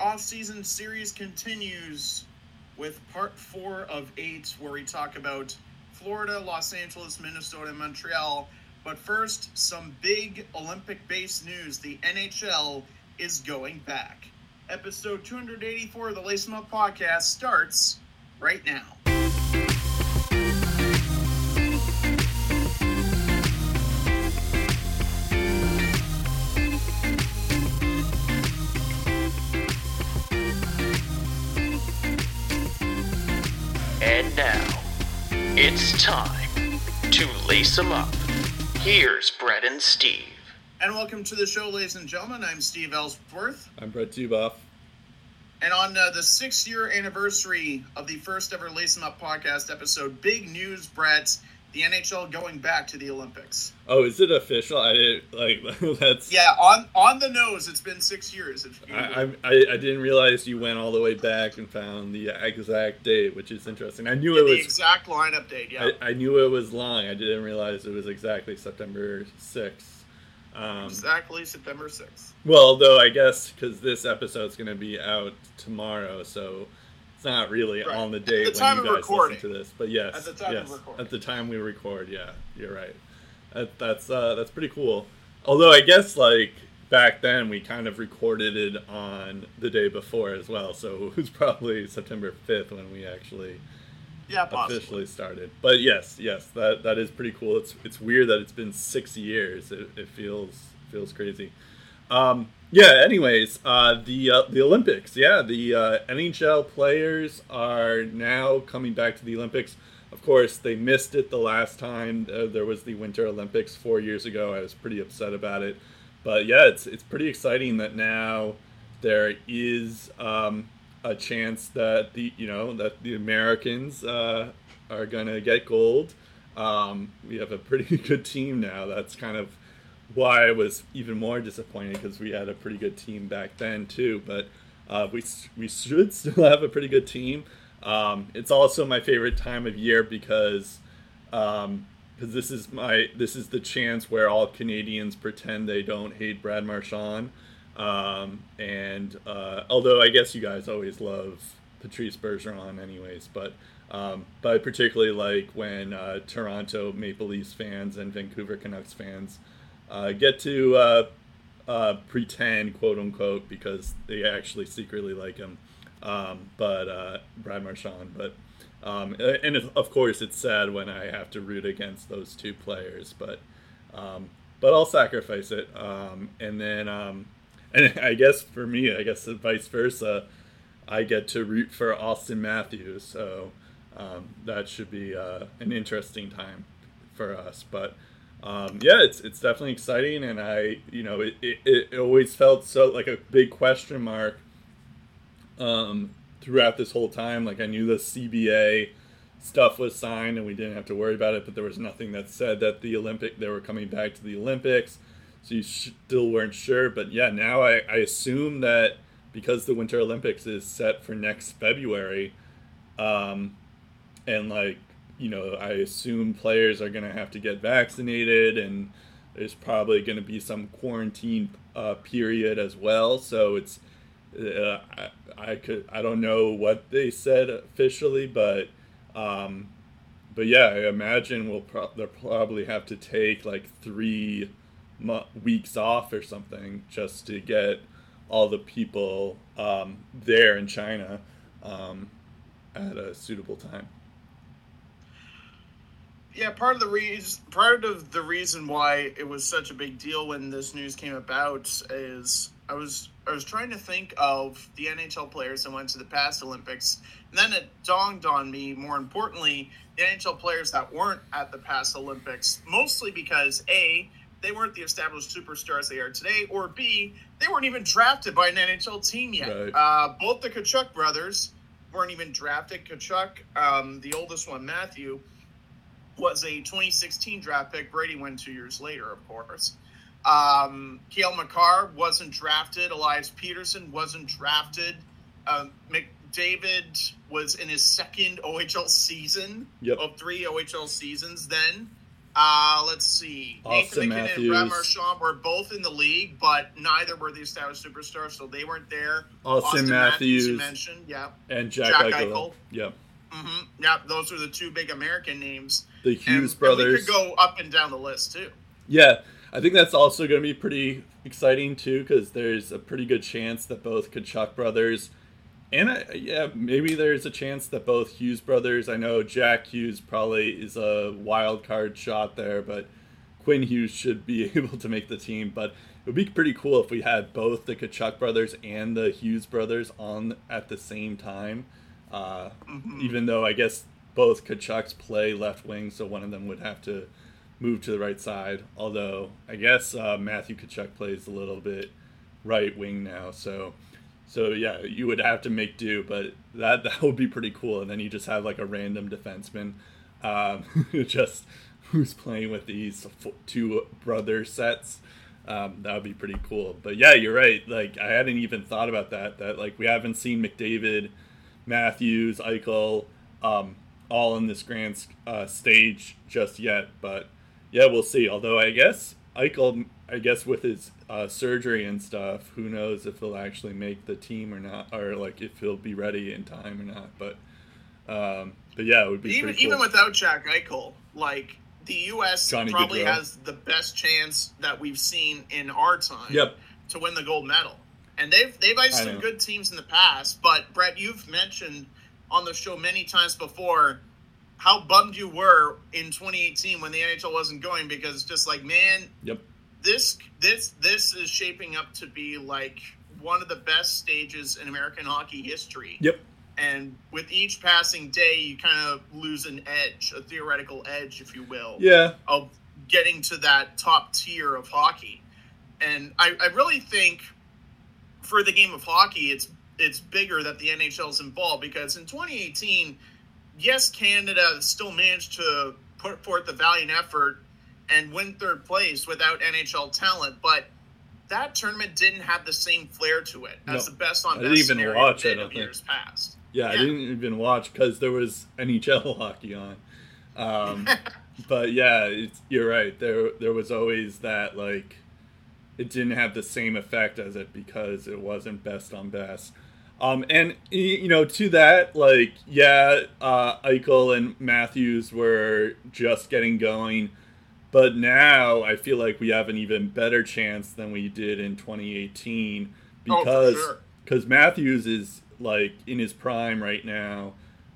off-season series continues with part four of eight, where we talk about Florida, Los Angeles, Minnesota, and Montreal. But first, some big Olympic-based news. The NHL is going back. Episode 284 of the Lace Up podcast starts right now. It's time to lace them up. Here's Brett and Steve. And welcome to the show, ladies and gentlemen. I'm Steve Ellsworth. I'm Brett Duboff. And on uh, the six year anniversary of the first ever Lace 'em Up podcast episode, big news, Brett. The NHL going back to the Olympics. Oh, is it official? I didn't like that's. Yeah, on on the nose, it's been six years. I, I, I didn't realize you went all the way back and found the exact date, which is interesting. I knew Yeah, it was the exact lineup date, yeah. I, I knew it was long. I didn't realize it was exactly September sixth. Um, exactly September 6th. well, though I guess because this episode's going to be out tomorrow, so it's not really Right. on the At date the when you guys recording. listen to this. But yes, At the time yes, at the time we record, yeah, you're right. That, that's uh, that's pretty cool. Although I guess like back then we kind of recorded it on the day before as well, so it was probably September fifth when we actually Yeah, possibly. officially started. But yes, yes, that that is pretty cool. It's it's weird that it's been six years. It, it feels feels crazy. Um, yeah. Anyways, uh, the uh, the Olympics. Yeah, the uh, NHL players are now coming back to the Olympics. Of course, they missed it the last time there was the Winter Olympics four years ago. I was pretty upset about it, but yeah, it's it's pretty exciting that now there is um, a chance that the you know that the Americans uh, are gonna get gold. Um, we have a pretty good team now. That's kind of why I was even more disappointed because we had a pretty good team back then too. But uh, we we should still have a pretty good team. Um, it's also my favorite time of year because um, because this is my this is the chance where all Canadians pretend they don't hate Brad Marchand. Um, and uh, although I guess you guys always love Patrice Bergeron, anyways, but um, but I particularly like when uh, Toronto Maple Leafs fans and Vancouver Canucks fans uh, get to uh, uh, pretend, quote unquote, because they actually secretly like him. Um, but uh, Brad Marchand, but um, and of- course it's sad when I have to root against those two players, but um, but I'll sacrifice it. Um, and then um, and I guess for me, I guess vice versa, I get to root for Austin Matthews, so um, that should be uh, an interesting time for us. But um, yeah, it's it's definitely exciting, and I you know it, it, it always felt so like a big question mark um, throughout this whole time. Like I knew the CBA stuff was signed and we didn't have to worry about it, but there was nothing that said that the Olympic they were coming back to the Olympics. So you still weren't sure, but yeah, now I, I assume that because the Winter Olympics is set for next February, um, and like you know, I assume players are gonna have to get vaccinated, and there's probably gonna be some quarantine uh, period as well. So it's uh, I, I could I don't know what they said officially, but um, but yeah, I imagine we'll pro- they'll probably have to take like three mo- weeks off or something just to get all the people um, there in China um, at a suitable time. Yeah, part of the reason part of the reason why it was such a big deal when this news came about is I was I was trying to think of the NHL players that went to the past Olympics, and then it dawned on me. More importantly, the NHL players that weren't at the past Olympics, mostly because a they weren't the established superstars they are today, or b they weren't even drafted by an NHL team yet. Right. Uh, both the Tkachuk brothers weren't even drafted. Tkachuk, um, the oldest one, Matthew was a 2016 draft pick. Brady went two years later, of course. Um, Cale Makar wasn't drafted. Elias Pettersson wasn't drafted. Um, McDavid was in his second OHL season Yep. of three OHL seasons then. Uh, let's see. Austin Nathan MacKinnon Matthews. and Brad Marchand were both in the league, but neither were the established superstars, so they weren't there. Austin, you Matthews, mentioned, yeah. and Jack, Jack Eichel. Eichel. Yep. Hmm Yeah, those are the two big American names. The Hughes and brothers. we could go up and down the list, too. Yeah, I think that's also going to be pretty exciting too, because there's a pretty good chance that both Tkachuk brothers, and I, yeah, maybe there's a chance that both Hughes brothers. I know Jack Hughes probably is a wild card shot there, but Quinn Hughes should be able to make the team. But it would be pretty cool if we had both the Tkachuk brothers and the Hughes brothers on at the same time. Uh, Even though I guess both Tkachuks play left wing, so one of them would have to move to the right side. Although I guess uh, Matthew Tkachuk plays a little bit right wing now, so so yeah, you would have to make do. But that that would be pretty cool. And then you just have like a random defenseman, um, just who's playing with these two brother sets. Um, that would be pretty cool. But yeah, you're right. Like I hadn't even thought about that. That like we haven't seen McDavid, Matthews, Eichel, um, all in this grand uh, stage just yet. But yeah, we'll see. Although I guess Eichel, I guess with his uh, surgery and stuff, who knows if he'll actually make the team or not, or like if he'll be ready in time or not. But um, but yeah, it would be Even cool. even without Jack Eichel, like the U.S. Johnny probably Gaudreau. has the best chance that we've seen in our time Yep. to win the gold medal. And they've they've iced some good teams in the past, but Brett, you've mentioned on the show many times before how bummed you were in 2018 when the NHL wasn't going because just like, man, Yep. this this this is shaping up to be like one of the best stages in American hockey history. Yep. And with each passing day, you kind of lose an edge, a theoretical edge, if you will, Yeah. of getting to that top tier of hockey. And I, I really think for the game of hockey, it's it's bigger that the NHL is involved because in 2018, yes, Canada still managed to put forth the valiant effort and win third place without NHL talent, but that tournament didn't have the same flair to it as No. the best on I best didn't even scenario watch, I did don't of think. years past. Yeah, I didn't even watch because there was NHL hockey on. Um, but yeah, it's, you're right. There, there was always that like, it didn't have the same effect as it because it wasn't best on best. Um, and you know, to that, like, yeah, uh, Eichel and Matthews were just getting going, but now I feel like we have an even better chance than we did in 2018 Oh, for because sure. because Matthews is like in his prime right now.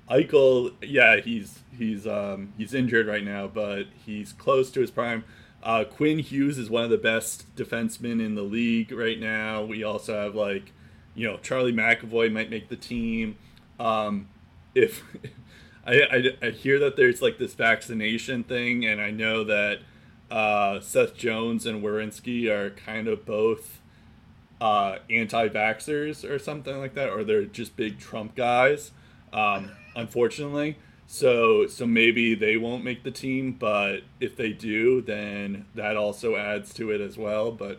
Eichel, yeah, he's he's um, he's injured right now, but he's close to his prime. Uh, Quinn Hughes is one of the best defensemen in the league right now. We also have like, you know, Charlie McAvoy might make the team. Um, if I, I, I hear that there's like this vaccination thing, and I know that uh, Seth Jones and Werenski are kind of both uh, anti-vaxxers or something like that, or they're just big Trump guys. Um, unfortunately, so so maybe they won't make the team, but if they do, then that also adds to it as well. But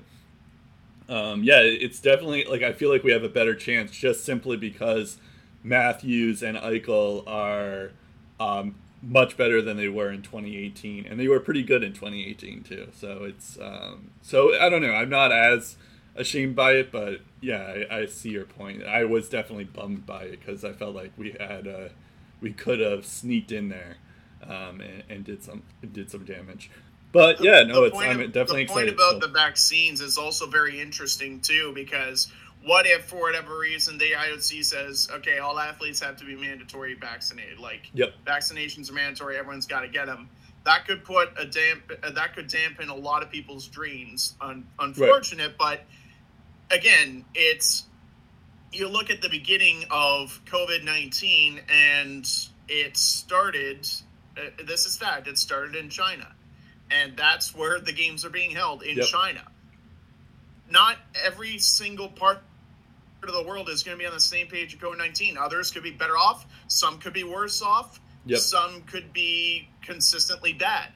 um, yeah, it's definitely like I feel like we have a better chance just simply because Matthews and Eichel are um, much better than they were in 2018, and they were pretty good in 2018 too. So it's um, so I don't know. I'm not as ashamed by it, but yeah, I, I see your point. I was definitely bummed by it because I felt like we had uh, we could have sneaked in there um, and, and did some did some damage. But yeah, no, the it's I'm of- definitely the point excited. about so- the vaccines is also very interesting too because what if for whatever reason the IOC says okay all athletes have to be mandatory vaccinated like Yep. vaccinations are mandatory everyone's got to get them that could put a damp uh, that could dampen a lot of people's dreams Un- unfortunate but again it's you look at the beginning of covid-19 and it started uh, this is fact it started in china. And that's where the games are being held in Yep. china. Not every single part of the world is going to be on the same page of covid-19 others could be better off some could be worse off Yep. some could be consistently bad.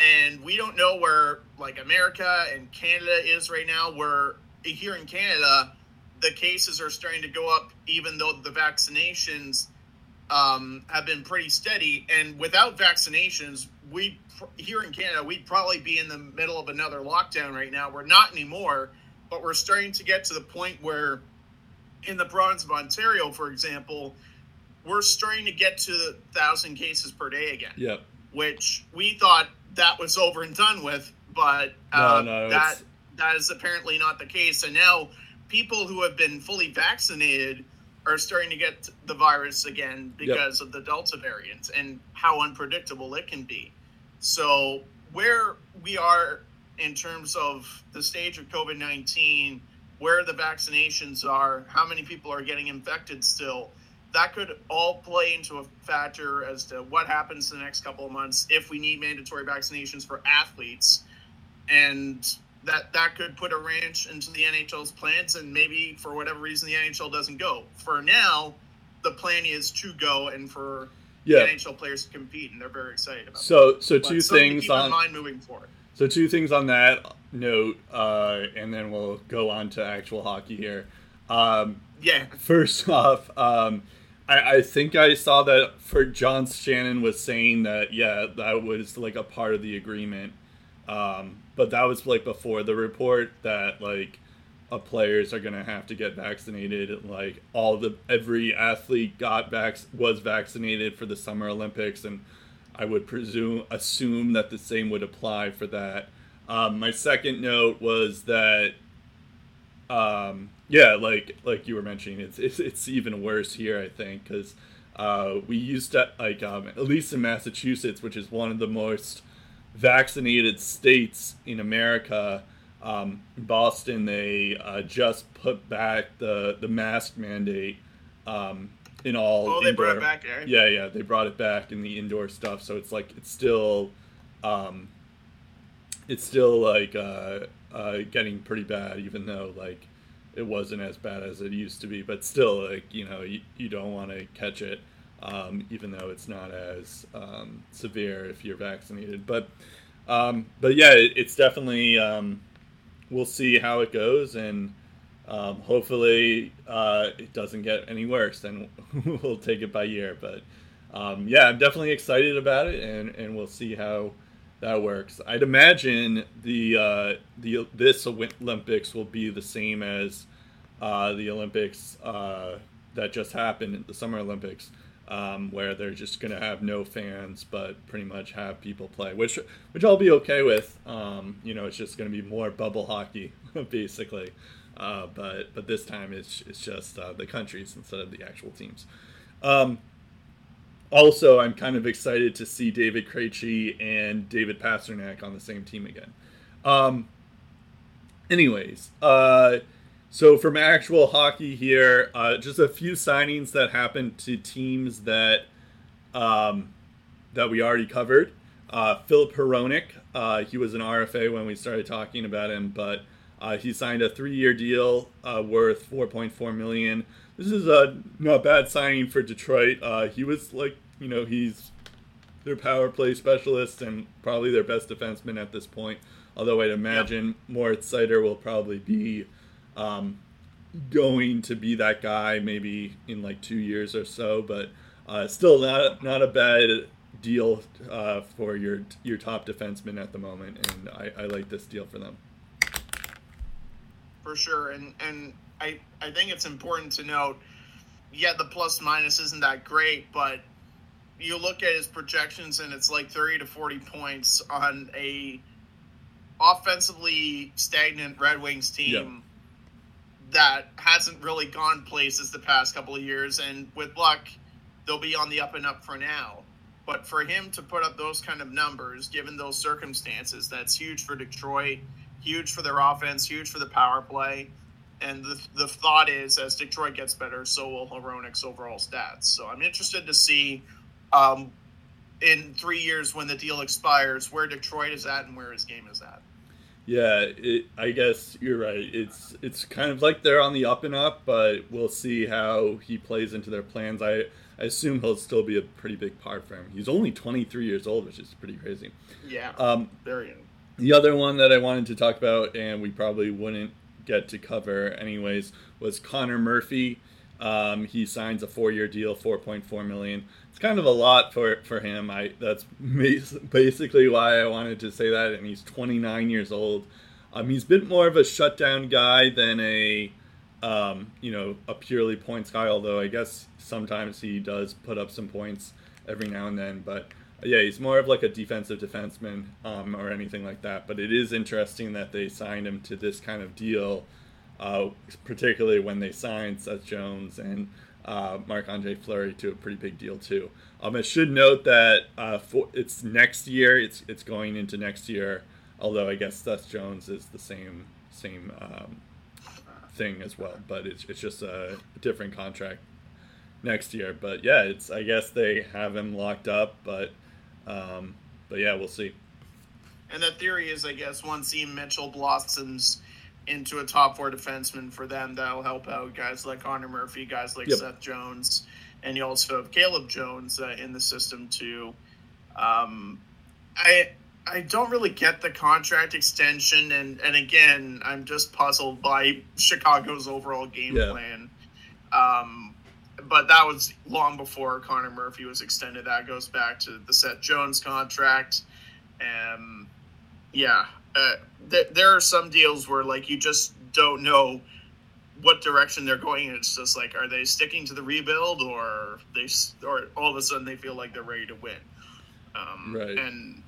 And we don't know where like america and canada is right now. Where here in canada the cases are starting to go up even though the vaccinations um, have been pretty steady. And without vaccinations, we here in Canada, we'd probably be in the middle of another lockdown right now. We're not anymore, but we're starting to get to the point where, in the province of Ontario, for example, we're starting to get to the thousand cases per day again. Yep. Which we thought that was over and done with, but uh, No, no, that it's- that is apparently not the case. And now people who have been fully vaccinated are starting to get the virus again because of the Delta variant and how unpredictable it can be. So where we are in terms of the stage of COVID nineteen, where the vaccinations are, how many people are getting infected still, that could all play into a factor as to what happens in the next couple of months if we need mandatory vaccinations for athletes. And that that could put a wrench into the NHL's plans and maybe for whatever reason the NHL doesn't go. For now, the plan is to go and for Yeah. NHL players to compete and they're very excited about So so it. two But things on mind moving forward. So two things on that note, uh, and then we'll go on to actual hockey here. Um, Yeah. first off, um, I, I think I saw that for John Shannon was saying that yeah, that was like a part of the agreement, um, but that was like before the report that like players are gonna have to get vaccinated. Like all the every athlete got vac was vaccinated for the Summer Olympics, and I would presume assume that the same would apply for that. Um, my second note was that um, yeah, like like you were mentioning, it's it's, it's even worse here, I think, because uh, we used to like um, at least in Massachusetts, which is one of the most vaccinated states in America. Um, Boston, they uh, just put back the the mask mandate um, in all. Oh, they brought it back, eh? Yeah, yeah, they brought it back in the indoor stuff, so it's like it's still. Um, it's still like uh, uh, getting pretty bad, even though like it wasn't as bad as it used to be. But still, like you know, you, you don't want to catch it, um, even though it's not as um, severe if you're vaccinated. But um, but yeah, it, it's definitely. Um, we'll see how it goes, and um, hopefully uh, it doesn't get any worse. And we'll take it by year. But yeah, I'm definitely excited about it, and, and we'll see how that works. I'd imagine the uh, the this Olympics will be the same as uh, the Olympics uh, that just happened, the Summer Olympics, um, where they're just gonna have no fans, but pretty much have people play, which which I'll be okay with. Um, you know, it's just gonna be more bubble hockey, basically. Uh, but but this time it's it's just uh, the countries instead of the actual teams. Um, also, I'm kind of excited to see David Krejci and David Pastrnak on the same team again. Um, anyways, uh, so from actual hockey here, uh, just a few signings that happened to teams that um, that we already covered. Uh, Filip Hronek, uh, he was an RFA when we started talking about him, but uh, he signed a three-year deal uh, worth 4.4 million. This is a not bad signing for Detroit. Uh, he was like, you know, he's their power play specialist and probably their best defenseman at this point. Although I'd imagine Moritz Seider will probably be um, going to be that guy maybe in like two years or so, but uh, still not not a bad deal uh, for your your top defenseman at the moment, and I, I like this deal for them. for sure. And and I I think it's important to note, yeah, the plus minus isn't that great, but you look at his projections and it's like thirty to forty points on a offensively stagnant Red Wings team that hasn't really gone places the past couple of years. And with luck, they'll be on the up and up for now. But for him to put up those kind of numbers, given those circumstances, that's huge for Detroit, huge for their offense, huge for the power play. And the, the thought is, as Detroit gets better, so will Hronek's overall stats. So I'm interested to see um, in three years when the deal expires where Detroit is at and where his game is at. Yeah, it, I guess you're right. It's it's kind of like they're on the up and up, but we'll see how he plays into their plans. I, I assume he'll still be a pretty big part for him. He's only 23 years old, which is pretty crazy. Yeah, Um, very young. the other one that I wanted to talk about, and we probably wouldn't get to cover anyways, was Connor Murphy. Um, he signs a four-year deal, 4.4 million. It's kind of a lot for for him. I that's basically why I wanted to say that. And he's 29 years old. Um, he's been more of a shutdown guy than a um, you know a purely points guy. Although I guess sometimes he does put up some points every now and then. But yeah, he's more of like a defensive defenseman um, or anything like that. But it is interesting that they signed him to this kind of deal, uh, particularly when they signed Seth Jones and uh, Andre Fleury to a pretty big deal too. Um, I should note that uh, for, it's next year. It's it's going into next year. Although I guess Seth Jones is the same same um, thing as well, but it's it's just a different contract next year. But yeah, it's I guess they have him locked up, but um, but yeah, we'll see. And the theory is, I guess, once Ian Mitchell blossoms into a top four defenseman for them, that'll help out guys like Connor Murphy, guys like yep. Seth Jones, and you also have Caleb Jones uh, in the system too. Um, I I don't really get the contract extension, and and again, I'm just puzzled by Chicago's overall game yeah. plan. Um, but that was long before Connor Murphy was extended. That goes back to the Seth Jones contract. Um, yeah, uh, th- there are some deals where like you just don't know what direction they're going. It's just like, are they sticking to the rebuild, or they, or all of a sudden they feel like they're ready to win? Um, right. And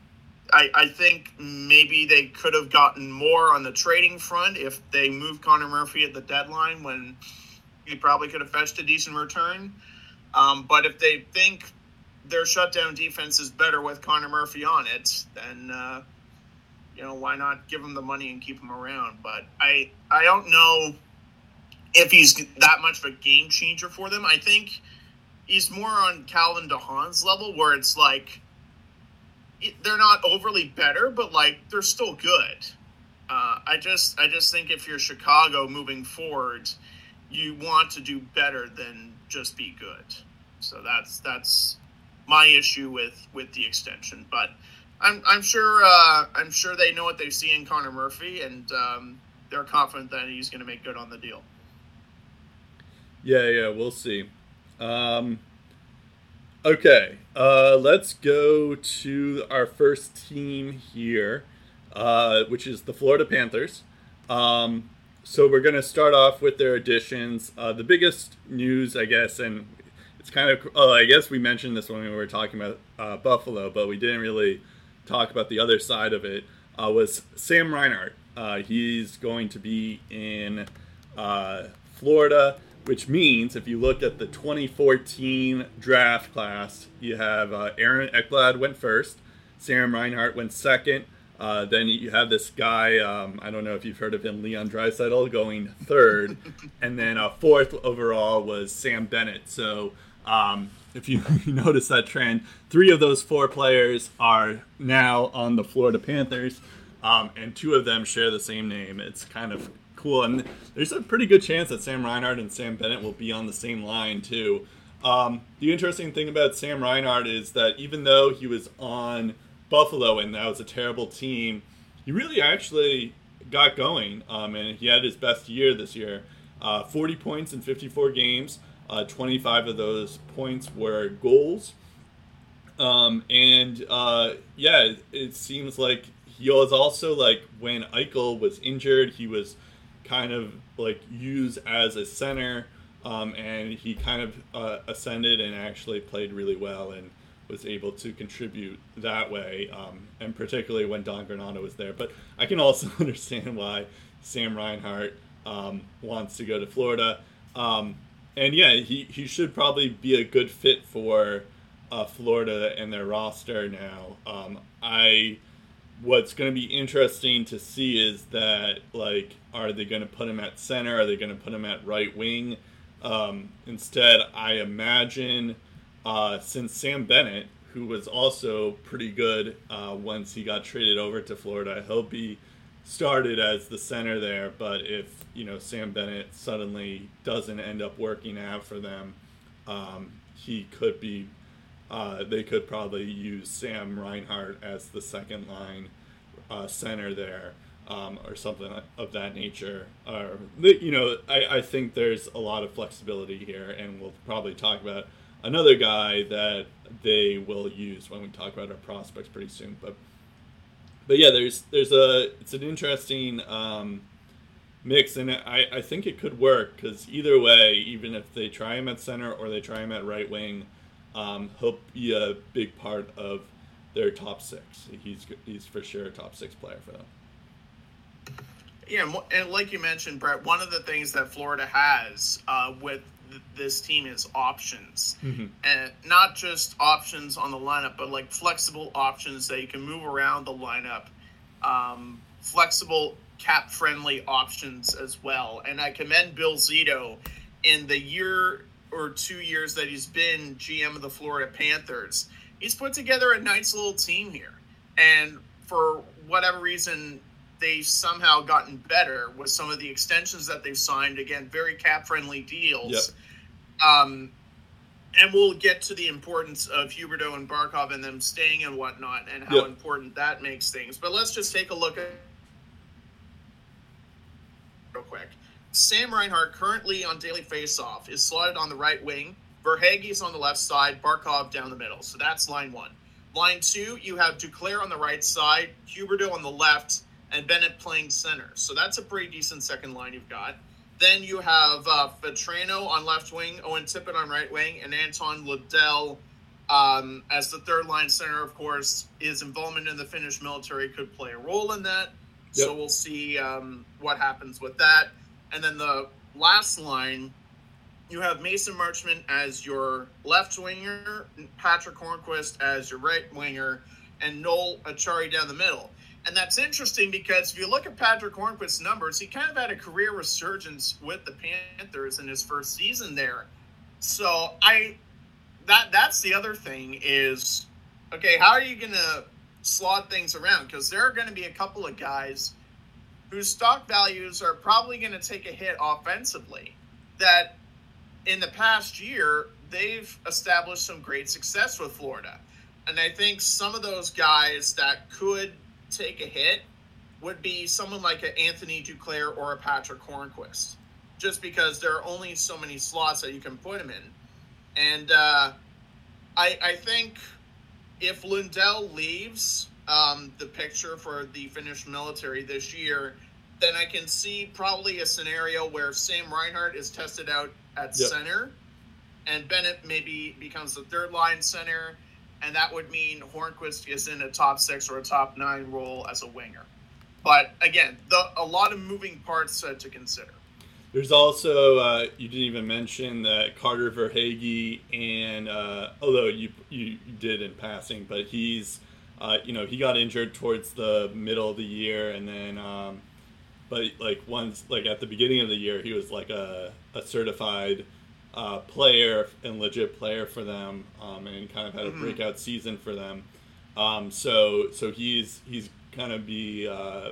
I, I think maybe they could have gotten more on the trading front if they moved Connor Murphy at the deadline when he probably could have fetched a decent return. Um, but if they think their shutdown defense is better with Connor Murphy on it, then uh, you know why not give him the money and keep him around? But I I don't know if he's that much of a game changer for them. I think he's more on Calvin DeHaan's level, where it's like they're not overly better, but like they're still good. Uh, I just I just think if you're Chicago moving forward you want to do better than just be good. So that's that's my issue with with the extension. But I'm I'm sure uh, I'm sure they know what they see in Connor Murphy, and um, they're confident that he's going to make good on the deal. Yeah, yeah, we'll see. Um, okay, uh, let's go to our first team here, uh, which is the Florida Panthers. Um, so we're going to start off with their additions. Uh, the biggest news, I guess, and it's kind of, I guess we mentioned this when we were talking about uh, Buffalo, but we didn't really talk about the other side of it, uh, was Sam Reinhart. Uh, he's going to be in uh, Florida, which means if you look at the 2014 draft class, you have uh, Aaron Ekblad went first, Sam Reinhart went second, uh, then you have this guy, um, I don't know if you've heard of him, Leon Draisaitl, going third. and then uh, fourth overall was Sam Bennett. So um, if you notice that trend, three of those four players are now on the Florida Panthers, um, and two of them share the same name. It's kind of cool. And there's a pretty good chance that Sam Reinhart and Sam Bennett will be on the same line, too. Um, the interesting thing about Sam Reinhart is that even though he was on Buffalo, and that was a terrible team. He really actually got going, um, and he had his best year this year. Uh, 40 points in 54 games. Uh, 25 of those points were goals. Um, and uh, yeah, it, it, seems like he was also like when Eichel was injured, he was kind of like used as a center, um, and he kind of uh, ascended and actually played really well. And was able to contribute that way, um, and particularly when Don Granato was there. But I can also understand why Sam Reinhart um, wants to go to Florida. Um, and yeah, he, he should probably be a good fit for uh, Florida and their roster now. Um, I what's going to be interesting to see is that like are they going to put him at center? Are they going to put him at right wing? Um, instead, I imagine uh, since Sam Bennett, who was also pretty good uh, once he got traded over to Florida, he'll be started as the center there. But if you know Sam Bennett suddenly doesn't end up working out for them, um, he could be. Uh, they could probably use Sam Reinhart as the second line uh, center there. um, or something of that nature. Or you know, I, I think there's a lot of flexibility here, and we'll probably talk about another guy that they will use when we talk about our prospects pretty soon. But but yeah, there's there's a it's an interesting um, mix, and I, I think it could work because either way, even if they try him at center or they try him at right wing, um, he'll be a big part of their top six. He's he's for sure a top six player for them. Yeah, and like you mentioned, Brett, one of the things that Florida has uh, with this team is options, mm-hmm. and not just options on the lineup, but like flexible options that you can move around the lineup, um, flexible cap friendly options as well. And I commend Bill Zito in the year or two years that he's been GM of the Florida Panthers. He's put together a nice little team here, and for whatever reason, they've somehow gotten better with some of the extensions that they've signed. Again, very cap friendly deals. Yep. Um, and we'll get to the importance of Huberdeau and Barkov and them staying and whatnot, and how yep. important that makes things. But let's just take a look at real quick. Sam Reinhart, currently on daily faceoff, is slotted on the right wing. Verhaeghe is on the left side. Barkov down the middle. So that's line one. Line two, you have Duclair on the right side, Huberdeau on the left, and Bennett playing center. So that's a pretty decent second line you've got. Then you have uh, Vatrano on left wing, Owen Tippett on right wing, and Anton Lundell um, as the third line center. Of course, his involvement in the Finnish military could play a role in that. Yep. So we'll see um, what happens with that. And then the last line, you have Mason Marchment as your left winger, Patrick Hornqvist as your right winger, and Noel Acciari down the middle. And that's interesting because if you look at Patrick Hornqvist's numbers, he kind of had a career resurgence with the Panthers in his first season there. So I that that's the other thing is okay, how are you gonna slot things around? Because there are gonna be a couple of guys whose stock values are probably gonna take a hit offensively that in the past year they've established some great success with Florida. And I think some of those guys that could take a hit would be someone like an Anthony Duclair or a Patrick Hornqvist, just because there are only so many slots that you can put him in. And uh, I, I think if Lundell leaves um, the picture for the Finnish military this year, then I can see probably a scenario where Sam Reinhart is tested out at yep. center, and Bennett maybe becomes the third line center, and that would mean Hornqvist is in a top six or a top nine role as a winger. But again, the, a lot of moving parts uh, to consider. There's also uh, you didn't even mention that Carter Verhaeghe and uh, although you you did in passing, but he's uh, you know he got injured towards the middle of the year, and then um, but like once like at the beginning of the year he was like a, a certified uh, player and legit player for them, um, and kind of had a mm-hmm. breakout season for them. Um, so so he's he's kind of be uh,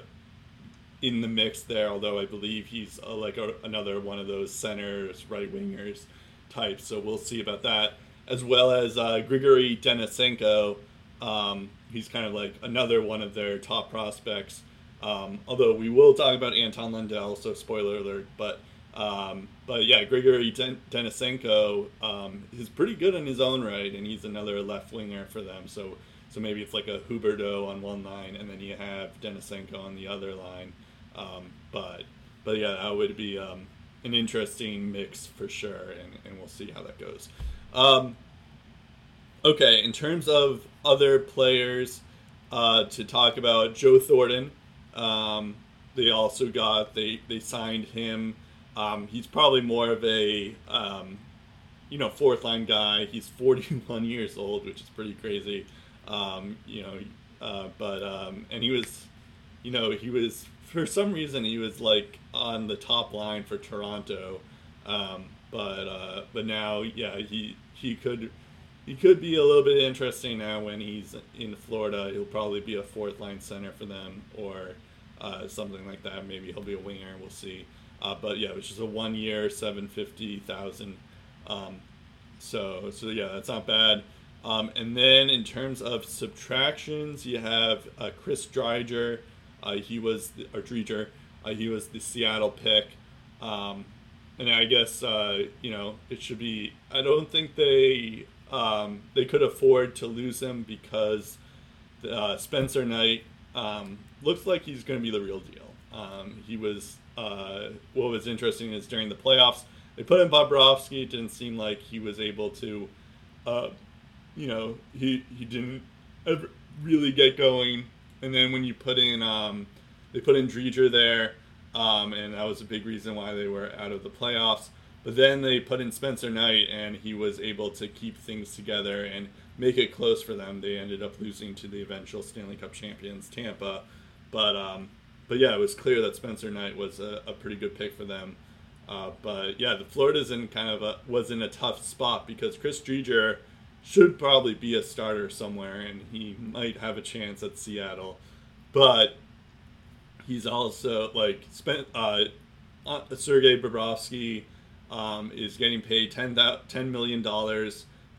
in the mix there. Although I believe he's uh, like a, another one of those centers, right wingers types. So we'll see about that, as well as uh, Grigory Denisenko. Um, he's kind of like another one of their top prospects. Um, although we will talk about Anton Lundell, so spoiler alert, but um, but yeah, Grigory Den- Denisenko um, is pretty good in his own right, and he's another left winger for them. So so maybe it's like a Huberdeau on one line, and then you have Denisenko on the other line. Um, but but yeah, that would be um, an interesting mix for sure, and, and we'll see how that goes. Um, okay, in terms of other players uh, to talk about, Joe Thornton. Um, they also got they they signed him um, he's probably more of a, um, you know, fourth line guy. He's 41 years old, which is pretty crazy. Um, you know, uh, but um, and he was, you know, he was for some reason he was like on the top line for Toronto, um, but uh, but now yeah he he could he could be a little bit interesting now when he's in Florida. He'll probably be a fourth line center for them or uh, something like that. Maybe he'll be a winger. We'll see. Uh, but yeah, it was just a one year, seven fifty thousand. Um, so so yeah, that's not bad. Um, and then in terms of subtractions, you have uh, Chris Driedger Uh, he was the, or Driedger, uh, he was the Seattle pick. Um, and I guess uh, you know it should be. I don't think they um, they could afford to lose him because uh, Spencer Knight um, looks like he's going to be the real deal. Um, he was. Uh, what was interesting is during the playoffs they put in Bobrovsky. It didn't seem like he was able to. Uh, you know, he he didn't ever really get going. And then when you put in, um, they put in Driedger there um, and that was a big reason why they were out of the playoffs. But then they put in Spencer Knight, and he was able to keep things together and make it close for them. They ended up losing to the eventual Stanley Cup champions, Tampa. But um, but yeah, it was clear that Spencer Knight was a, a pretty good pick for them. Uh, but yeah, the Florida's in kind of a was in a tough spot because Chris Driedger should probably be a starter somewhere, and he might have a chance at Seattle. But he's also like spent uh, uh, Sergei Bobrovsky um, is getting paid 10, $10 million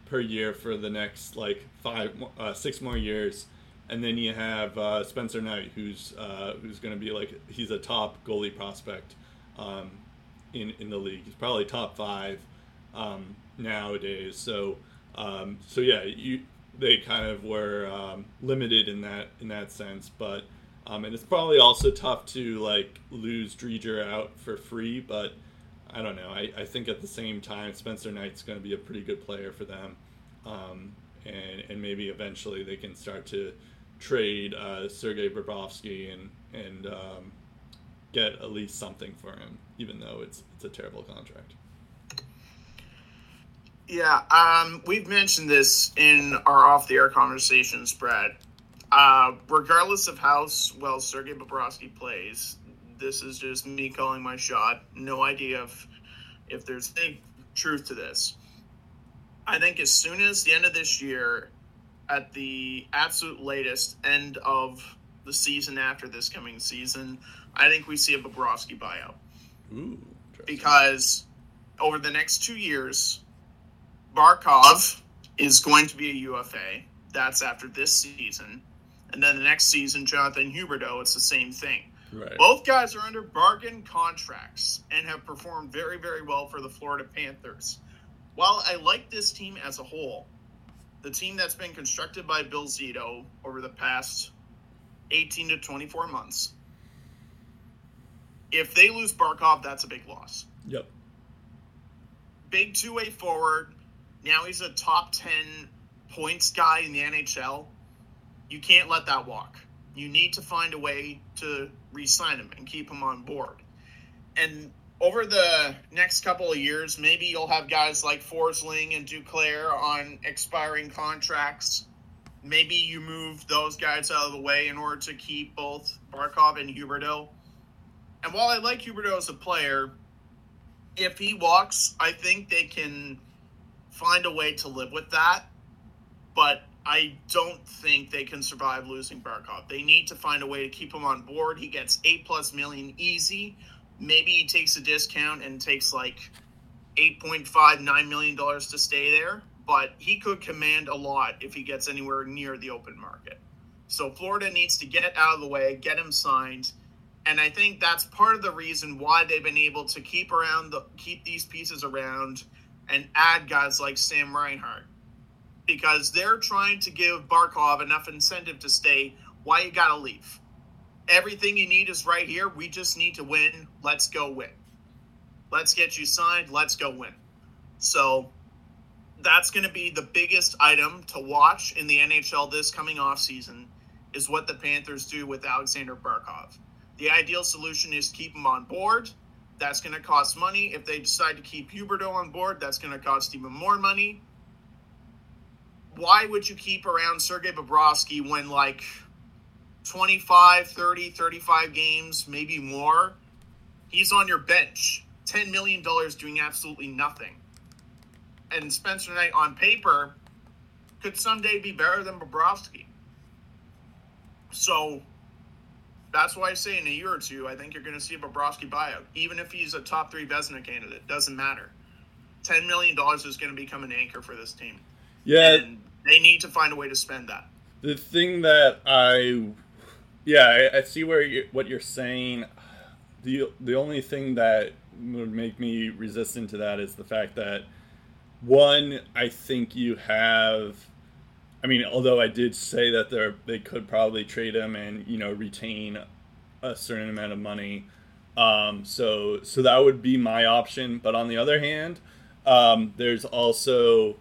per year for the next like five uh, six more years and then you have uh, Spencer Knight who's uh, who's going to be like he's a top goalie prospect um, in in the league. He's probably top five um, nowadays. So um, so yeah you they kind of were um, limited in that in that sense. But um, and it's probably also tough to like lose Driedger out for free, but I don't know. I, I think at the same time, Spencer Knight's going to be a pretty good player for them, um, and and maybe eventually they can start to trade uh, Sergei Bobrovsky and and um, get at least something for him, even though it's it's a terrible contract. Yeah, um, we've mentioned this in our off the air conversations, Brad. Uh, regardless of how well Sergei Bobrovsky plays, this is just me calling my shot. No idea if if there's any truth to this. I think as soon as the end of this year, at the absolute latest end of the season after this coming season, I think we see a Bobrovsky buyout. Ooh, because over the next two years, Barkov is going to be a UFA. That's after this season. And then the next season, Jonathan Huberdeau, it's the same thing. Right. Both guys are under bargain contracts and have performed very, very well for the Florida Panthers. While I like this team as a whole, the team that's been constructed by Bill Zito over the past 18 to 24 months, if they lose Barkov, that's a big loss. Yep. Big two way forward. Now he's a top 10 points guy in the NHL you can't let that walk. You need to find a way to re-sign him and keep him on board. And over the next couple of years, maybe you'll have guys like Forsling and Duclair on expiring contracts. Maybe you move those guys out of the way in order to keep both Barkov and Huberdeau. And while I like Huberdeau as a player, if he walks, I think they can find a way to live with that. But I don't think they can survive losing Barkov. They need to find a way to keep him on board. He gets eight plus million easy. Maybe he takes a discount and takes like eight point five nine million dollars to stay there, but he could command a lot if he gets anywhere near the open market. So Florida needs to get out of the way, get him signed, and I think that's part of the reason why they've been able to keep around the keep these pieces around and add guys like Sam Reinhart because they're trying to give Barkov enough incentive to stay. Why you got to leave? Everything you need is right here. We just need to win. Let's go win. Let's get you signed. Let's go win. So that's going to be the biggest item to watch in the NHL this coming off season is what the Panthers do with Alexander Barkov. The ideal solution is keep him on board. That's going to cost money. If they decide to keep Huberdeau on board, that's going to cost even more money why would you keep around Sergei Bobrovsky when like 25, 30, 35 games, maybe more, he's on your bench. $10 million doing absolutely nothing. And Spencer Knight on paper could someday be better than Bobrovsky. So that's why I say in a year or two, I think you're going to see a Bobrovsky buyout. Even if he's a top three Vezina candidate, doesn't matter. $10 million is going to become an anchor for this team. Yeah. And they need to find a way to spend that. The thing that I Yeah, I, I see where you what you're saying. The the only thing that would make me resistant to that is the fact that one, I think you have. I mean, although I did say that they they could probably trade him and you know retain a certain amount of money, um, so so that would be my option. But on the other hand, um, there's also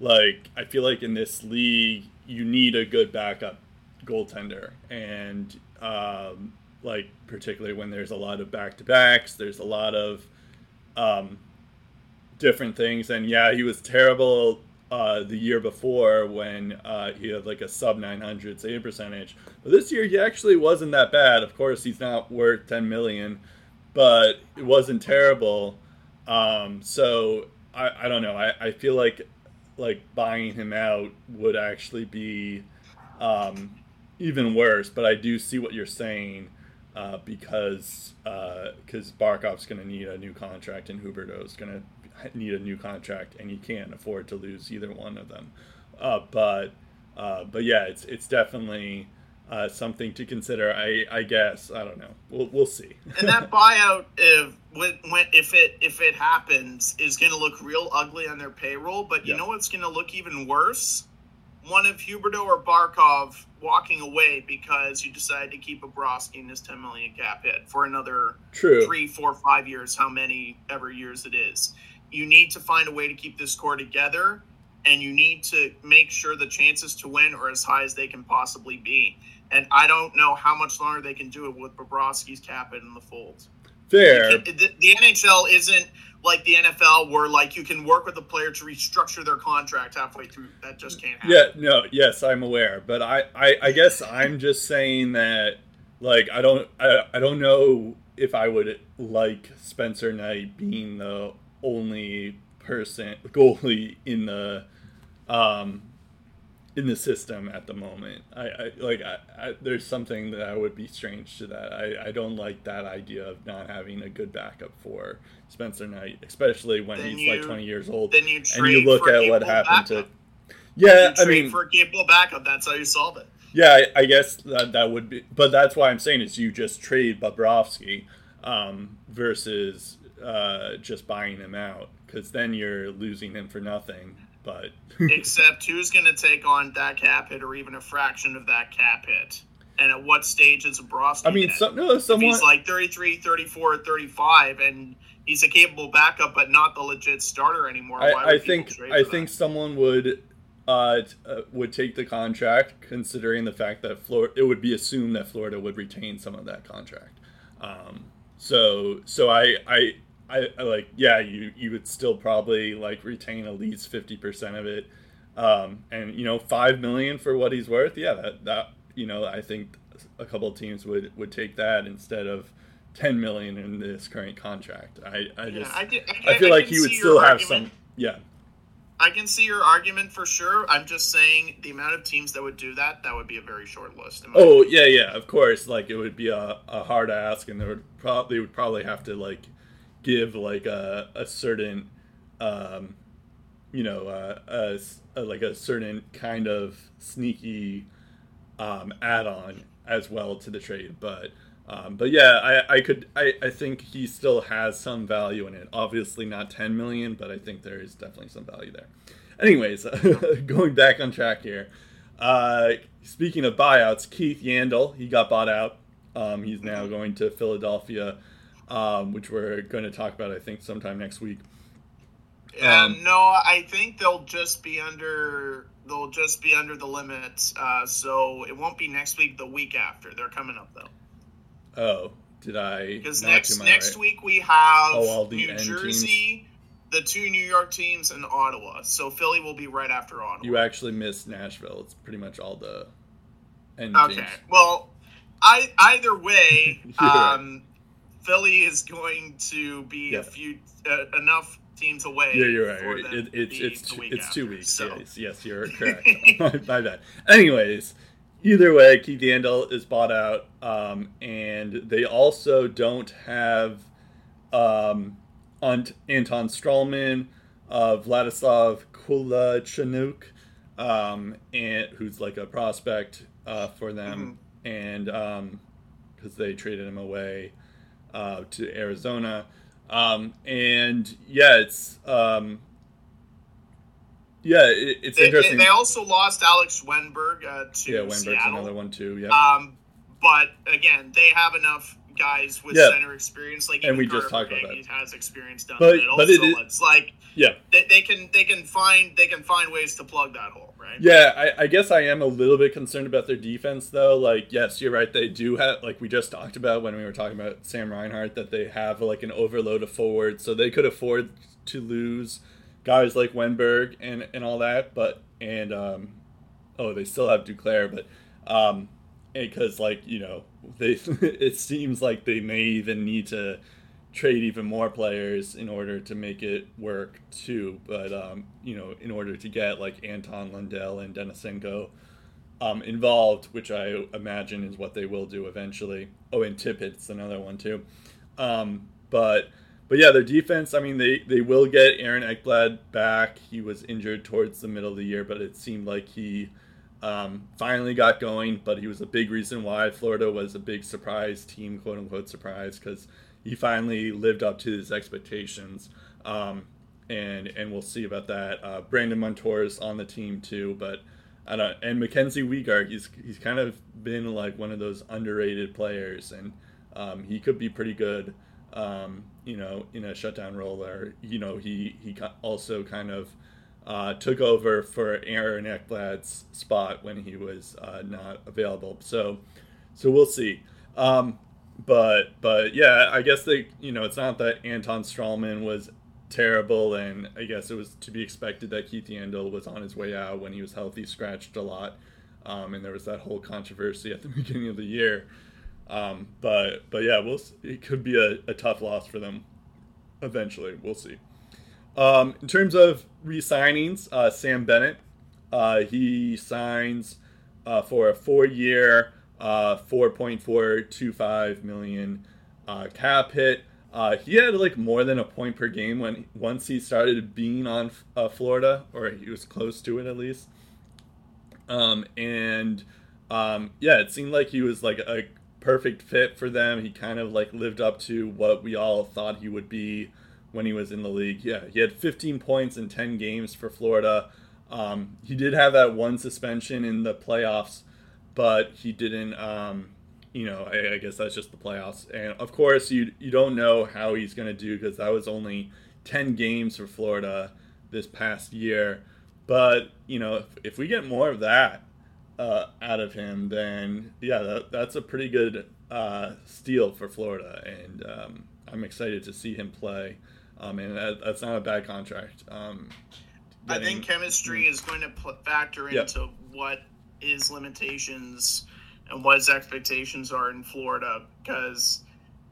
like I feel like in this league you need a good backup goaltender, and um, like particularly when there's a lot of back to backs, there's a lot of um, different things. And yeah, he was terrible uh, the year before when uh, he had like a sub 900 save percentage. But this year he actually wasn't that bad. Of course, he's not worth 10 million, but it wasn't terrible. Um, so I, I don't know. I, I feel like like buying him out would actually be um, even worse. But I do see what you're saying uh, because because uh, Barkov's going to need a new contract and Huberdeau's going to need a new contract, and he can't afford to lose either one of them. Uh, but uh, but yeah, it's it's definitely. Uh, something to consider. I, I guess I don't know. We'll, we'll see. and that buyout, if when, if it if it happens, is going to look real ugly on their payroll. But you yeah. know what's going to look even worse? One of Huberdeau or Barkov walking away because you decided to keep Bobrovsky in this 10 million cap hit for another True. three, four, five years, how many ever years it is. You need to find a way to keep this core together, and you need to make sure the chances to win are as high as they can possibly be. And I don't know how much longer they can do it with Bobrovsky's cap hit in the fold. Fair. the, the NHL isn't like the NFL where like you can work with a player to restructure their contract halfway through. That just can't happen. Yeah, no, yes, I'm aware, but I, I, I guess I'm just saying that like I don't, I, I don't know if I would like Spencer Knight being the only person goalie in the um in the system at the moment. I, I like I, I, there's something that I would be strange to that. I, I don't like that idea of not having a good backup for Spencer Knight, especially when then he's you, like 20 years old. Then you and you look at what happened backup. to. Yeah, I mean, for a capable backup, that's how you solve it. Yeah, I, I, guess that that would be, but that's why I'm saying is you just trade Bobrovsky um, versus uh, just buying him out because then you're losing him for nothing but except who's going to take on that cap hit or even a fraction of that cap hit? And at what stage is Bobrovsky? I mean, some, no, someone... he's like 33, 34, 35, and he's a capable backup, but not the legit starter anymore. I, I think I think that? someone would uh, uh, would take the contract, considering the fact that Florida it would be assumed that Florida would retain some of that contract. Um, so so I I I, I, like yeah you you would still probably like retain at least 50% of it um, and you know 5 million for what he's worth yeah that that you know I think a couple teams would would take that instead of 10 million in this current contract I I just yeah, I, I, feel like he would still have argument. some yeah I can see your argument for sure. I'm just saying the amount of teams that would do that, that would be a very short list. Oh opinion. yeah, yeah, of course. Like it would be a, a hard ask, and there would probably would probably have to like give like a, a certain um, you know uh, a, a, like a certain kind of sneaky um, add-on as well to the trade. But um, but yeah I, I could I, I think he still has some value in it. Obviously not 10 million but I think there is definitely some value there. Anyways going back on track here. Uh, speaking of buyouts Keith Yandle he got bought out. Um, he's now going to Philadelphia um, which we're going to talk about, I think, sometime next week. Um, no, I think they'll just be under they'll just be under the limits. Uh, so it won't be next week. The week after, they're coming up though. Oh, did I? Because next next right? week we have oh, New Jersey, teams? the two New York teams, and Ottawa. So Philly will be right after Ottawa. You actually missed Nashville. It's pretty much all the. Okay. Teams. Well, I either way, um, Philly is going to be yeah. a few uh, enough teams away. Yeah, you're right. It, it's it's two, it's after, two weeks. So. Yes, yes, you're correct. My bad. Anyways, either way, Keith Yandle is bought out, um, and they also don't have um, Anton Stralman, uh, Vladislav Kolyachonok, um, and who's like a prospect uh, for them. and because um, they traded him away uh, to Arizona. Um, and yeah, it's um, yeah, it, it's they, interesting. They also lost Alex Wennberg uh, to yeah, Wennberg's Seattle. another one too. Yeah, um, but again, they have enough guys with Yeah. center experience. Like And we just talked about Verhaeghe has experience down But- the middle. but it so is- it's like yeah. they, they can they can find they can find ways to plug that hole, right? Yeah, I, I guess I am a little bit concerned about their defense, though. Like, yes, you're right. They do have, like we just talked about when we were talking about Sam Reinhart, that they have like an overload of forwards, so they could afford to lose guys like Wennberg and and all that. But and um, oh, they still have Duclair, but um, because like you know they, it seems like they may even need to trade even more players in order to make it work too. But um, you know, in order to get like Anton Lundell and Denisenko um, involved, which I imagine is what they will do eventually. Oh, and Tippett's another one too. Um, but but yeah, their defense. I mean, they they will get Aaron Ekblad back. He was injured towards the middle of the year, but it seemed like he um, finally got going. But he was a big reason why Florida was a big surprise team, quote unquote surprise, because he finally lived up to his expectations. Um, and and we'll see about that. Uh, Brandon Montour is on the team too, but I don't. And Mackenzie Weegar, he's he's kind of been like one of those underrated players, and um, he could be pretty good. Um, you know, in a shutdown role, or you know, he he also kind of uh, took over for Aaron Ekblad's spot when he was uh, not available. So, so we'll see. Um, but but yeah, I guess they you know it's not that Anton Stralman was terrible, and I guess it was to be expected that Keith Yandle was on his way out when he was healthy, scratched a lot, um, and there was that whole controversy at the beginning of the year. Um, but but yeah, we'll it could be a, a tough loss for them eventually. We'll see. Um, in terms of re-signings, uh, Sam Bennett, uh, he signs uh, for a four-year, uh, 4.425 million uh, cap hit. Uh, he had like more than a point per game when once he started being on uh, Florida, or he was close to it at least. Um, and um, yeah, it seemed like he was like a perfect fit for them. He kind of like lived up to what we all thought he would be when he was in the league. Yeah, he had 15 points in 10 games for Florida. Um, he did have that one suspension in the playoffs, but he didn't. Um, you know, I, I guess that's just the playoffs. And of course, you you don't know how he's going to do because that was only 10 games for Florida this past year. But you know, if, if we get more of that uh, out of him, then yeah, that, that's a pretty good uh, steal for Florida, and um, I'm excited to see him play. Um, and that, that's not a bad contract. Um, I think chemistry is going to pl- factor Yeah. into what his limitations and what his expectations are in Florida because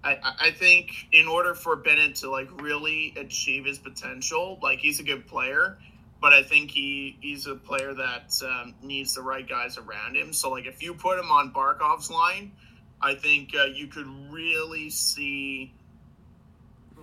I, I- think in order for Bennett to like really achieve his potential, like he's a good player, but I think he he's a player that um, needs the right guys around him. So like if you put him on Barkov's line, I think uh, you could really see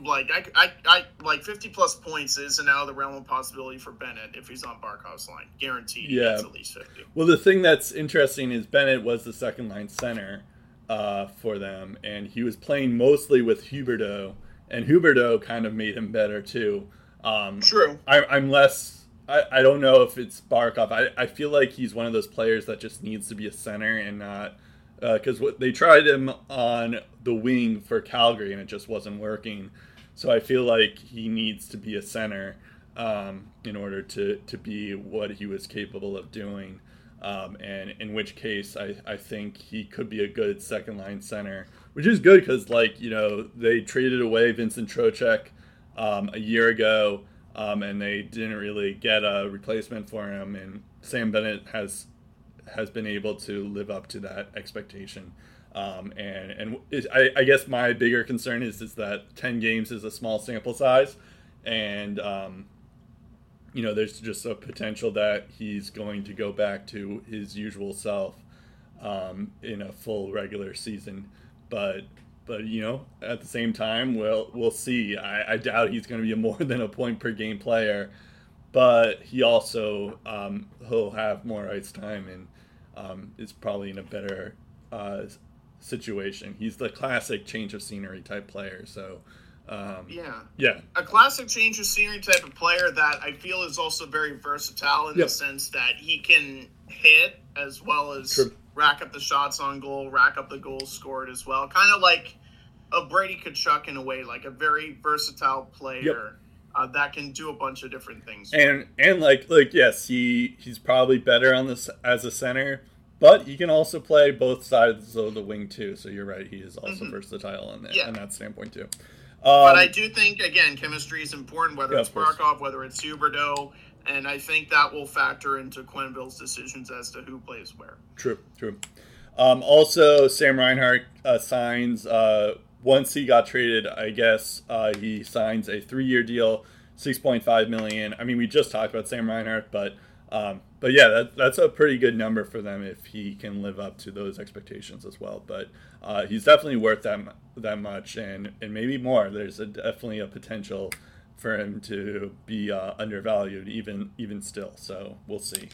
like I, I, I like 50 plus points isn't out of the realm of possibility for Bennett if he's on Barkov's line. Guaranteed Yeah. at least 50. Well, the thing that's interesting is Bennett was the second line center uh, for them, and he was playing mostly with Huberdeau, and Huberdeau kind of made him better too. Um, True. I, I'm less. I, I don't know if it's Barkov. I, I feel like he's one of those players that just needs to be a center and not because what they tried him on the wing for Calgary and it just wasn't working. So I feel like he needs to be a center um, in order to, to be what he was capable of doing. Um, and in which case, I, I think he could be a good second line center, which is good because, like, you know, they traded away Vincent Trocheck um, a year ago um, and they didn't really get a replacement for him. And Sam Bennett has has been able to live up to that expectation. Um, and and is, I, I guess my bigger concern is is that ten games is a small sample size, and um, you know there's just a potential that he's going to go back to his usual self um, in a full regular season. But but you know at the same time we'll we'll see. I, I doubt he's going to be a more than a point per game player, but he also um, he'll have more ice time and um, is probably in a better uh, situation. He's the classic change of scenery type player. So um, yeah, yeah, a classic change of scenery type of player that I feel is also very versatile in Yep. the sense that he can hit as well as True. rack up the shots on goal, rack up the goals scored as well. Kind of like a Brady Tkachuk in a way, like a very versatile player uh, that can do a bunch of different things. and and like like yes, he he's probably better on this as a center, but he can also play both sides of the wing too. So you're right, he is also versatile on that Mm-hmm. Yeah. on that standpoint too. But Um, I do think again, chemistry is important, whether Yeah, it's. Barkov, whether it's Huberdeau, and I think that will factor into Quenneville's decisions as to who plays where. True, true. Um, also, Sam Reinhart uh, signs uh, once he got traded. I guess uh, he signs a three-year deal, six point five million. I mean, we just talked about Sam Reinhart, but um, but yeah, that, that's a pretty good number for them if he can live up to those expectations as well. But uh, he's definitely worth that that much, and and maybe more. There's a, definitely a potential for him to be uh, undervalued, even even still. So we'll see.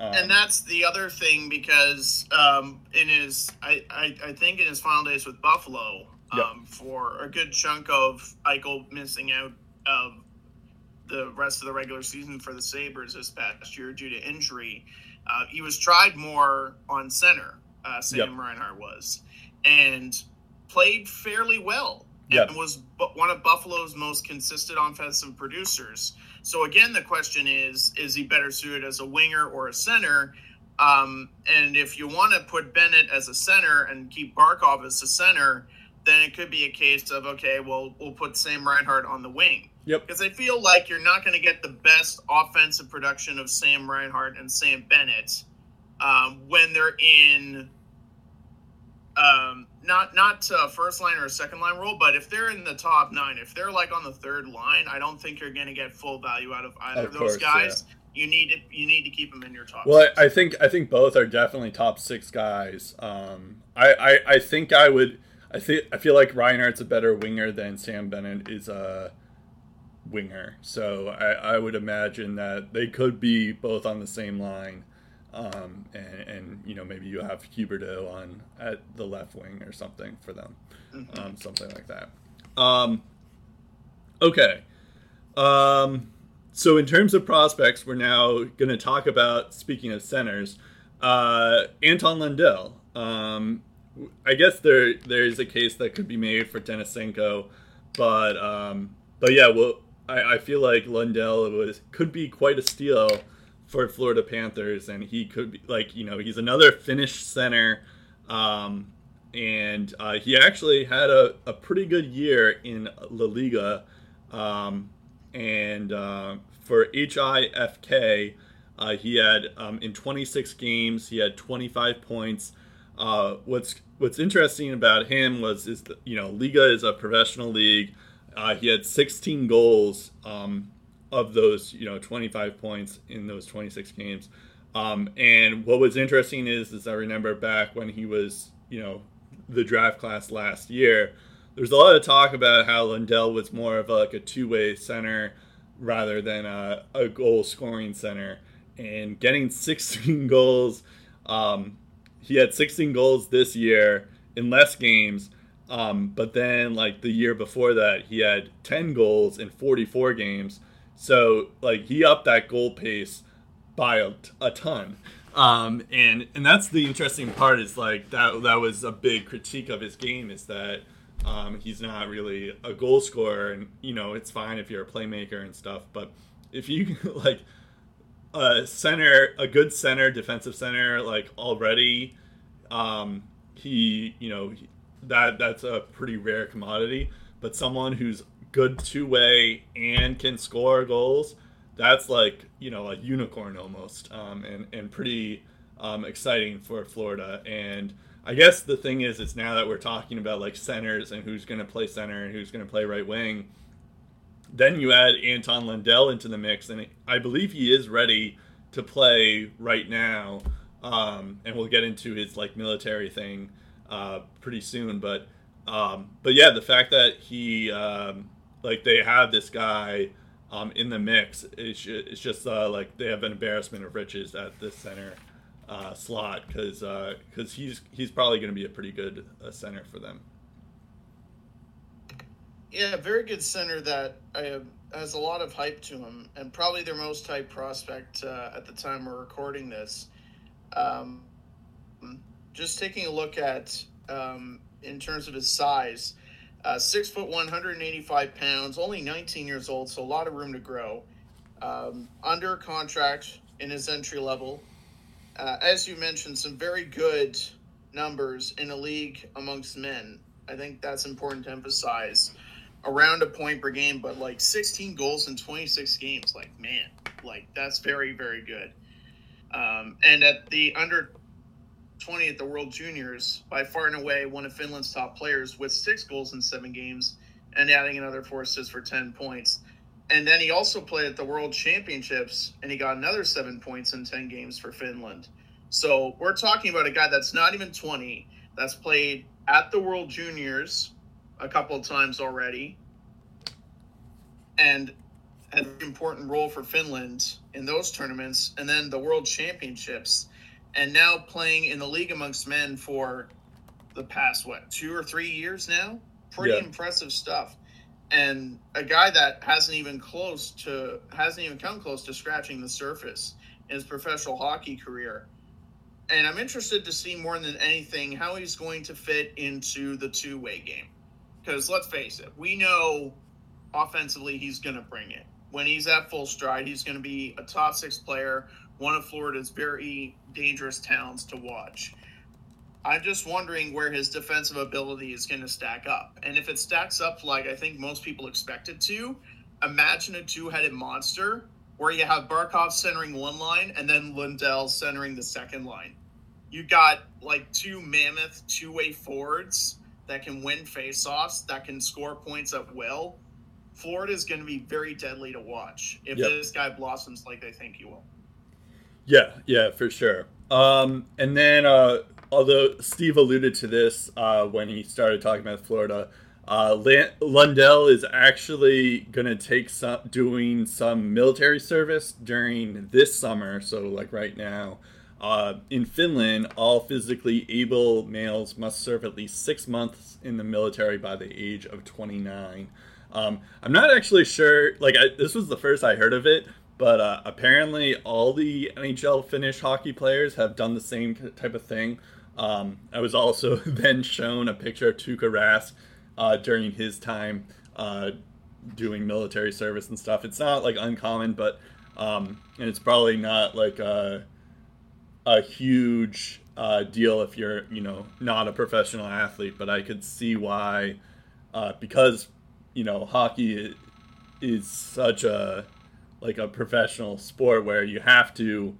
Um, and that's the other thing because um, in his, I, I, I think in his final days with Buffalo, um, Yep. for a good chunk of Eichel missing out of the rest of the regular season for the Sabres this past year due to injury, uh, he was tried more on center. Uh, Sam Yep. Reinhart was, and played fairly well. Yep. And was one of Buffalo's most consistent offensive producers. So again, the question is: Is he better suited as a winger or a center? Um, and if you want to put Bennett as a center and keep Barkov as a center, then it could be a case of okay, well, we'll put Sam Reinhart on the wing Yep. because I feel like you're not going to get the best offensive production of Sam Reinhart and Sam Bennett um, when they're in um, not not uh, first line or a second line role, but if they're in the top nine, if they're like on the third line, I don't think you're going to get full value out of either Of of, those course, guys. You need it. You need to keep them in your top. Well, six. I, I think I think both are definitely top six guys. Um, I, I I think I would. I think I feel like Reinhart's a better winger than Sam Bennett is a winger. So I, I would imagine that they could be both on the same line. Um, and, and you know maybe you have Huberdeau on at the left wing or something for them, um, something like that. Um, okay. Um, so in terms of prospects, we're now going to talk about speaking of centers, uh, Anton Lundell. Um, I guess there there is a case that could be made for Denisenko, but um, but yeah, well, I, I feel like Lundell was could be quite a steal for Florida Panthers, and he could be like you know he's another Finnish center. Um, and uh, he actually had a, a pretty good year in La Liga. Um, and uh, for HIFK, uh, he had um, in 26 games he had 25 points. Uh, what's what's interesting about him was is that, you know Liiga is a professional league. Uh, he had 16 goals um, of those you know 25 points in those 26 games. Um, and what was interesting is is I remember back when he was you know the draft class last year. There's a lot of talk about how Lundell was more of a, like a two-way center rather than a, a goal scoring center. And getting 16 goals, um, he had 16 goals this year in less games. Um, but then, like the year before that, he had 10 goals in 44 games. So, like, he upped that goal pace by a, a ton. Um, and and that's the interesting part is like that that was a big critique of his game is that um, he's not really a goal scorer and you know it's fine if you're a playmaker and stuff but if you like a center a good center defensive center like already um, he you know that that's a pretty rare commodity. But someone who's good two way and can score goals that's like you know a unicorn almost um, and and pretty um, exciting for Florida. And I guess the thing is it's now that we're talking about like centers and who's going to play center and who's going to play right wing then you add Anton Lundell into the mix and I believe he is ready to play right now um, and we'll get into his like military thing uh, pretty soon but um, but yeah the fact that he um, like they have this guy um, in the mix. It's, it's just uh, like they have an embarrassment of riches at this center uh, slot because because he's he's probably going to be a pretty good uh, center for them. Yeah, very good center that uh, has a lot of hype to him, and probably their most hyped prospect uh, at the time we're recording this. Um, just taking a look at um, in terms of his size, uh, six foot one, 185 pounds, only 19 years old, so a lot of room to grow. Um, under contract in his entry level, uh, as you mentioned, some very good numbers in a league amongst men. I think that's important to emphasize. Around a point per game, but like 16 goals in 26 games. Like, man, like that's very, very good. Um, and at the under 20 at the World Juniors, by far and away one of Finland's top players with six goals in seven games and adding another four assists for 10 points. And then he also played at the World Championships and he got another seven points in 10 games for Finland. So we're talking about a guy that's not even 20, that's played at the World Juniors a couple of times already and had an important role for Finland in those tournaments. And then the World Championships and now playing in the league amongst men for the past, what, two or three years now? Pretty Yeah. impressive stuff and a guy that hasn't even close to hasn't even come close to scratching the surface in his professional hockey career. And I'm interested to see more than anything how he's going to fit into the two-way game. Because let's face it, we know offensively he's going to bring it. When he's at full stride, he's going to be a top six player, one of Florida's very dangerous talents to watch. I'm just wondering where his defensive ability is going to stack up. And if it stacks up like I think most people expect it to, imagine a two headed monster where you have Barkov centering one line and then Lundell centering the second line. You got like two mammoth two way forwards that can win faceoffs, that can score points at will. Florida is going to be very deadly to watch if Yep. this guy blossoms like they think he will. Yeah, yeah, for sure. Um, and then, uh, although Steve alluded to this uh, when he started talking about Florida, uh, Lundell is actually going to take some doing some military service during this summer. So, like right now, uh, in Finland, all physically able males must serve at least six months in the military by the age of 29. Um, I'm not actually sure. Like, I, this was the first I heard of it, but uh, apparently all the NHL Finnish hockey players have done the same type of thing. Um, I was also then shown a picture of Tuukka Rask uh, during his time uh, doing military service and stuff. It's not like uncommon, but um, and it's probably not like a, a huge uh, deal if you're you know not a professional athlete. But I could see why uh, because you know hockey is such a like a professional sport where you have to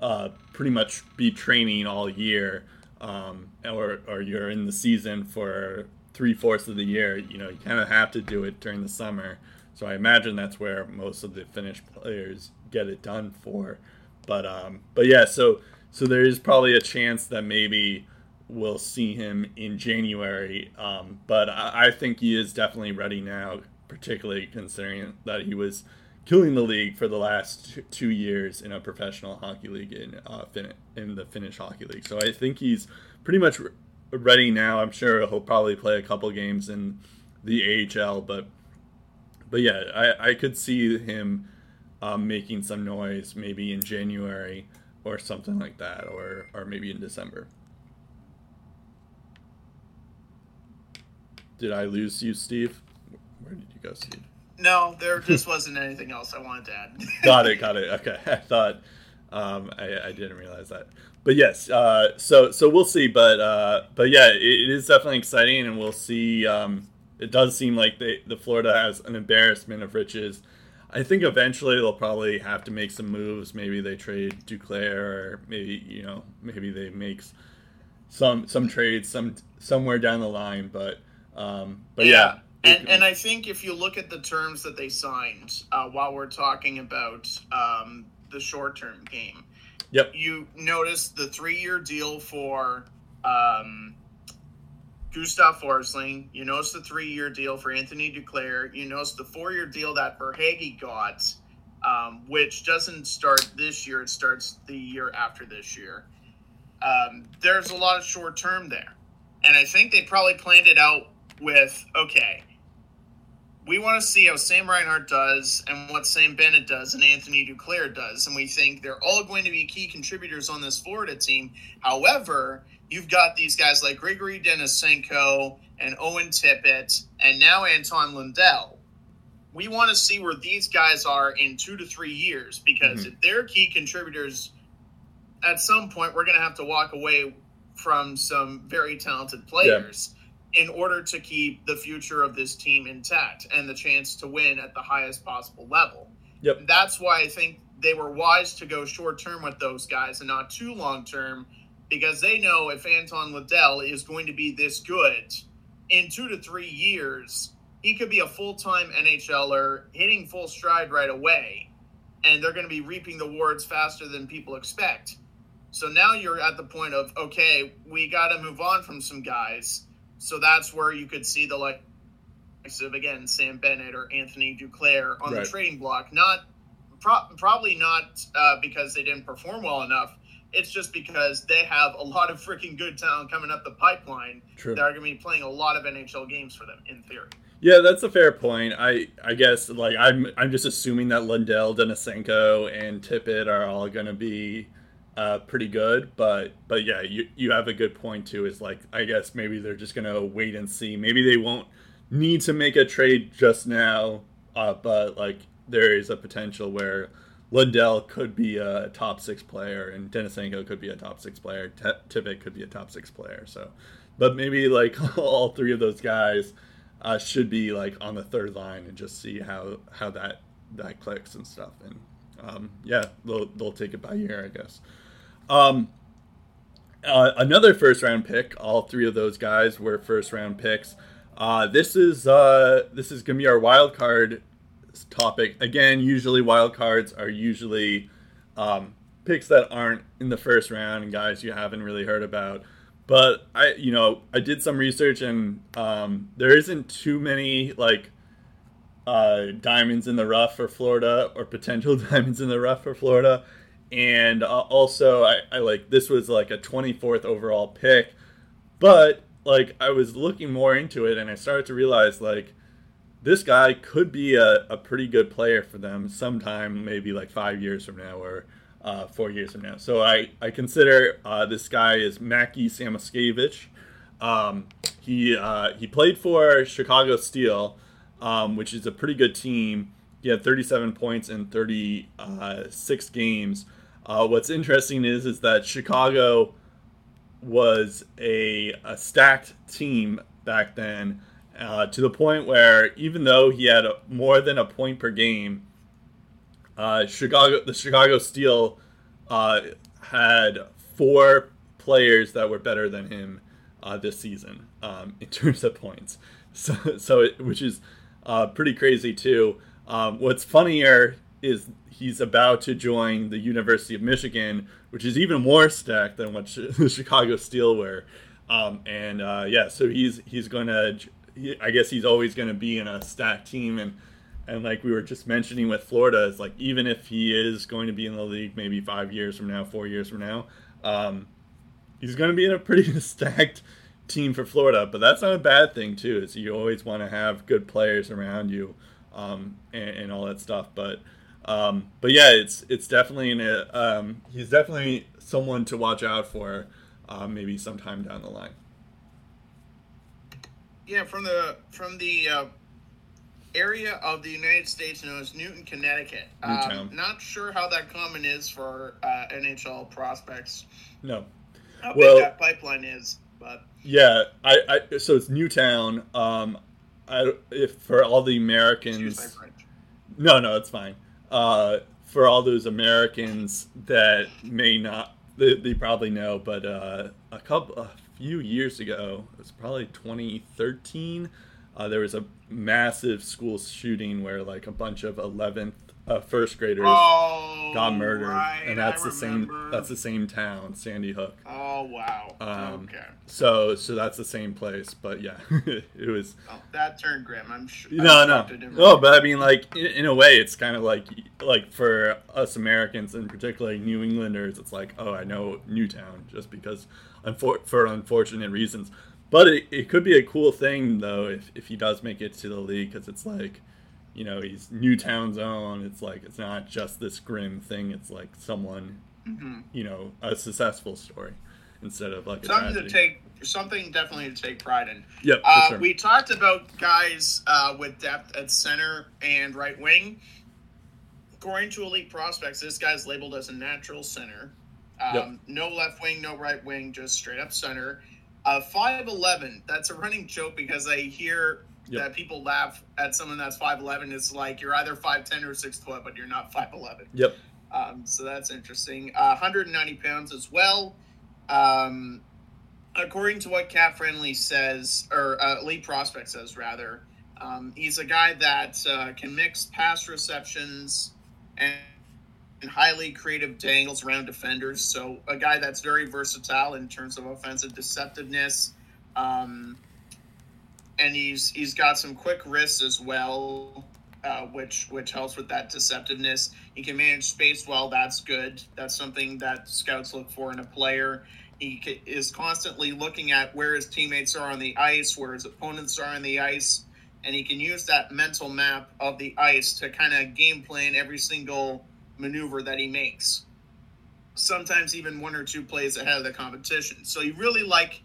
uh, pretty much be training all year, um, or or you're in the season for three fourths of the year. You know, you kind of have to do it during the summer. So I imagine that's where most of the Finnish players get it done for. But um, but yeah, so so there is probably a chance that maybe we'll see him in January. Um, but I, I think he is definitely ready now, particularly considering that he was killing the league for the last two years in a professional hockey league in uh, fin- in the Finnish hockey league. So I think he's pretty much re- ready now. I'm sure he'll probably play a couple games in the AHL, but but yeah, I, I could see him um, making some noise maybe in January or something like that, or or maybe in December. Did I lose you, Steve? Where did you go, Steve? No, there just wasn't anything else I wanted to add. got it, got it. Okay, I thought um, I, I didn't realize that, but yes. Uh, so so we'll see, but uh, but yeah, it, it is definitely exciting, and we'll see. Um, it does seem like they, the Florida has an embarrassment of riches. I think eventually they'll probably have to make some moves. Maybe they trade Duclair, or maybe you know maybe they make some some trades some somewhere down the line. But um, but yeah, And, and I think if you look at the terms that they signed uh, while we're talking about um, the short term game, Yep. you notice the three year deal for um, Gustav Forsling. You notice the three year deal for Anthony Duclair. You notice the four year deal that Verhaeghe got, um, which doesn't start this year, it starts the year after this year. um, there's a lot of short term there. And I think they probably planned it out with okay, we want to see how Sam Reinhart does and what Sam Bennett does and Anthony Duclair does. And we think they're all going to be key contributors on this Florida team. However, you've got these guys like Grigory Denisenko and Owen Tippett and now Anton Lundell. We want to see where these guys are in two to three years because mm-hmm. if they're key contributors, at some point we're going to have to walk away from some very talented players. Yeah in order to keep the future of this team intact and the chance to win at the highest possible level. Yep. That's why I think they were wise to go short term with those guys and not too long term because they know if Anton Lundell is going to be this good in two to three years, he could be a full time NHLer hitting full stride right away. And they're going to be reaping the wards faster than people expect. So now you're at the point of, okay, we got to move on from some guys so that's where you could see the like of again Sam Bennett or Anthony Duclair on right. the trading block. Not pro- probably not uh, because they didn't perform well enough. It's just because they have a lot of freaking good talent coming up the pipeline True. that are going to be playing a lot of NHL games for them in theory. Yeah, that's a fair point. I I guess like I'm I'm just assuming that Lundell, Denisenko, and Tippett are all going to be uh, pretty good. But but yeah, you you have a good point too. Is like I guess maybe they're just gonna wait and see. Maybe they won't need to make a trade just now. Uh, but like there is a potential where Lundell could be a top six player and Denisenko could be a top six player. T- Tippett could be a top six player. So, but maybe like all three of those guys uh, should be like on the third line and just see how how that that clicks and stuff. And um, yeah, they'll they'll take it by year, I guess. Um, uh, another first round pick. All three of those guys were first round picks. Uh, this is uh, this is gonna be our wild card topic. Again, usually wild cards are usually um, picks that aren't in the first round and guys you haven't really heard about. But I, you know, I did some research and um, there isn't too many like uh, diamonds in the rough for Florida or potential diamonds in the rough for Florida and uh, also I, I like this was like a 24th overall pick but like i was looking more into it and i started to realize like this guy could be a, a pretty good player for them sometime maybe like five years from now or uh, four years from now. So i, I consider uh, this guy is Mackie Samoskevich. Um, he uh, he played for chicago steel um, which is a pretty good team. He had 37 points in 36 uh, games. Uh, what's interesting is is that Chicago was a, a stacked team back then, uh, to the point where even though he had a, more than a point per game, uh, Chicago the Chicago Steel uh, had four players that were better than him uh, this season um, in terms of points. So, so it, which is uh, pretty crazy too. Um, what's funnier is he's about to join the University of Michigan, which is even more stacked than what the Chicago Steel were. Um, and uh, yeah, so he's he's gonna. I guess he's always gonna be in a stacked team, and and like we were just mentioning with Florida, it's like even if he is going to be in the league maybe five years from now, four years from now, um, he's going to be in a pretty stacked team for Florida. But that's not a bad thing too. Is you always want to have good players around you um, and, and all that stuff. But um, but yeah, it's it's definitely an, um, he's definitely someone to watch out for, uh, maybe sometime down the line. Yeah, from the from the uh, area of the United States known as Newton, Connecticut. Um, not sure how that common is for uh, NHL prospects. No. How well, big that pipeline is, but yeah, I, I so it's Newtown. Um, I if for all the Americans. No, no, it's fine uh, for all those Americans that may not, they, they probably know, but uh, a couple, a few years ago, it was probably 2013. Uh, there was a massive school shooting where like a bunch of 11th uh, first graders Oh, got murdered, right, and that's I the same. That's the same town, Sandy Hook. Oh wow. Um, okay. So so that's the same place, but yeah, it was. Oh, that turned grim. I'm sure. No, no, shocked it didn't- no. But I mean, like in, in a way, it's kind of like like for us Americans and particularly New Englanders, it's like, oh, I know Newtown just because, unfor- for unfortunate reasons. But it, it could be a cool thing though if, if he does make it to the league because it's like, you know, he's Newtown's own. It's like it's not just this grim thing. It's like someone, Mhm. you know, a successful story instead of like Something to take. Something definitely to take pride in. Yep, Uh, sure. We talked about guys uh, with depth at center and right wing. According to Elite Prospects, this guy's labeled as a natural center. Um, Yep. No left wing, no right wing, just straight up center. Uh, 5'11, that's a running joke because I hear Yep. that people laugh at someone that's 5'11. It's like you're either 5'10 or 6 foot, but you're not 5'11. Yep. Um, so that's interesting. Uh, 190 pounds as well. Um, according to what CapFriendly says, or uh, Elite Prospect says, rather, um, he's a guy that uh, can mix pass receptions and, and highly creative dangles around defenders. So a guy that's very versatile in terms of offensive deceptiveness. Um, and he's he's got some quick wrists as well, uh, which which helps with that deceptiveness. He can manage space well. That's good. That's something that scouts look for in a player. He is constantly looking at where his teammates are on the ice, where his opponents are on the ice, and he can use that mental map of the ice to kind of game plan every single maneuver that he makes. Sometimes even one or two plays ahead of the competition. So you really like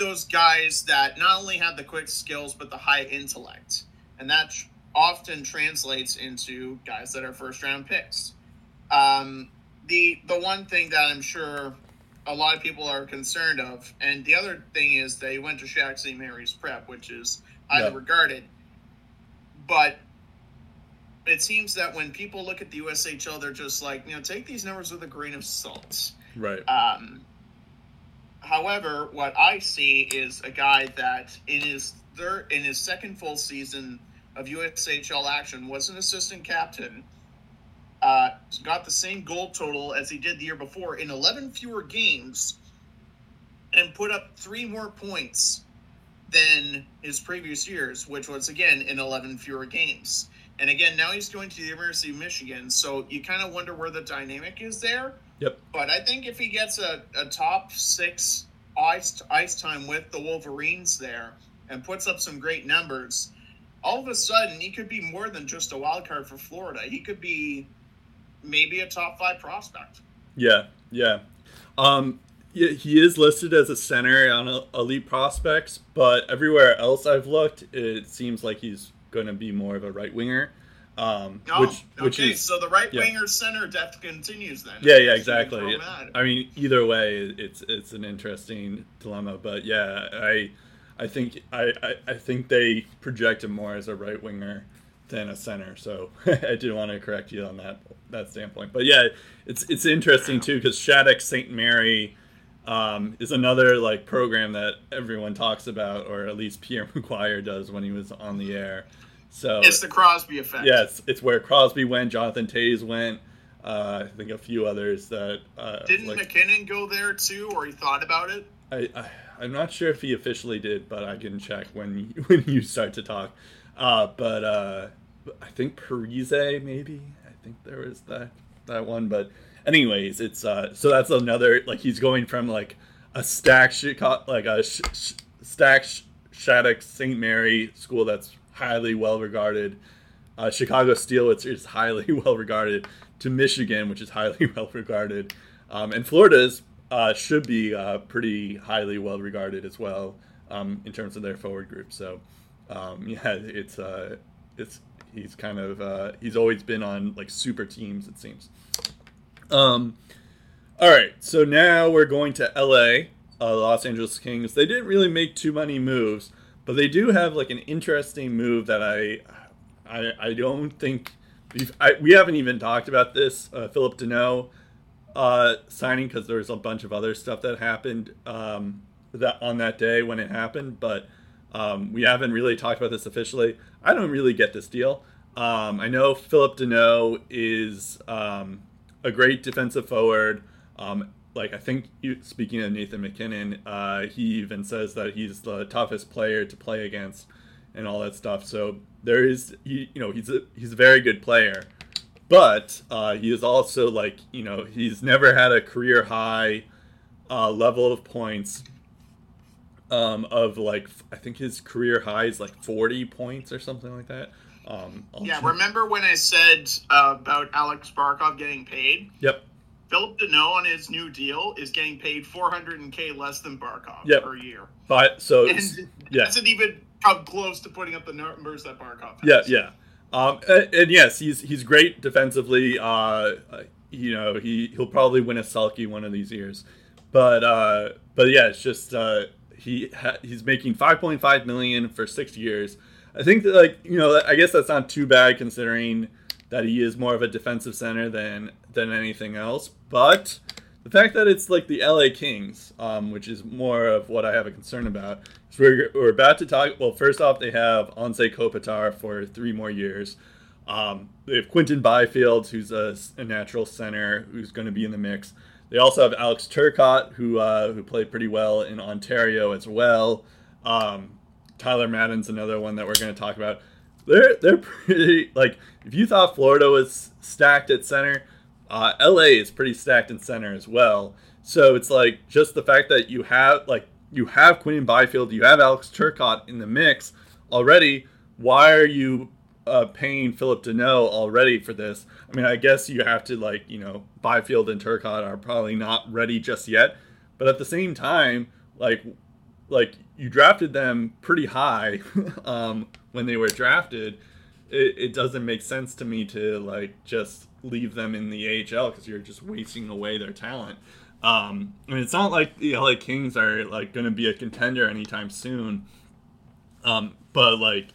those guys that not only have the quick skills but the high intellect, and that tr- often translates into guys that are first round picks. Um, the the one thing that I'm sure a lot of people are concerned of, and the other thing is they went to Shattuck St. Mary's prep, which is highly Yeah. regarded, but it seems that when people look at the USHL, they're just like, you know, take these numbers with a grain of salt. Right. Um, however, what I see is a guy that in his third, in his second full season of USHL action was an assistant captain. Uh, got the same goal total as he did the year before in 11 fewer games, and put up three more points than his previous years, which was again in 11 fewer games. And again, now he's going to the University of Michigan, so you kind of wonder where the dynamic is there. Yep. But I think if he gets a, a top six ice ice time with the Wolverines there and puts up some great numbers, all of a sudden he could be more than just a wild card for Florida. He could be maybe a top five prospect. Yeah, yeah. Um, yeah, he is listed as a center on Elite Prospects, but everywhere else I've looked, it seems like he's going to be more of a right winger. Um, Oh, which which okay. is so the right yeah. winger center depth continues then. yeah, yeah, exactly. I mean, either way, it's it's an interesting dilemma. But yeah, I I think I, I, I think they project him more as a right winger than a center. So I did want to correct you on that that standpoint. But yeah, it's it's interesting too because Shattuck St. Mary um, is another like program that everyone talks about, or at least Pierre McGuire does when he was on the air. So It's the Crosby effect. Yes, it's, where Crosby went, Jonathan Toews went, uh, I think a few others that uh, Didn't like, MacKinnon go there too, or he thought about it? I, I I'm not sure if he officially did, but I can check when you, when you start to talk. Uh, but uh, I think Parise maybe. I think there was that that one. But anyways, it's uh, so that's another like he's going from like a stack Chicago like a sh- sh- stack sh- Shattuck St. Mary school that's highly well regarded. Uh, Chicago Steel, which is highly well regarded, to Michigan, which is highly well regarded, um, and Florida's uh, should be uh, pretty highly well regarded as well um, in terms of their forward group. So, um, yeah, it's uh, it's he's kind of uh, he's always been on like super teams it seems. Um, all right, so now we're going to LA, uh, Los Angeles Kings. They didn't really make too many moves, but they do have like an interesting move that I I, I don't think we've, I, we haven't even talked about this. Uh, Phillip Danault uh, signing because there was a bunch of other stuff that happened um, that on that day when it happened, but um, we haven't really talked about this officially. I don't really get this deal. Um, I know Phillip Danault is um, a great defensive forward. Like I think, speaking of Nathan MacKinnon, uh, he even says that he's the toughest player to play against, and all that stuff. So there is, he, you know, he's a he's a very good player, but uh, he is also like, you know, he's never had a career high uh, level of points. Um, of like, I think his career high is like 40 points or something like that. Um, yeah, remember when I said uh, about Alex Barkov getting paid? Yep. Phillip Danault on his new deal is getting paid 400k less than Barkov yep. per year. But so and yeah. doesn't even come close to putting up the numbers that Barkov has. Yeah, yeah. Um, and, and, yes, he's he's great defensively. Uh, you know, he he'll probably win a Selke one of these years. But uh, but yeah, it's just uh, he ha- he's making 5.5 million for six years I think that like you know I guess that's not too bad considering that he is more of a defensive center than than anything else. But the fact that it's like the LA Kings, um, which is more of what I have a concern about. So we're, we're about to talk. Well, first off, they have Anze Kopitar for three more years. Um, they have Quinton Byfield, who's a, a natural center, who's going to be in the mix. They also have Alex Turcotte, who uh, who played pretty well in Ontario as well. Um, Tyler Madden's another one that we're going to talk about. They're they're pretty like if you thought Florida was stacked at center, uh, LA is pretty stacked in center as well. So it's like just the fact that you have like you have Quinton Byfield, you have Alex Turcotte in the mix already. Why are you uh, paying Phillip Danault already for this? I mean, I guess you have to like you know Byfield and Turcotte are probably not ready just yet, but at the same time, like like you drafted them pretty high um, when they were drafted. It, it, doesn't make sense to me to like just leave them in the AHL because you're just wasting away their talent. Um, I mean, it's not like the LA Kings are like going to be a contender anytime soon. Um, but like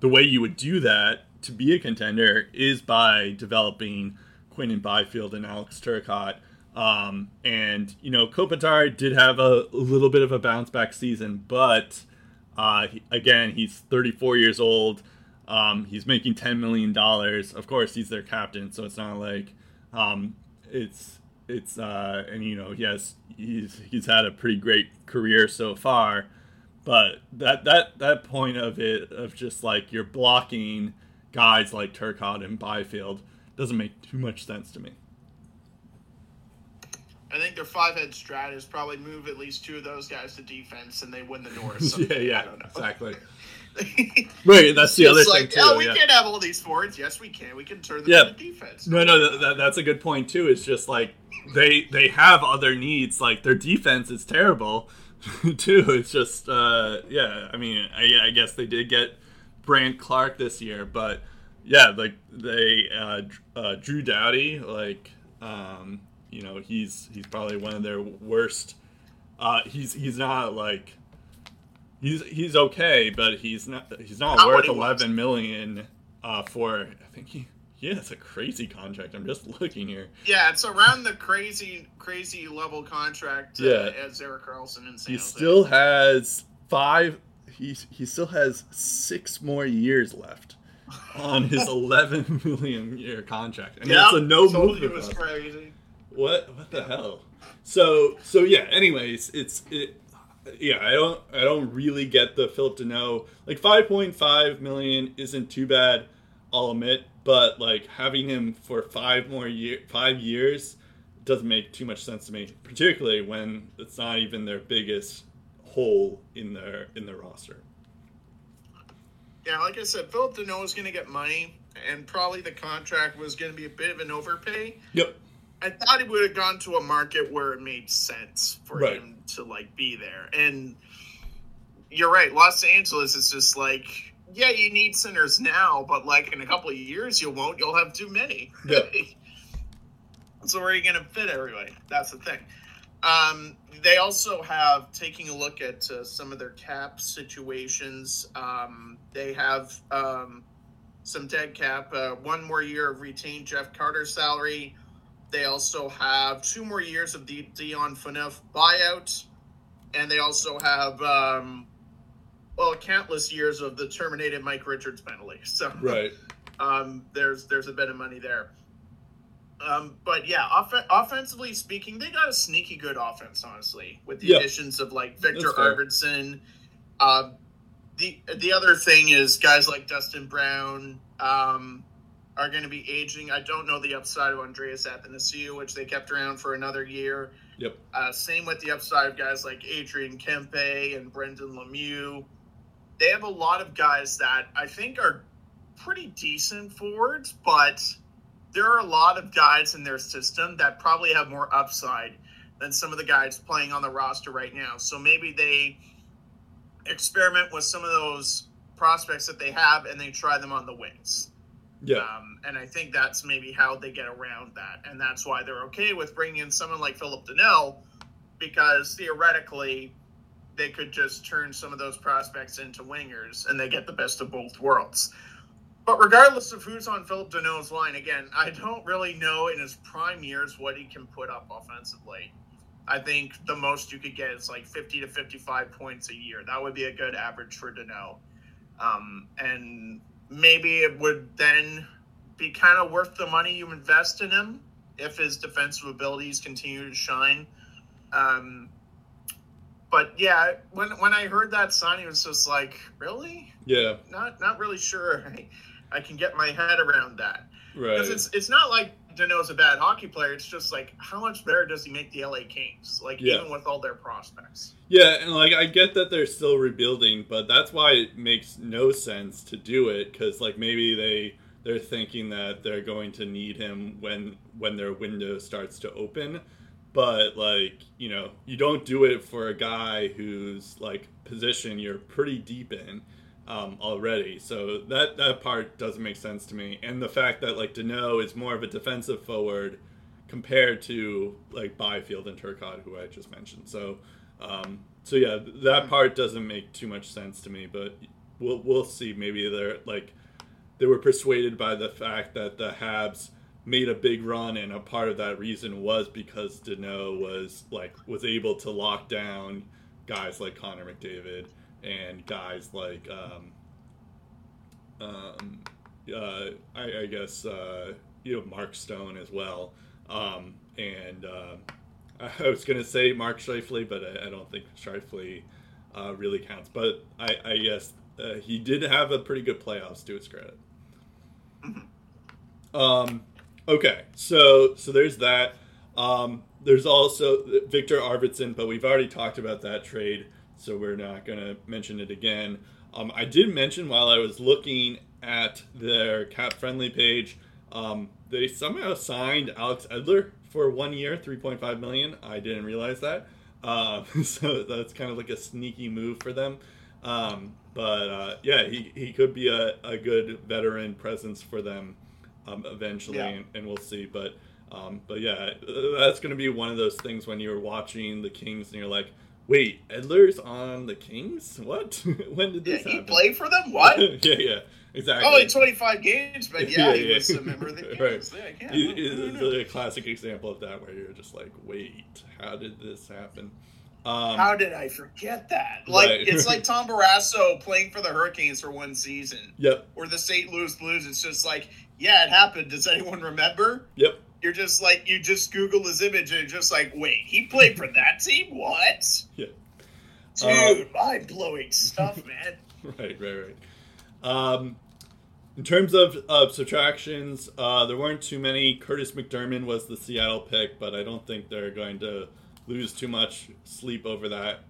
the way you would do that to be a contender is by developing Quinton Byfield and Alex Turcotte um, and you know, Kopitar did have a, a, little bit of a bounce back season, but uh, he, again, he's 34 years old. Um, he's making 10 million dollars. Of course, he's their captain, so it's not like um, it's it's uh, and you know, yes, he's he's had a pretty great career so far. But that that that point of it of just like you're blocking guys like Turcotte and Byfield doesn't make too much sense to me. I think their five head strat is probably move at least two of those guys to defense and they win the North. yeah, yeah, exactly. right, that's the other like, thing too. Oh, we yeah. can't have all these forwards. Yes, we can. We can turn them yeah. into defense. No, no, that, that's a good point too. It's just like they they have other needs. Like their defense is terrible too. It's just uh, yeah. I mean, I, I guess they did get Brandt Clarke this year, but yeah, like they uh, uh, Drew Doughty, like um, you know he's he's probably one of their worst. Uh, he's he's not like he's he's okay, but he's not he's not, not worth eleven million uh, for. I think he yeah, it's a crazy contract. I'm just looking here. Yeah, it's around the crazy crazy level contract. Uh, yeah, as Erik Karlsson in San He still has five. He he still has six more years left on his 11 million year contract, and yep, it's a no move. It was crazy. What what the hell? So so yeah. Anyways, it's it. Yeah, I don't I don't really get the Phillip Danault like five point five million isn't too bad. I'll admit, but like having him for five more year five years doesn't make too much sense to me, particularly when it's not even their biggest hole in their in their roster. Yeah, like I said, Phillip Danault is going to get money, and probably the contract was going to be a bit of an overpay. Yep. I thought he would have gone to a market where it made sense for right. him to like be there. And you're right, Los Angeles is just like, yeah, you need centers now, but like in a couple of years you won't. You'll have too many. Yeah. so where are you going to fit everybody? That's the thing. Um, they also have taking a look at uh, some of their cap situations. Um, they have um, some dead cap. Uh, one more year of retained Jeff Carter salary. They also have two more years of the Dion Phaneuf buyout, and they also have um, well countless years of the terminated Mike Richards penalty. So right, Um, there's there's a bit of money there. Um, but yeah, off- offensively speaking, they got a sneaky good offense, honestly, with the Yeah. additions of like Viktor Arvidsson. Um, the the other thing is guys like Dustin Brown um, are going to be aging. I don't know the upside of Andreas Athanasiou, which they kept around for another year. Yep. Uh, same with the upside of guys like Adrian Kempe and Brendan Lemieux. They have a lot of guys that I think are pretty decent forwards, but there are a lot of guys in their system that probably have more upside than some of the guys playing on the roster right now. So maybe they experiment with some of those prospects that they have and they try them on the wings. Yeah. Um, and I think that's maybe how they get around that. And that's why they're okay with bringing in someone like Phillip Danault, because theoretically, they could just turn some of those prospects into wingers and they get the best of both worlds. But regardless of who's on Phillip Danault's line, again, I don't really know in his prime years what he can put up offensively. I think the most you could get is like 50 to 55 points a year. That would be a good average for Danault. Um, and maybe it would then be kind of worth the money you invest in him if his defensive abilities continue to shine. Um, but yeah, when when I heard that sign, it was just like, really, Yeah. not not really sure. I, I can get my head around that Right. because it's it's not like Danault's a bad hockey player. It's just like how much better does he make the LA Kings? Like Yeah. even with all their prospects. Yeah, and like I get that they're still rebuilding, but that's why it makes no sense to do it because like maybe they they're thinking that they're going to need him when when their window starts to open, but like you know you don't do it for a guy whose like position you're pretty deep in um, already. So that that part doesn't make sense to me, and the fact that like Danault is more of a defensive forward compared to like Byfield and Turcotte, who I just mentioned. So. Um, so yeah, that part doesn't make too much sense to me, but we'll we'll see. Maybe they're like they were persuaded by the fact that the Habs made a big run, and a part of that reason was because Danault was like was able to lock down guys like Connor McDavid and guys like um, um, uh, I, I guess uh, you know Mark Stone as well, um, and. Uh, I was gonna say Mark Scheifele, but I, I don't think Scheifele uh, really counts. But I, I guess uh, he did have a pretty good playoffs to his credit. Um, okay, so so there's that. Um, there's also Viktor Arvidsson, but we've already talked about that trade, so we're not gonna mention it again. Um, I did mention while I was looking at their CapFriendly page, um, they somehow signed Alex Edler for one year, 3.5 million. I didn't realize that. Um, so that's kind of like a sneaky move for them. Um, but uh, yeah, he, he could be a, a good veteran presence for them um, eventually, Yeah. and, and we'll see. But um, but yeah, that's going to be one of those things when you're watching the Kings and you're like, wait, Edler's on the Kings? What? when did Yeah, this he played for them. What? yeah, yeah, exactly. Only 25 games, but yeah, Yeah, he was a member of the Kings. Right. Yeah, yeah, It- it's know. a classic example of that where you're just like, wait, how did this happen? Um, How did I forget that? Like Right. it's like Tom Barrasso playing for the Hurricanes for one season, yep, or the St. Louis Blues. It's just like, yeah, it happened. Does anyone remember? yep. You're just like you just Google his image and just like, wait, he played for that team? What? Yeah. Dude, Um, mind blowing stuff, man. right, right, right. Um, in terms of, of subtractions, uh, there weren't too many. Kurtis MacDermid was the Seattle pick, but I don't think they're going to lose too much sleep over that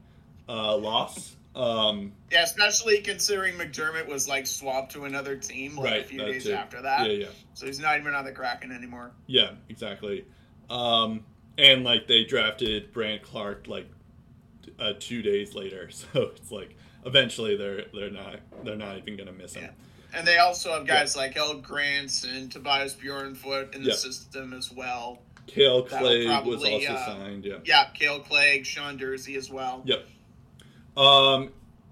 uh, loss. Um, Yeah, especially considering MacDermid was like swapped to another team like right, a few days after that. Yeah, yeah. So he's not even on the Kraken anymore. Yeah, exactly. Um, and like they drafted Brandt Clarke like uh, two days later, so it's like eventually they're they're not they're not even gonna miss him. And they also have guys like Helge Grans and Tobias Bjornfot in the Yeah. system as well. Kale Clague was also uh, signed. Yeah. Yeah, Kale Clague, Sean Durzi as well. Yep. Um,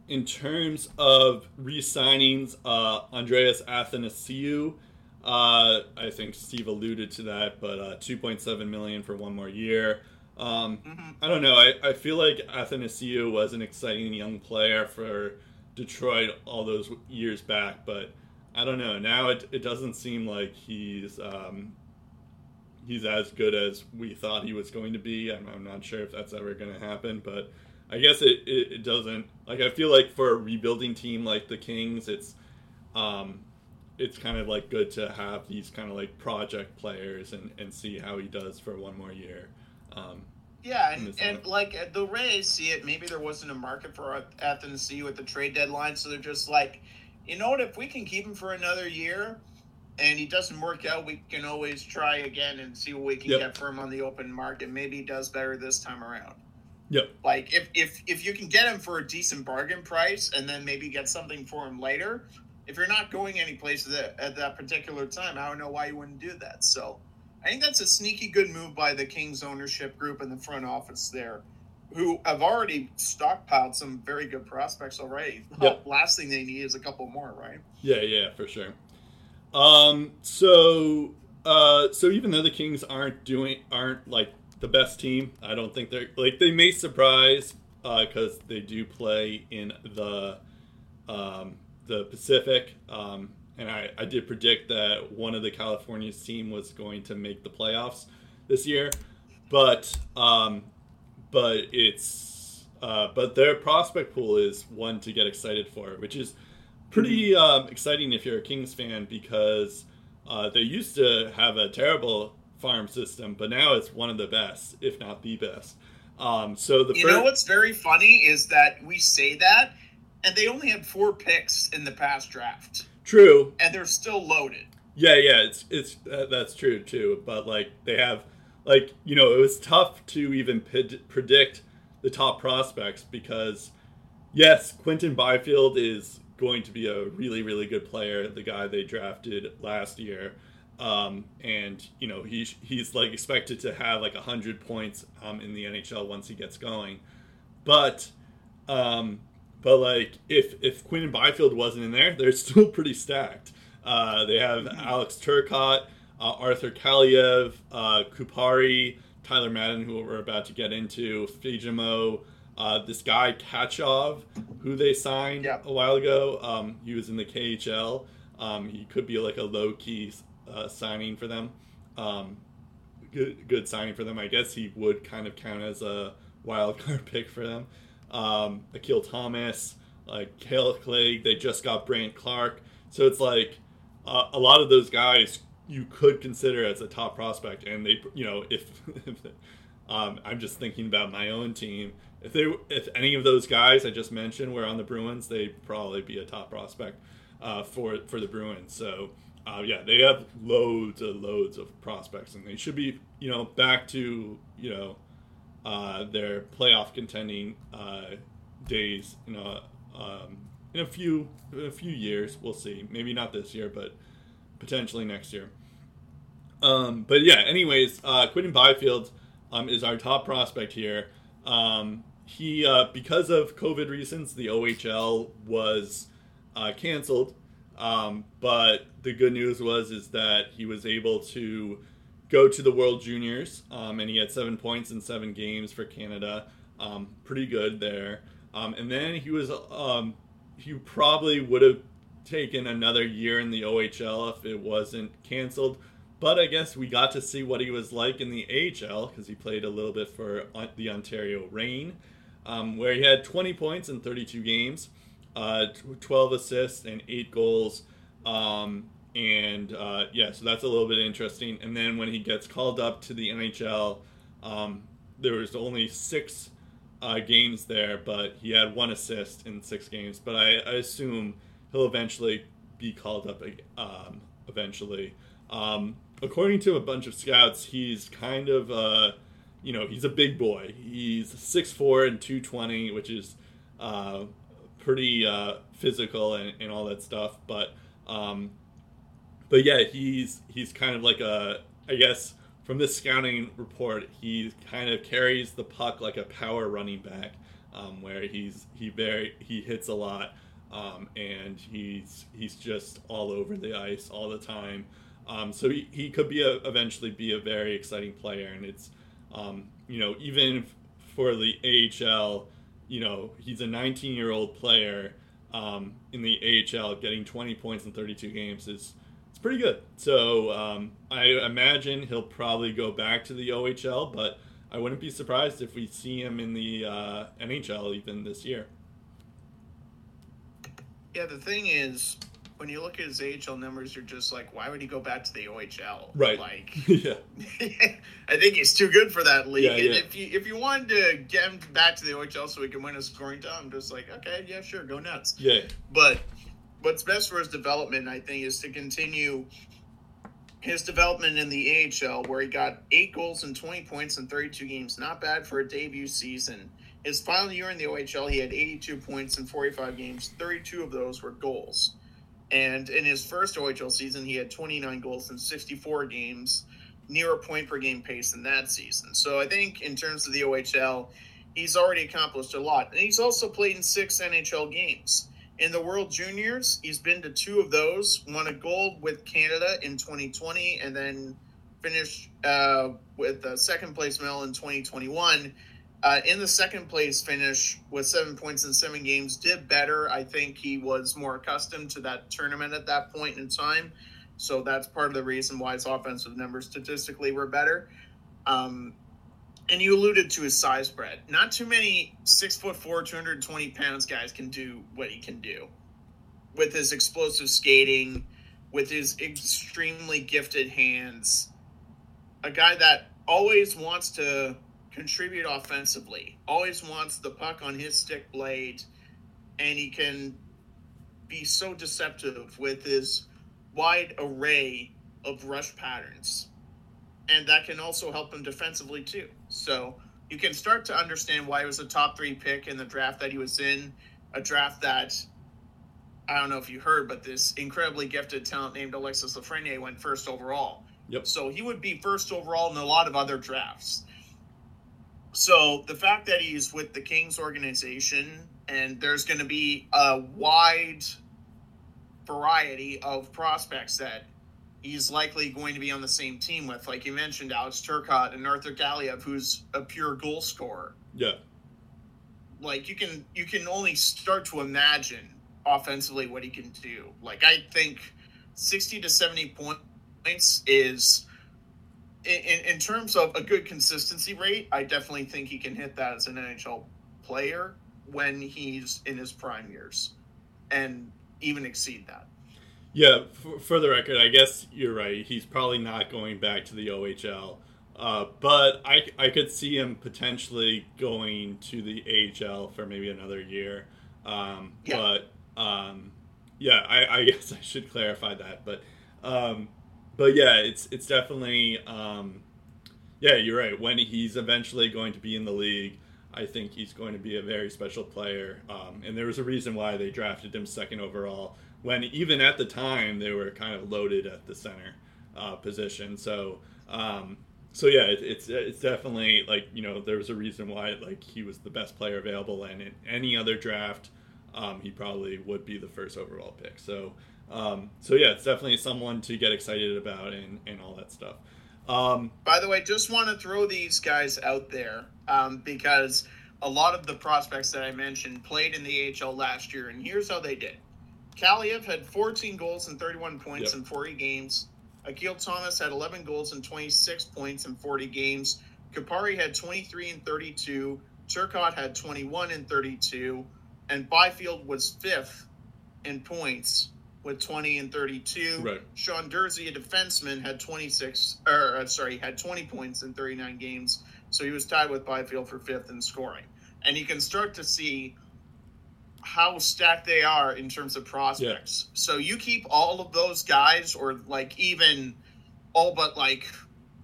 in terms of re-signings, uh, Andreas Athanasiou, uh, I think Steve alluded to that, but uh, 2.7 million for one more year. Um, Mhm. I don't know. I, I feel like Athanasiou was an exciting young player for Detroit all those years back, but I don't know. Now it, it doesn't seem like he's um, he's as good as we thought he was going to be. I'm, I'm not sure if that's ever going to happen, but I guess it, it, it, doesn't. Like I feel like for a rebuilding team like the Kings, it's um, it's kind of like good to have these kind of like project players and, and see how he does for one more year. Um, yeah, and, and like the Rays see it, maybe there wasn't a market for Athens with the trade deadline, so they're just like, you know what? If we can keep him for another year, and he doesn't work out, we can always try again and see what we can yep. get for him on the open market. Maybe he does better this time around. Yep. Like if if if you can get him for a decent bargain price and then maybe get something for him later, if you're not going any place at, at that particular time, I don't know why you wouldn't do that. So I think that's a sneaky good move by the Kings ownership group and the front office there, who have already stockpiled some very good prospects already. Yep. last thing they need is a couple more, right? Yeah, yeah, for sure. Um, so uh, so even though the Kings aren't doing aren't like the best team, I don't think they're like they may surprise because uh, they do play in the um, the Pacific. Um, and I, I did predict that one of the California's team was going to make the playoffs this year, but um, but it's uh, but their prospect pool is one to get excited for, which is pretty um, exciting if you're a Kings fan because uh, they used to have a terrible farm system, but now it's one of the best, if not the best. Um, so the you first... know what's very funny is that we say that, and they only had four picks in the past draft. True, and they're still loaded. Yeah, yeah, it's it's uh, that's true too. But like they have, like you know, it was tough to even pid- predict the top prospects because yes, Quinton Byfield is going to be a really really good player. The guy they drafted last year. Um, and you know he's he's like expected to have like hundred points um, in the NHL once he gets going, but um, but like, if if Quinton Byfield wasn't in there, they're still pretty stacked. Uh, they have mm-hmm. Alex Turcotte, uh, Arthur Kaliyev, uh, Kupari, Tyler Madden, who we're about to get into, Fagemo, uh, this guy Tkachev, who they signed yeah. a while ago. Um, he was in the KHL. Um, he could be like a low key uh, signing for them. Um, good, good signing for them. I guess he would kind of count as a wild card pick for them um, Akil Thomas, like Kale Clague. They just got Brandt Clarke. So it's like uh, a lot of those guys you could consider as a top prospect. And they, you know, if, if um, I'm just thinking about my own team, if they, if any of those guys I just mentioned were on the Bruins, they'd probably be a top prospect uh, for for the Bruins. So. Uh, yeah, they have loads and loads of prospects, and they should be, you know, back to, you know, uh, their playoff contending uh, days in a um, in a few in a few years. We'll see. Maybe not this year, but potentially next year. Um, but yeah, anyways, uh, Quinton Byfield um, is our top prospect here. Um, he uh, because of COVID reasons, the OHL was uh, canceled. Um, but the good news was is that he was able to go to the World Juniors, um, and he had seven points in seven games for Canada. Um, pretty good there. Um, and then he was um, he probably would have taken another year in the OHL if it wasn't canceled. But I guess we got to see what he was like in the AHL because he played a little bit for the Ontario Reign, um, where he had 20 points in 32 games, uh, 12 assists, and 8 goals. Um, and uh, yeah, so that's a little bit interesting. And then when he gets called up to the NHL, um, there was only six uh, games there, but he had one assist in six games. But I, I assume he'll eventually be called up um, eventually. Um, according to a bunch of scouts, he's kind of uh, you know he's a big boy. He's 6'4 and 220, which is uh, pretty uh, physical and, and all that stuff. But um, but yeah, he's he's kind of like a I guess from this scouting report, he kind of carries the puck like a power running back, um, where he's he very he hits a lot, um, and he's he's just all over the ice all the time. Um, so he, he could be a, eventually be a very exciting player, and it's um, you know even for the AHL, you know he's a 19 year old player um, in the AHL, getting 20 points in 32 games is it's pretty good. So um, I imagine he'll probably go back to the OHL, but I wouldn't be surprised if we see him in the uh, NHL even this year. Yeah, the thing is, when you look at his AHL numbers, you're just like, why would he go back to the OHL? Right. Like, yeah. I think he's too good for that league. Yeah, and yeah. if you if you wanted to get him back to the OHL so he can win a scoring title, I'm just like, okay, yeah, sure, go nuts. Yeah. But what's best for his development, I think, is to continue his development in the AHL, where he got eight goals and 20 points in 32 games. Not bad for a debut season. His final year in the OHL, he had 82 points in 45 games. 32 of those were goals. And in his first OHL season, he had 29 goals in 64 games, near a point per game pace in that season. So I think in terms of the OHL, he's already accomplished a lot. And he's also played in six NHL games. In the World Juniors, he's been to two of those, won a gold with Canada in 2020, and then finished uh, with a second place medal in 2021. Uh, in the second place finish with seven points in seven games, did better. I think he was more accustomed to that tournament at that point in time. So that's part of the reason why his offensive numbers statistically were better. Um, and you alluded to his size spread. Not too many six foot four, 220 pounds guys can do what he can do with his explosive skating, with his extremely gifted hands. A guy that always wants to contribute offensively, always wants the puck on his stick blade, and he can be so deceptive with his wide array of rush patterns. And that can also help him defensively too. So you can start to understand why he was a top three pick in the draft that he was in, a draft that I don't know if you heard, but this incredibly gifted talent named Alexis Lafreniere went first overall. Yep. So he would be first overall in a lot of other drafts. So the fact that he's with the Kings organization and there's going to be a wide variety of prospects that he's likely going to be on the same team with, like you mentioned, Alex Turcotte and Arthur Kaliyev, who's a pure goal scorer. Yeah. Like you can you can only start to imagine offensively what he can do. Like I think sixty to seventy points is in, in terms of a good consistency rate, I definitely think he can hit that as an NHL player when he's in his prime years and even exceed that. Yeah, for, for the record, I guess you're right. He's probably not going back to the OHL. Uh, but I, I could see him potentially going to the AHL for maybe another year. Um, Yeah. But um, yeah, I, I guess I should clarify that. But um, but yeah, it's it's definitely um, yeah, you're right. When he's eventually going to be in the league, I think he's going to be a very special player. Um, and there was a reason why they drafted him second overall. When even at the time they were kind of loaded at the center uh, position. So um, so yeah, it, it's it's definitely like you know there was a reason why like he was the best player available, and in any other draft, um, he probably would be the first overall pick. So um, so yeah, it's definitely someone to get excited about and and all that stuff. Um, By the way, just want to throw these guys out there um, because a lot of the prospects that I mentioned played in the AHL last year, and here's how they did. Kaliyev had 14 goals and 31 points Yep. in 40 games. Akil Thomas had 11 goals and 26 points in 40 games. Kupari had 23 and 32. Turcotte had 21 and 32. And Byfield was fifth in points with 20 and 32. Right. Sean Durzi, a defenseman, had 26, or uh, sorry, had 20 points in 39 games. So he was tied with Byfield for fifth in scoring. And you can start to see how stacked they are in terms of prospects. So you keep all of those guys, or like even all but like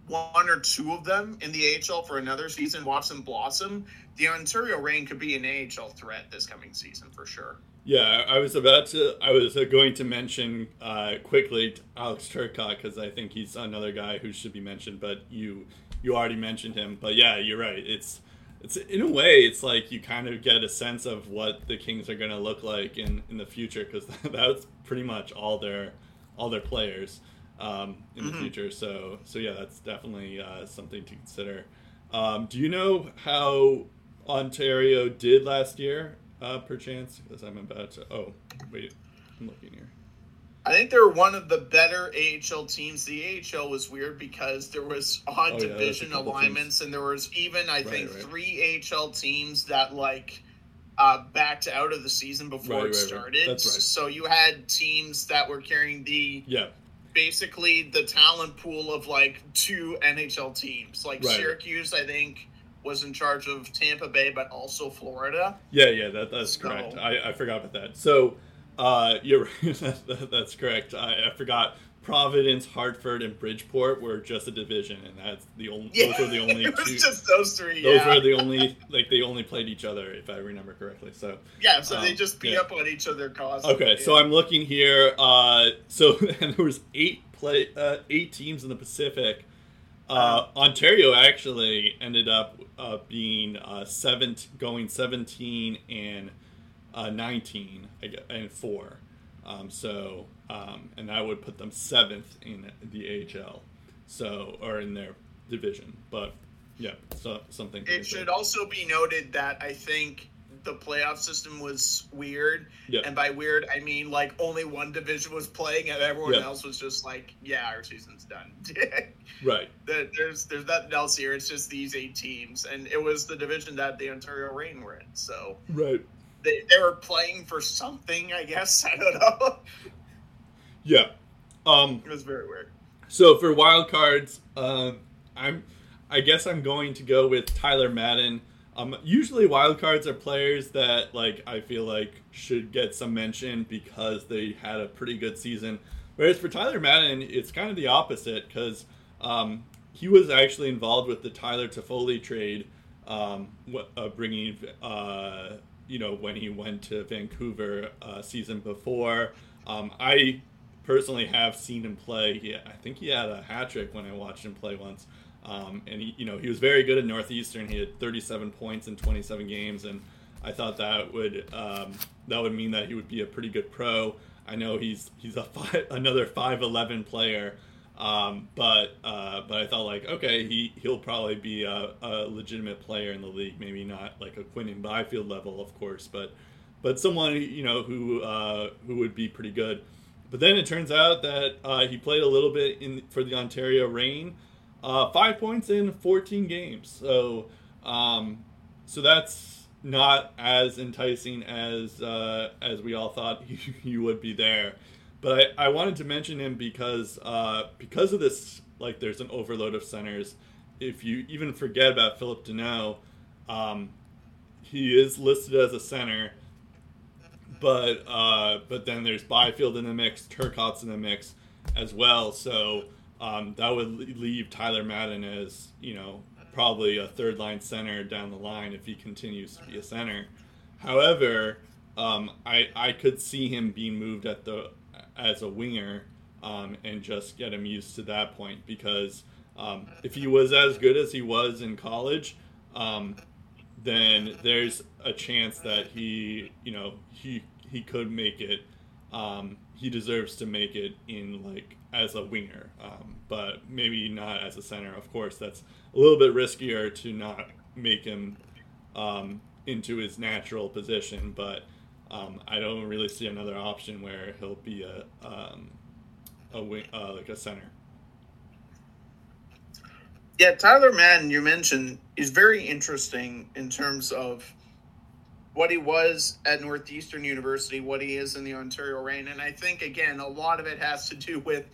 one or two of them in the AHL for another season, watch them blossom. The Ontario Reign could be an AHL threat this coming season for sure. Yeah, I was about to. I was uh, going to mention uh, quickly Alex Turcotte because I think he's another guy who should be mentioned. But you, you already mentioned him. But yeah, you're right. It's, it's in a way, it's like you kind of get a sense of what the Kings are going to look like in in the future because that's pretty much all their, all their players, um, in the Mhm. future. So so yeah, that's definitely uh, something to consider. Um, do you know how Ontario did last year? Uh, perchance? Because I'm about to. Oh, wait, I'm looking here. I think they're one of the better AHL teams. The AHL was weird because there was odd Oh, yeah, division there's a couple alignments, and there was even I think right. three AHL teams that like uh, backed out of the season before Right, it right, right. started. That's right. So you had teams that were carrying the Yeah, basically the talent pool of like two NHL teams. Like Right. Syracuse, I think, was in charge of Tampa Bay, but also Florida. yeah, yeah. That, that's So- correct. I, I forgot about that. So, uh, you're right. that, that, that's correct. I, I forgot. Providence, Hartford, and Bridgeport were just a division, and that's the only. Yeah, Those were the only it was two. just those three. those yeah. were the only like they only played each other, if I remember correctly. So. yeah. So they um, just beat yeah. up on each other constantly. Okay, so I'm looking here. Uh, so and there was eight play, uh, eight teams in the Pacific. Uh, Ontario actually ended up uh, being uh, seven, going 17 and uh, 19 and four. Um, so um, and that would put them seventh in the AHL. So or in their division, but yeah, so something. It should also be noted that I think the playoff system was weird. Yeah. And by weird, I mean like only one division was playing and everyone Yeah. else was just like, yeah, our season's done. right. There- there's there's nothing else here. It's just these eight teams, and it was the division that the Ontario Reign were in. So Right. they, they were playing for something, I guess. I don't know. Yeah. Um, It was very weird. So for wild cards, um, I'm, I guess I'm going to go with Tyler Madden. Um, usually wild cards are players that like I feel like should get some mention because they had a pretty good season. Whereas for Tyler Madden, it's kind of the opposite because um, he was actually involved with the Tyler Toffoli trade, um, uh, bringing uh, you know when he went to Vancouver uh, season before. Um, I personally have seen him play. He, I think he had a hat trick when I watched him play once. Um, and he, you know, he was very good at Northeastern. He had 37 points in 27 games, and I thought that would um, that would mean that he would be a pretty good pro. I know he's he's a five, another 5'11 player, um, but uh, but I thought like okay, he he'll probably be a, a legitimate player in the league. Maybe not like a Quinton Byfield level, of course, but but someone you know who uh, who would be pretty good. But then it turns out that uh, he played a little bit in for the Ontario Reign, uh, five points in 14 games. So um, so that's not as enticing as uh, as we all thought he, would be there. But I, I wanted to mention him because uh, because of this, like there's an overload of centers. If you even forget about Phillip Danault, um, he is listed as a center but uh, but then there's Byfield in the mix, Turcotte's in the mix as well. So um, that would leave Tyler Madden as you know probably a third line center down the line if he continues to be a center. However, um, I I could see him being moved at the as a winger um, and just get him used to that point because um, if he was as good as he was in college. Um, then there's a chance that he, you know, he he could make it. Um, he deserves to make it in like as a winger, um, but maybe not as a center. Of course, that's a little bit riskier to not make him um, into his natural position. But um, I don't really see another option where he'll be a um, a wing, uh, like a center. Yeah, Tyler Madden, you mentioned, is very interesting in terms of what he was at Northeastern University, what he is in the Ontario Reign. And I think, again, a lot of it has to do with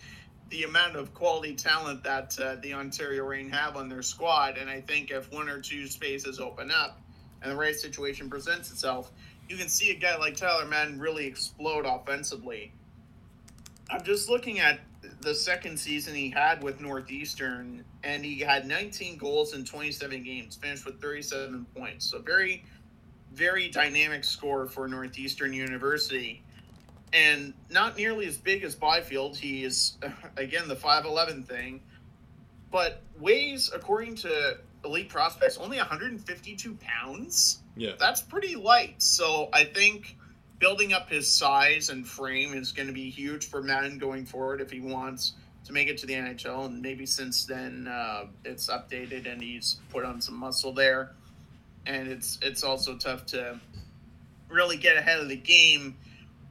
the amount of quality talent that uh, the Ontario Reign have on their squad. And I think if one or two spaces open up and the right situation presents itself, you can see a guy like Tyler Madden really explode offensively. I'm just looking at the second season he had with Northeastern, and he had 19 goals in 27 games, finished with 37 points. So very, very dynamic score for Northeastern University, and not nearly as big as Byfield. He is again the 5'11 thing, but weighs, according to Elite Prospects, only 152 pounds Yeah, that's pretty light. So I think building up his size and frame is going to be huge for Madden going forward if he wants to make it to the NHL. And maybe since then uh, it's updated and he's put on some muscle there. And it's it's also tough to really get ahead of the game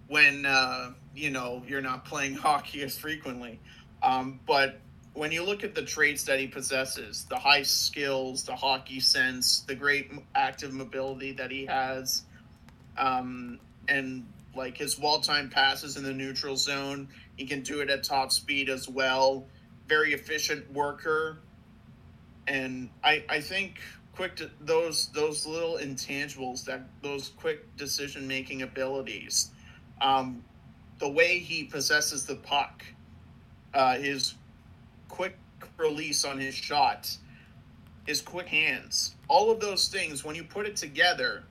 when uh, you know you're not playing hockey as frequently. Um, but when you look at the traits that he possesses, the high skills, the hockey sense, the great active mobility that he has, um, and like his wall time passes in the neutral zone, he can do it at top speed as well. Very efficient worker, and I I think quick to, those those little intangibles that those quick decision making abilities, um, the way he possesses the puck, uh, his quick release on his shot, his quick hands, all of those things, when you put it together,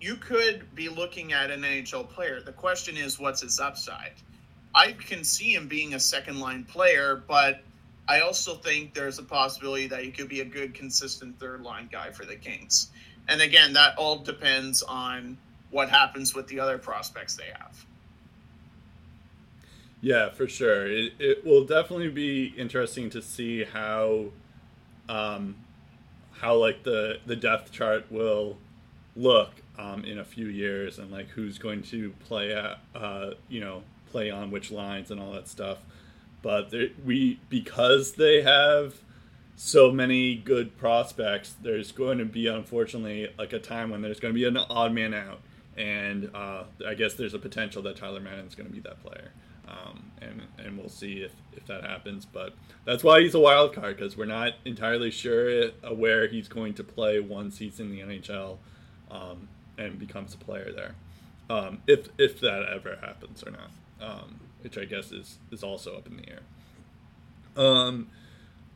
you could be looking at an NHL player. The question is, what's his upside? I can see him being a second line player, but I also think there's a possibility that he could be a good, consistent third line guy for the Kings. And again, that all depends on what happens with the other prospects they have. Yeah, for sure. It, it will definitely be interesting to see how, um, how like the the depth chart will look um, in a few years, and like who's going to play at, uh, you know, play on which lines and all that stuff. But we because they have so many good prospects, there's going to be unfortunately like a time when there's going to be an odd man out, and uh, I guess there's a potential that Tyler Madden's going to be that player. Um, and and we'll see if, if that happens. But that's why he's a wild card because we're not entirely sure where he's going to play once he's in the NHL um, and becomes a player there, um, if if that ever happens or not, um, which I guess is is also up in the air. Um,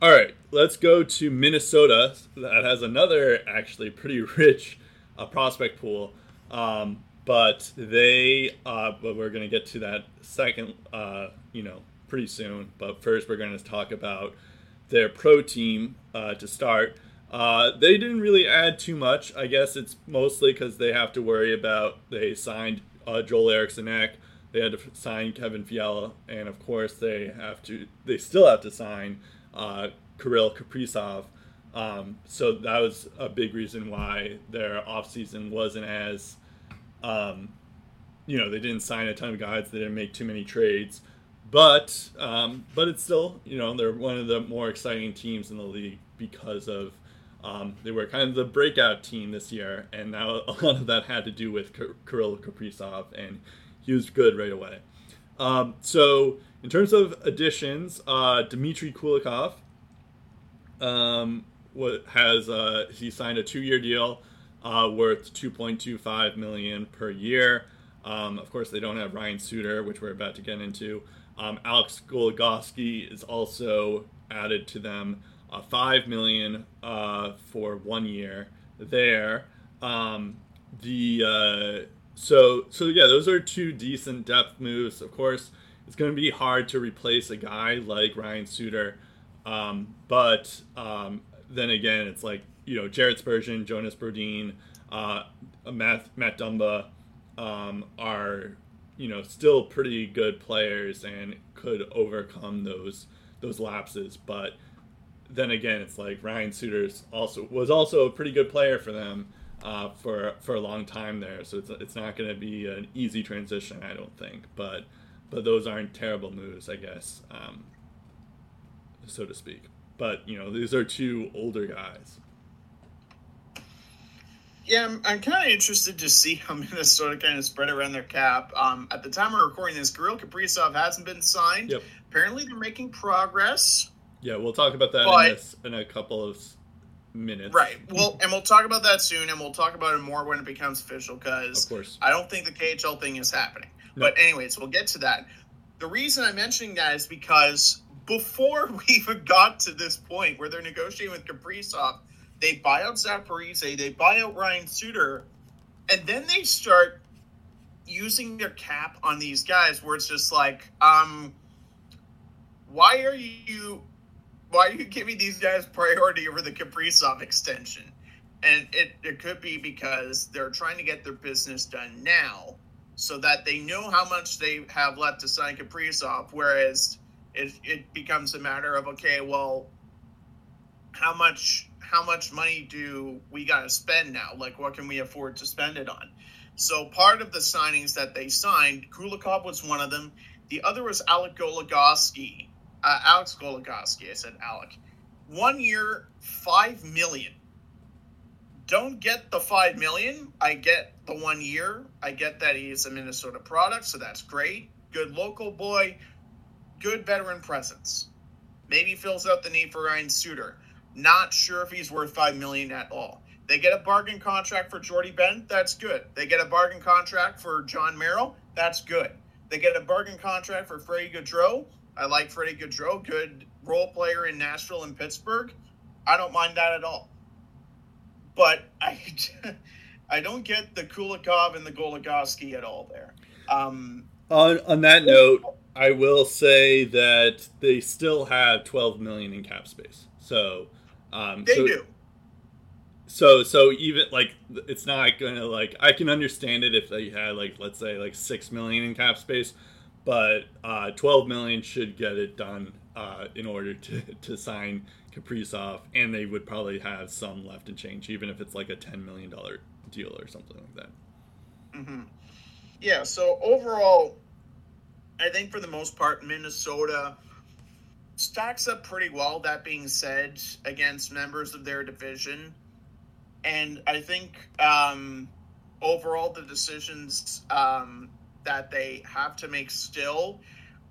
all right, let's go to Minnesota. That has another actually pretty rich uh, prospect pool. Um, but they uh, but we're going to get to that second uh, you know pretty soon but first we're going to talk about their pro team uh, to start uh, they didn't really add too much i guess it's mostly because they have to worry about they signed uh, joel eriksson Ek. They had to sign kevin fiala and of course they have to they still have to sign uh, kirill kaprizov um, so that was a big reason why their offseason wasn't as um, you know, they didn't sign a ton of guys. They didn't make too many trades, but um, but it's still you know they're one of the more exciting teams in the league because of um, they were kind of the breakout team this year, and now a lot of that had to do with Kirill Kaprizov, and he was good right away. Um, so in terms of additions, uh, Dmitry Kulikov um, has uh, he signed a two-year deal uh, worth 2.25 million per year. Um, of course, they don't have Ryan Suter, which we're about to get into. Um, Alex Goligoski is also added to them, uh, five million uh, for one year there. Um, the uh, so so yeah, those are two decent depth moves. Of course, it's going to be hard to replace a guy like Ryan Suter, um, but um, then again, it's like you know Jared Spurgeon, Jonas Brodin, uh, Matt Matt Dumba um, are you know still pretty good players and could overcome those those lapses. But then again, it's like Ryan Suter's also was also a pretty good player for them uh, for for a long time there. So it's it's not going to be an easy transition, I don't think. But but those aren't terrible moves, I guess, um, so to speak. But you know, these are two older guys. Yeah, I'm, I'm kind of interested to see how Minnesota kind of spread around their cap. Um, at the time we're recording this, Kirill Kaprizov hasn't been signed. Yep. Apparently, they're making progress. Yeah, we'll talk about that but, in, this, in a couple of minutes. Right. Well, and we'll talk about that soon, and we'll talk about it more when it becomes official. Because of course, I don't think the KHL thing is happening. No. But anyways, we'll get to that. The reason I'm mentioning that is because before we even got to this point where they're negotiating with Kaprizov, they buy out Zach Parise, they buy out Ryan Suter, and then they start using their cap on these guys where it's just like, um, why are you why are you giving these guys priority over the Kaprizov extension? And it, it could be because they're trying to get their business done now so that they know how much they have left to sign Kaprizov, whereas it, it becomes a matter of, okay, well, how much how much money do we got to spend now? Like, what can we afford to spend it on? So part of the signings that they signed, Kulikov was one of them. The other was Alec Goligoski. Uh, Alex Goligoski. I said Alec. One year, five million. Don't get the five million. I get the one year. I get that he is a Minnesota product, so that's great. Good local boy. Good veteran presence. Maybe fills out the need for Ryan Suter. Not sure if he's worth five million at all. They get a bargain contract for Jordie Benn, that's good. They get a bargain contract for Jon Merrill, that's good. They get a bargain contract for Freddie Gaudreau. I like Freddie Gaudreau, good role player in Nashville and Pittsburgh. I don't mind that at all. But I, I don't get the Kulikov and the Goligoski at all there. Um, on on that note, I will say that they still have 12 million in cap space. So um, they so, do. So so even like it's not gonna like I can understand it if they had like let's say like six million in cap space, but uh, 12 million should get it done uh, in order to to sign Kaprizov, and they would probably have some left in change, even if it's like a 10 million dollar deal or something like that. Mm-hmm. Yeah. So overall, I think for the most part, Minnesota stacks up pretty well. That being said, against members of their division, and I think um, overall the decisions um, that they have to make still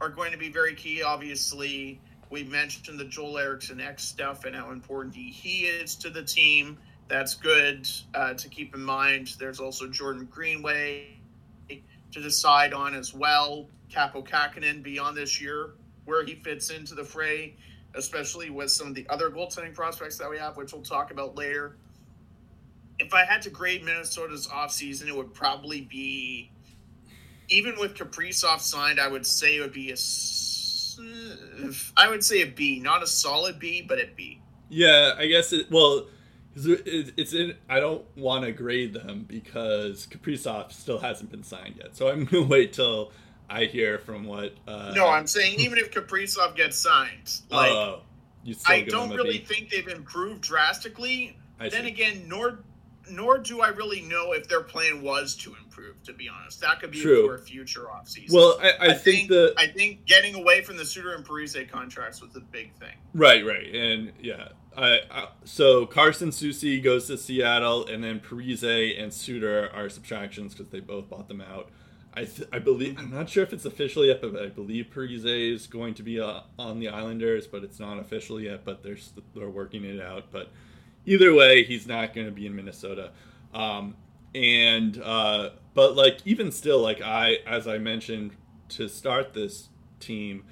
are going to be very key. Obviously, we mentioned the Joel Eriksson Ek stuff and how important he is to the team. That's good uh, to keep in mind. There's also Jordan Greenway to decide on as well. Kaapo Kähkönen beyond this year, where he fits into the fray, especially with some of the other goaltending prospects that we have, which we'll talk about later. If I had to grade Minnesota's offseason, it would probably be, even with Kaprizov signed, I would say it would be a, I would say a B, not a solid B, but a B. Yeah, I guess it. Well, it's in. I don't want to grade them because Kaprizov still hasn't been signed yet. So I'm gonna wait till I hear from what. Uh, no, I'm saying even if Kaprizov gets signed, like uh, I don't really B. think they've improved drastically. I then see. again, nor nor do I really know if their plan was to improve. To be honest, that could be True. for a future offseason. Well, I, I, I think, think, the I think getting away from the Suter and Parise contracts was a big thing. Right, right, and yeah. I, I, so Carson Soucy goes to Seattle, and then Parise and Suter are subtractions because they both bought them out. I, th- I believe I'm not sure if it's official yet, but I believe Parise is going to be uh, on the Islanders, but it's not official yet. But they're they're working it out. But either way, he's not going to be in Minnesota. Um, and uh, but like even still, like I as I mentioned to start this team,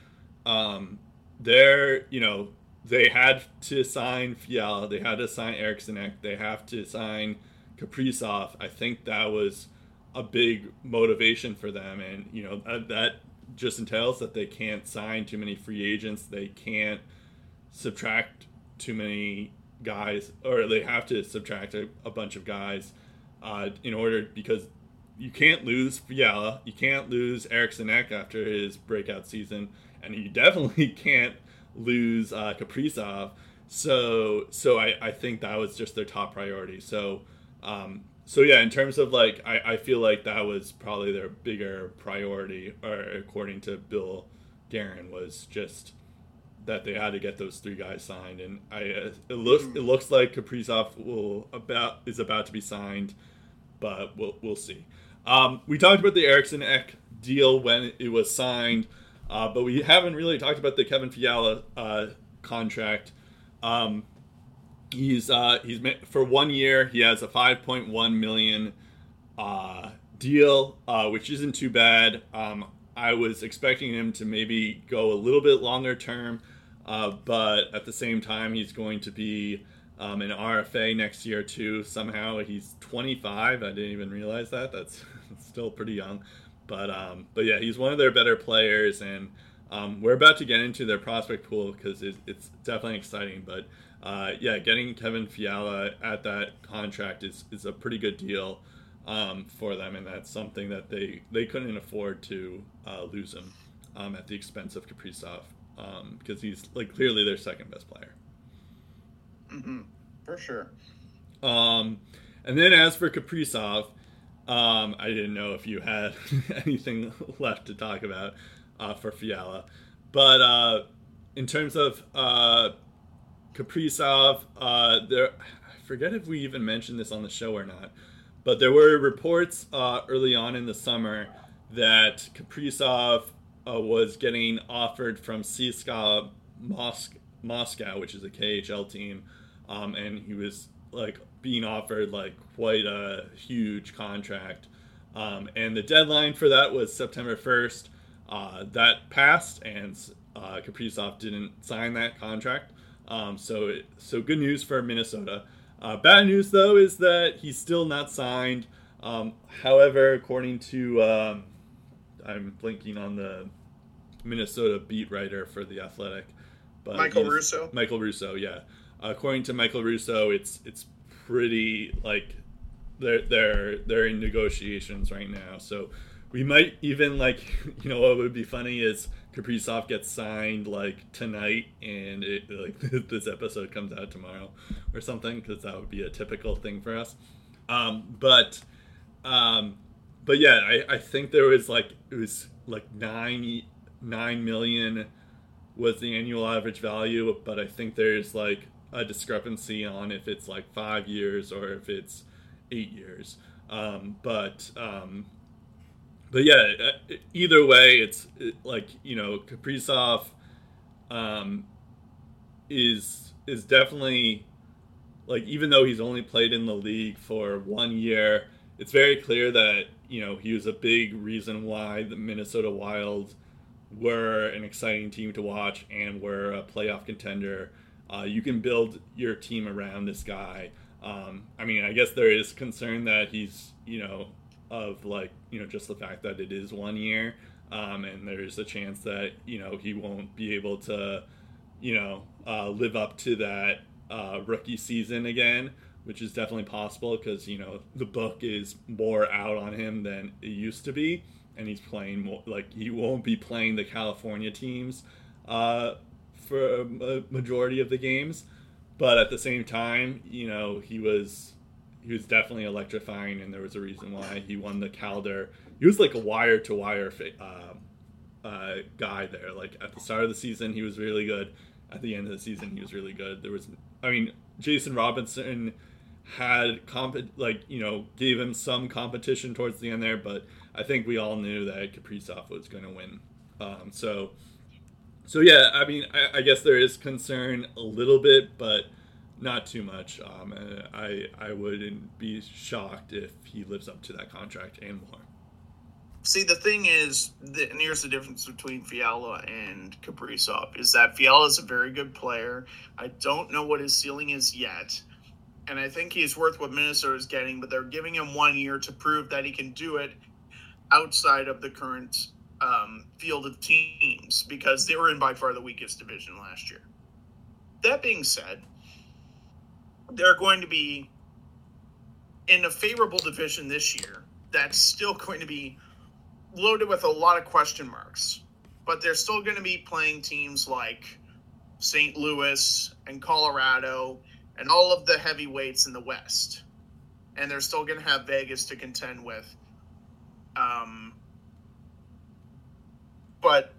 um, they're you know they had to sign Fiala, they had to sign Eriksson they have to sign Kaprizov. I think that was a big motivation for them, and you know that, that just entails that they can't sign too many free agents. They can't subtract too many guys, or they have to subtract a, a bunch of guys uh, in order because you can't lose Fiala, you can't lose Eriksson after his breakout season, and you definitely can't lose uh, Kaprizov. So, so I, I think that was just their top priority. So, um, so yeah, in terms of like, I, I feel like that was probably their bigger priority, or according to Bill Guerin, was just that they had to get those three guys signed, and I uh, it looks it looks like Kaprizov will about is about to be signed, but we'll we'll see. Um, we talked about the Eriksson Ek deal when it was signed, uh, but we haven't really talked about the Kevin Fiala uh, contract. Um, he's uh, he's for one year. He has a 5.1 million uh, deal, uh, which isn't too bad. Um, I was expecting him to maybe go a little bit longer term, uh, but at the same time, he's going to be um, an RFA next year too. Somehow he's 25. I didn't even realize that. That's still pretty young, but um, but yeah, he's one of their better players, and um, we're about to get into their prospect pool because it's, it's definitely exciting. But uh, yeah, getting Kevin Fiala at that contract is, is a pretty good deal um, for them, and that's something that they, they couldn't afford to uh, lose him um, at the expense of Kaprizov because um, he's like clearly their second best player. Mm-hmm. For sure. Um, and then as for Kaprizov, um, I didn't know if you had anything left to talk about uh, for Fiala, but uh, in terms of uh, Kaprizov, uh, there I forget if we even mentioned this on the show or not, but there were reports uh, early on in the summer that Kaprizov uh, was getting offered from CSKA Moscow, Moscow, which is a KHL team, um, and he was like being offered like quite a huge contract. Um, and the deadline for that was September 1st. Uh, that passed, and uh, Kaprizov didn't sign that contract. Um, so, so good news for Minnesota. Uh, bad news though is that he's still not signed. Um, however, according to um, I'm blinking on the Minnesota beat writer for the Athletic, but Michael Russo. Michael Russo, yeah. According to Michael Russo, it's it's pretty like they're they're they're in negotiations right now. So we might even like you know what would be funny is Kaprizov gets signed like tonight and it like this episode comes out tomorrow or something because that would be a typical thing for us. Um, but um, but yeah, I, I think there was like it was like nine nine million was the annual average value, but I think there's like a discrepancy on if it's like five years or if it's eight years. Um, but um, but yeah, uh, either way, it's like you know Kaprizov um, is is definitely like even though he's only played in the league for one year, it's very clear that you know he was a big reason why the Minnesota Wild were an exciting team to watch and were a playoff contender. Uh, you can build your team around this guy. Um, I mean, I guess there is concern that he's, you know, of like, you know, just the fact that it is one year, um, and there's a chance that you know he won't be able to, you know, uh, live up to that uh, rookie season again, which is definitely possible because you know the book is more out on him than it used to be and he's playing more like he won't be playing the California teams uh, for a majority of the games, but at the same time, you know, he was he was definitely electrifying, and there was a reason why he won the Calder. He was like a wire to wire guy there. Like at the start of the season, he was really good. At the end of the season, he was really good. There was, I mean, Jason Robertson had comp like you know gave him some competition towards the end there, but I think we all knew that Kaprizov was going to win. Um, so, so yeah, I mean, I, I, guess there is concern a little bit, but not too much. Um, I I wouldn't be shocked if he lives up to that contract and more. See, the thing is, the, and here's the difference between Fiala and Kaprizov is that Fiala is a very good player. I don't know what his ceiling is yet, and I think he's worth what Minnesota is getting, but they're giving him one year to prove that he can do it outside of the current um, field of teams because they were in by far the weakest division last year. That being said, they're going to be in a favorable division this year that's still going to be loaded with a lot of question marks. But they're still going to be playing teams like St. Louis and Colorado and all of the heavyweights in the West. And they're still going to have Vegas to contend with. Um, but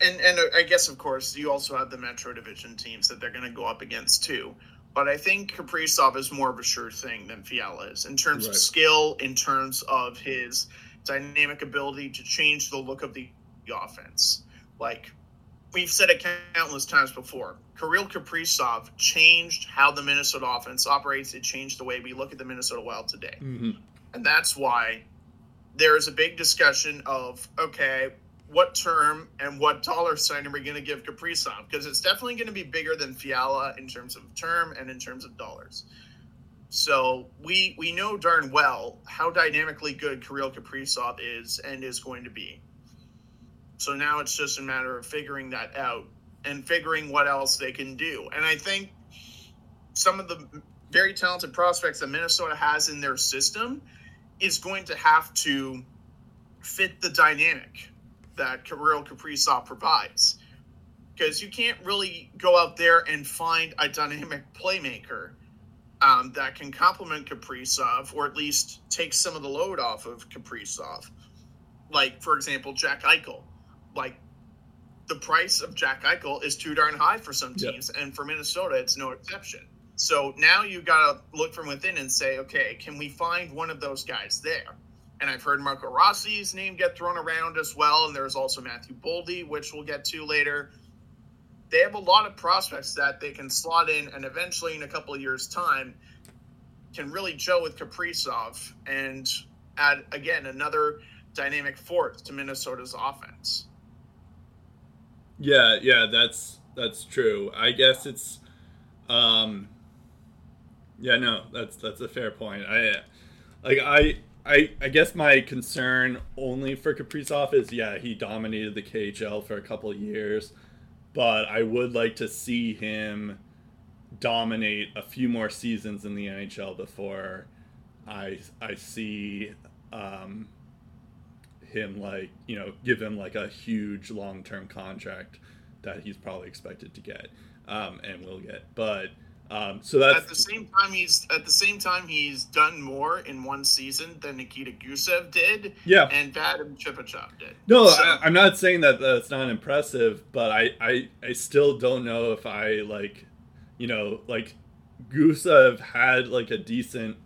and and I guess of course you also have the Metro Division teams that they're going to go up against too. But I think Kaprizov is more of a sure thing than Fiala is in terms right. of skill, in terms of his dynamic ability to change the look of the offense. Like we've said it countless times before, Kirill Kaprizov changed how the Minnesota offense operates. It changed the way we look at the Minnesota Wild today. Mm-hmm. And that's why there is a big discussion of okay, what term and what dollar sign are we going to give Kaprizov? Because it's definitely going to be bigger than Fiala in terms of term and in terms of dollars. So we we know darn well how dynamically good Kirill Kaprizov is and is going to be. So now it's just a matter of figuring that out and figuring what else they can do. And I think some of the very talented prospects that Minnesota has in their system is going to have to fit the dynamic that Kirill Kaprizov provides. because you can't really go out there and find a dynamic playmaker um, that can complement Kaprizov or at least take some of the load off of Kaprizov. Like, for example, Jack Eichel. Like, the price of Jack Eichel is too darn high for some Yep. teams, and for Minnesota, it's no exception. So now you got to look from within and say, okay, can we find one of those guys there? And I've heard Marco Rossi's name get thrown around as well, and there's also Matthew Boldy, which we'll get to later. They have a lot of prospects that they can slot in, and eventually, in a couple of years' time, can really gel with Kaprizov and add again another dynamic force to Minnesota's offense. Yeah, yeah, that's that's true. I guess it's um yeah, no, that's that's a fair point. I like I I I guess my concern only for Kaprizov is yeah, he dominated the KHL for a couple of years, but I would like to see him dominate a few more seasons in the NHL before I I see um him like you know give him like a huge long term contract that he's probably expected to get um, and will get. But um, so that At the same time, he's at the same time he's done more in one season than Nikita Gusev did, yeah. and Vadim Shipachyov did. No, So- I, I'm not saying that that's not impressive, but I, I I still don't know if I like, you know, like Gusev had like a decent,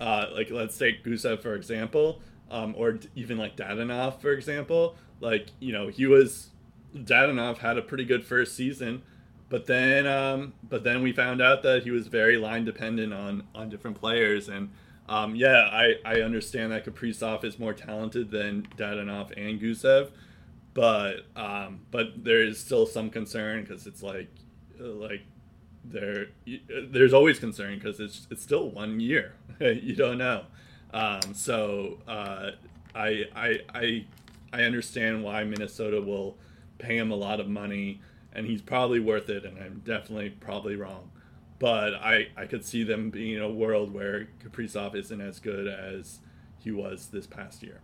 uh, like let's take Gusev for example, um, or even like Dadonov for example. Like you know he was Dadonov had a pretty good first season, but then um, but then we found out that he was very line dependent on on different players. And. Um, yeah, I, I understand that Kaprizov is more talented than Dadonov and Gusev, but um, but there is still some concern because it's like like there there's always concern because it's it's still one year. You don't know. Um, so uh, I, I I I understand why Minnesota will pay him a lot of money and he's probably worth it and I'm definitely probably wrong but I, I could see them being a world where Kaprizov isn't as good as he was this past year.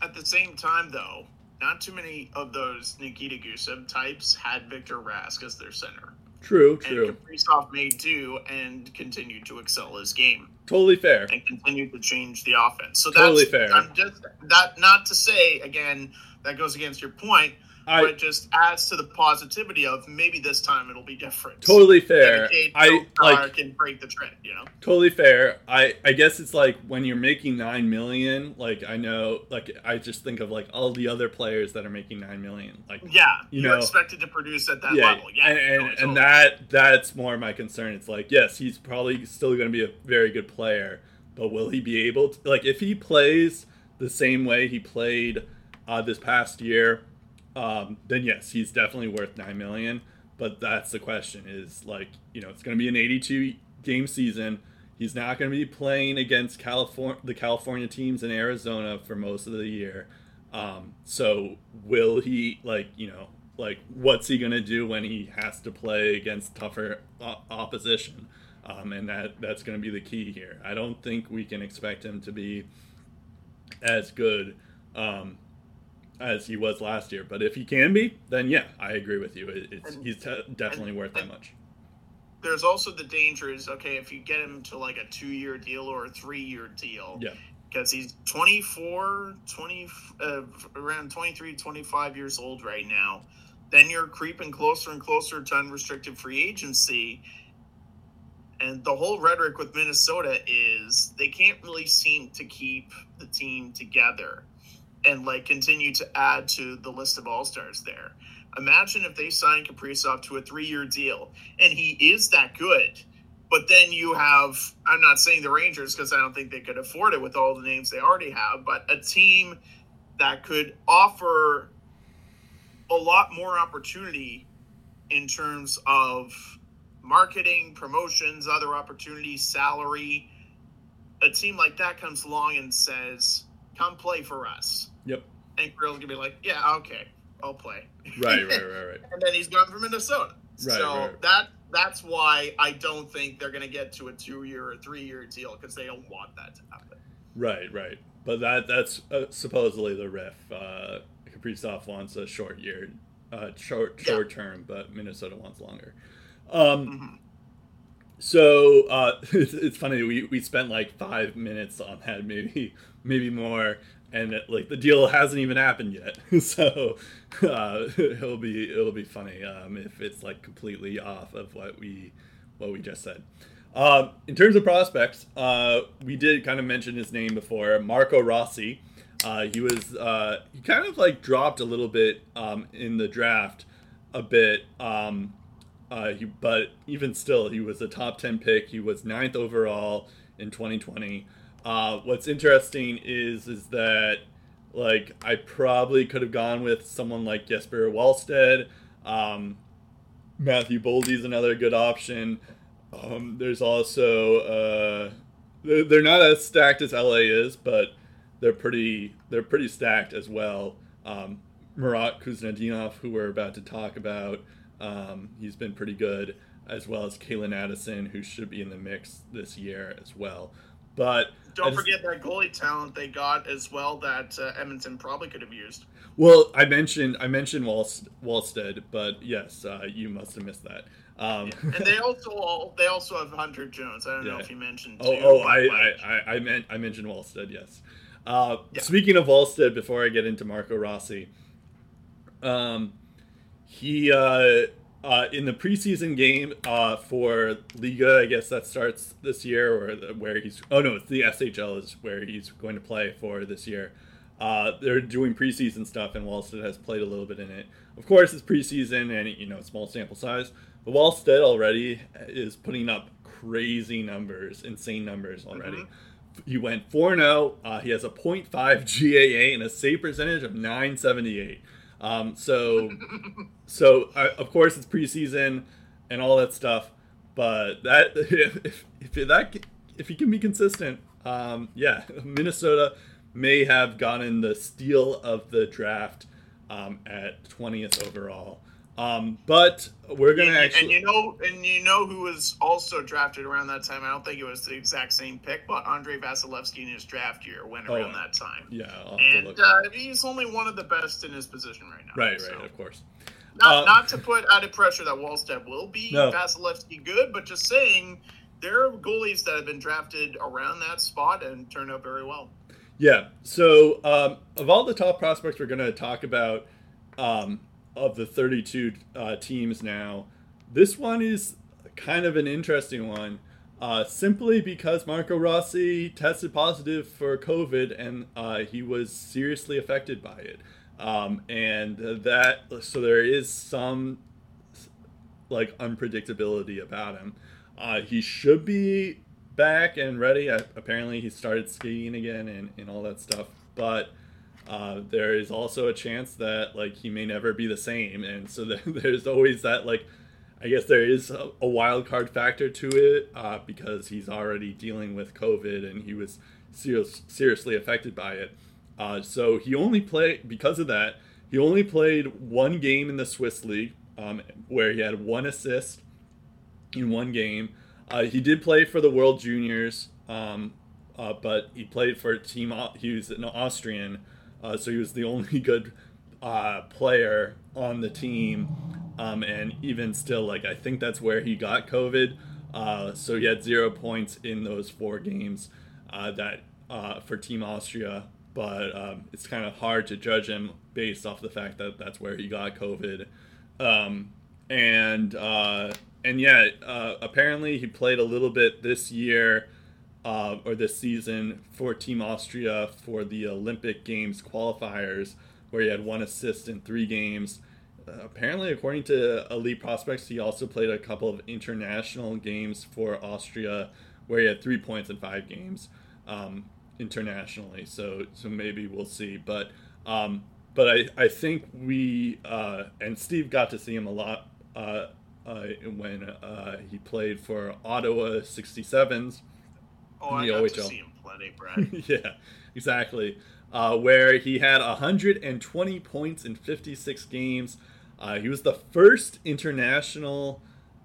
At the same time, though, not too many of those Nikita Gusev types had Victor Rask as their center, True, true. and Kaprizov made do and continued to excel his game. Totally fair. and continued to change the offense. So that's Totally fair. I'm just that not to say again that goes against your point, I but it just adds to the positivity of maybe this time it'll be different. totally fair. I like and break the trend. You know, totally fair. I I guess it's like when you're making 9 million, like I know like I just think of like all the other players that are making 9 million. Like yeah, You know- expected to produce at that yeah, level. Yeah, and, and, totally, and that that's more my concern. It's like yes, he's probably still going to be a very good player, but will he be able to like if he plays the same way he played uh, this past year? Um, then yes, he's definitely worth nine million. But that's the question: is like you know it's going to be an 82 game season. He's not going to be playing against California, the California teams in Arizona for most of the year. Um, so will he like you know like what's he gonna do when he has to play against tougher o- opposition? Um, and that that's gonna be the key here. I don't think we can expect him to be as good um, as he was last year. But if he can be, then yeah, I agree with you. It, it's And- he's te- definitely and- worth that much. There's also the danger is okay if you get him to like a two year deal or a three year deal. Yeah. because he's 24 20 uh, around 23 25 years old right now then you're creeping closer and closer to unrestricted free agency and the whole rhetoric with minnesota is they can't really seem to keep the team together and like continue to add to the list of all-stars there imagine if they sign kaprizov to a three-year deal and he is that good but then you have, I'm not saying the Rangers because I don't think they could afford it with all the names they already have, but a team that could offer a lot more opportunity in terms of marketing, promotions, other opportunities, salary. A team like that comes along and says, come play for us. Yep. And Grill's going to be like, yeah, okay, I'll play. Right, right, right, right. and then he's gone from Minnesota. Right, so right. that that's why I don't think they're going to get to a two-year or three-year deal because they don't want that to happen. Right, right. But that that's uh, supposedly the riff. Uh, Kaprizov wants a short year uh, short Yeah. short term, but Minnesota wants longer. Um, Mhm. so uh, it's, it's funny we, we spent like five minutes on that, maybe maybe more, and it, like the deal hasn't even happened yet. so uh, it'll be it'll be funny um, if it's like completely off of what we what we just said. Um, in terms of prospects, uh, we did kind of mention his name before, Marco Rossi. Uh, he was uh, he kind of like dropped a little bit um, in the draft, a bit. Um, uh, he, but even still, he was a top 10 pick. He was ninth overall in 2020. Uh, what's interesting is is that like I probably could have gone with someone like Jesper Wallstedt. Um, Matthew Boldy's another good option. Um, there's also uh, they're, not as stacked as LA is, but they're pretty they're pretty stacked as well. Um, Murat Kuznetsov, who we're about to talk about, um, he's been pretty good, as well as Calen Addison, who should be in the mix this year as well. But Don't just- forget that goalie talent they got as well that uh, Edmonton probably could have used. Well, I mentioned I mentioned Walst- Wallstedt, but yes, uh, you must have missed that. Um, And they also they also have Hunter Jones. I don't know if you mentioned. oh, too, oh, but, I, like, I, I, I meant I mentioned Wallstedt. Yes. Uh, Yeah. Speaking of Wallstedt, before I get into Marco Rossi, um, he uh, in the preseason game uh, for Liiga, I guess that starts this year, or where he's. Oh no, it's the SHL is where he's going to play for this year. Uh, they're doing preseason stuff, and Wallstedt has played a little bit in it. Of course, it's preseason and you know small sample size, but Wallstedt already is putting up crazy numbers, insane numbers already. He went 4 0. Uh, he has a 0.5 GAA and a save percentage of 978. Um, so, so uh, of course, it's preseason and all that stuff. But that if, if that if he can be consistent, um, yeah, Minnesota may have gotten the steal of the draft um, at 20th overall. Um, but we're gonna and, actually and you know, and you know who was also drafted around that time. I don't think it was the exact same pick, but Andrei Vasilevskiy in his draft year went Oh, around that time. yeah, I'll have to And uh, he's only one of the best in his position right now. right, so. right, of course. Not, Uh, not to put added pressure that Wallstedt will be No. Vasilevsky good, but just saying there are goalies that have been drafted around that spot and turned out very well. Yeah. So, um, of all the top prospects we're going to talk about, um, of the 32 uh, teams now, this one is kind of an interesting one. Uh, simply because Marco Rossi tested positive for COVID and uh, he was seriously affected by it. Um, and that, so there is some like unpredictability about him. Uh, he should be back and ready. Apparently, he started skiing again and, and all that stuff. But uh, there is also a chance that like he may never be the same, and so there, there's always that like. I guess there is a, a wild card factor to it uh, because he's already dealing with COVID and he was serious, seriously affected by it. Uh, so he only played because of that. He only played one game in the Swiss league, um, where he had one assist in one game. Uh, he did play for the World Juniors, um, uh, but he played for Team. Au- He was an Austrian, uh, so he was the only good uh, player on the team. Um, and even still, like I think that's where he got COVID. Uh, so he had zero points in those four games uh, that uh, for Team Austria. But um, it's kind of hard to judge him based off the fact that that's where he got COVID. Um, and uh, and yeah, apparently he played a little bit this year uh, or this season for Team Austria for the Olympic Games qualifiers, where he had one assist in three games. Uh, apparently, according to Elite Prospects, he also played a couple of international games for Austria, where he had three points in five games um, internationally. So, so maybe we'll see. But, um, but I, I think we uh, and Steve got to see him a lot uh, uh, when uh, he played for Ottawa 67s. Oh, I The got to see him plenty, Brad. yeah, exactly. Uh, where he had 120 points in 56 games. Uh, he was the first international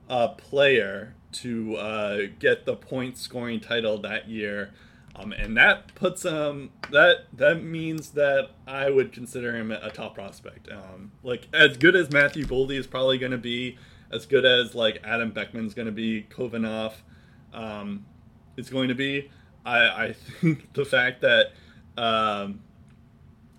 uh, player to uh, get the point scoring title that year. Um, and that puts him that that means that I would consider him a top prospect. Um, like as good as Matthew Boldy is probably going to be, as good as like Adam Beckman's going to be, Khovanov um, is going to be. I, I think the fact that um,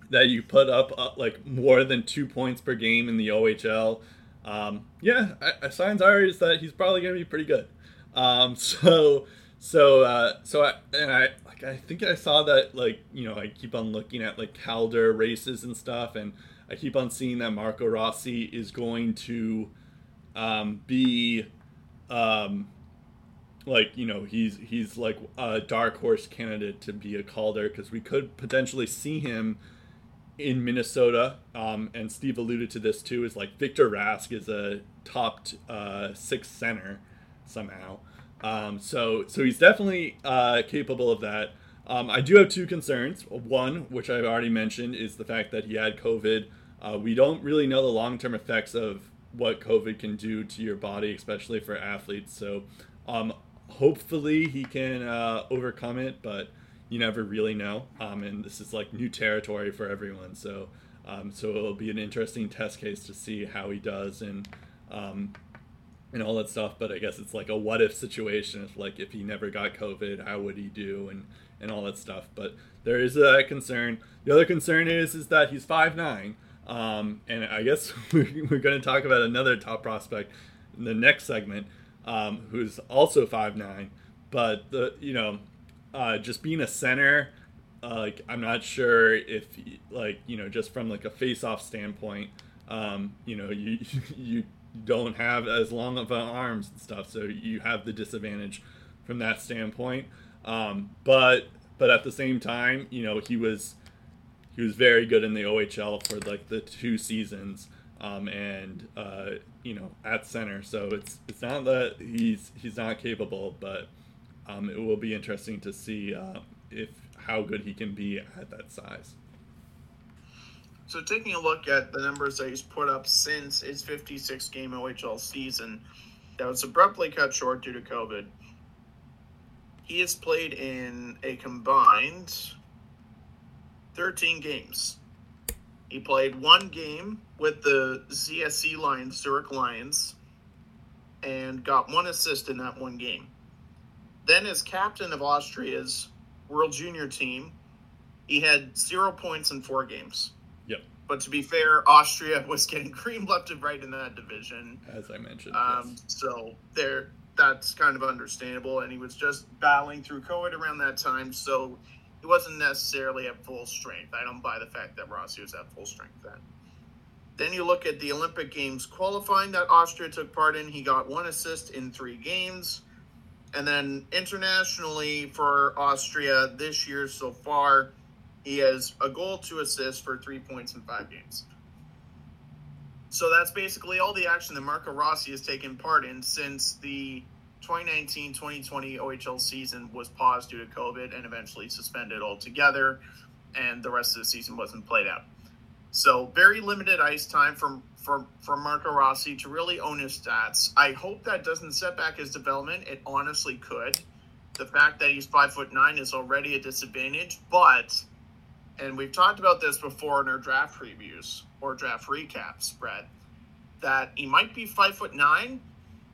that you put up uh, like more than two points per game in the OHL, um, yeah, I, I signs are is that he's probably going to be pretty good. Um, so so uh, so I and I like I think I saw that like you know I keep on looking at like Calder races and stuff, and I keep on seeing that Marco Rossi is going to um, be um, like you know he's he's like a dark horse candidate to be a Calder because we could potentially see him in Minnesota. Um, and Steve alluded to this too. Is like Victor Rask is a top uh, six center somehow. Um, so so he's definitely uh, capable of that. Um, I do have two concerns. One, which I've already mentioned, is the fact that he had COVID. Uh, we don't really know the long term effects of what COVID can do to your body, especially for athletes. So um, hopefully he can uh, overcome it, but you never really know. Um, and this is like new territory for everyone. So um, so it'll be an interesting test case to see how he does and um, and all that stuff. But I guess it's like a what if situation. If like if he never got COVID, how would he do and and all that stuff. But there is a concern. The other concern is is that he's five nine. Um, and I guess we're, we're going to talk about another top prospect in the next segment, um, who's also five nine. But the you know, uh, just being a center, uh, like I'm not sure if like you know just from like a face off standpoint, um, you know you you don't have as long of arms and stuff, so you have the disadvantage from that standpoint. Um, but but at the same time, you know he was he was very good in the OHL for like the two seasons, um, and uh, you know at center. So it's it's not that he's he's not capable, but um, it will be interesting to see uh, if how good he can be at that size. So taking a look at the numbers that he's put up since his 56 game OHL season, that was abruptly cut short due to COVID. He has played in a combined 13 games. He played one game with the ZSC Lions, Zurich Lions, and got one assist in that one game. Then, as captain of Austria's World Junior team, he had zero points in four games. Yep. But to be fair, Austria was getting cream left and right in that division. As I mentioned. Um, yes. So there, that's kind of understandable. And he was just battling through COVID around that time. So he wasn't necessarily at full strength. I don't buy the fact that Rossi was at full strength then. Then you look at the Olympic Games qualifying that Austria took part in. He got one assist in three games. And then internationally for Austria this year so far, he has a goal, to assist for three points in five games. So that's basically all the action that Marco Rossi has taken part in since the 2019 2020 OHL season was paused due to COVID and eventually suspended altogether, and the rest of the season wasn't played out. So, very limited ice time from for, for Marco Rossi to really own his stats. I hope that doesn't set back his development. It honestly could. The fact that he's five foot nine is already a disadvantage, but, and we've talked about this before in our draft previews or draft recaps, Brett, that he might be five foot nine,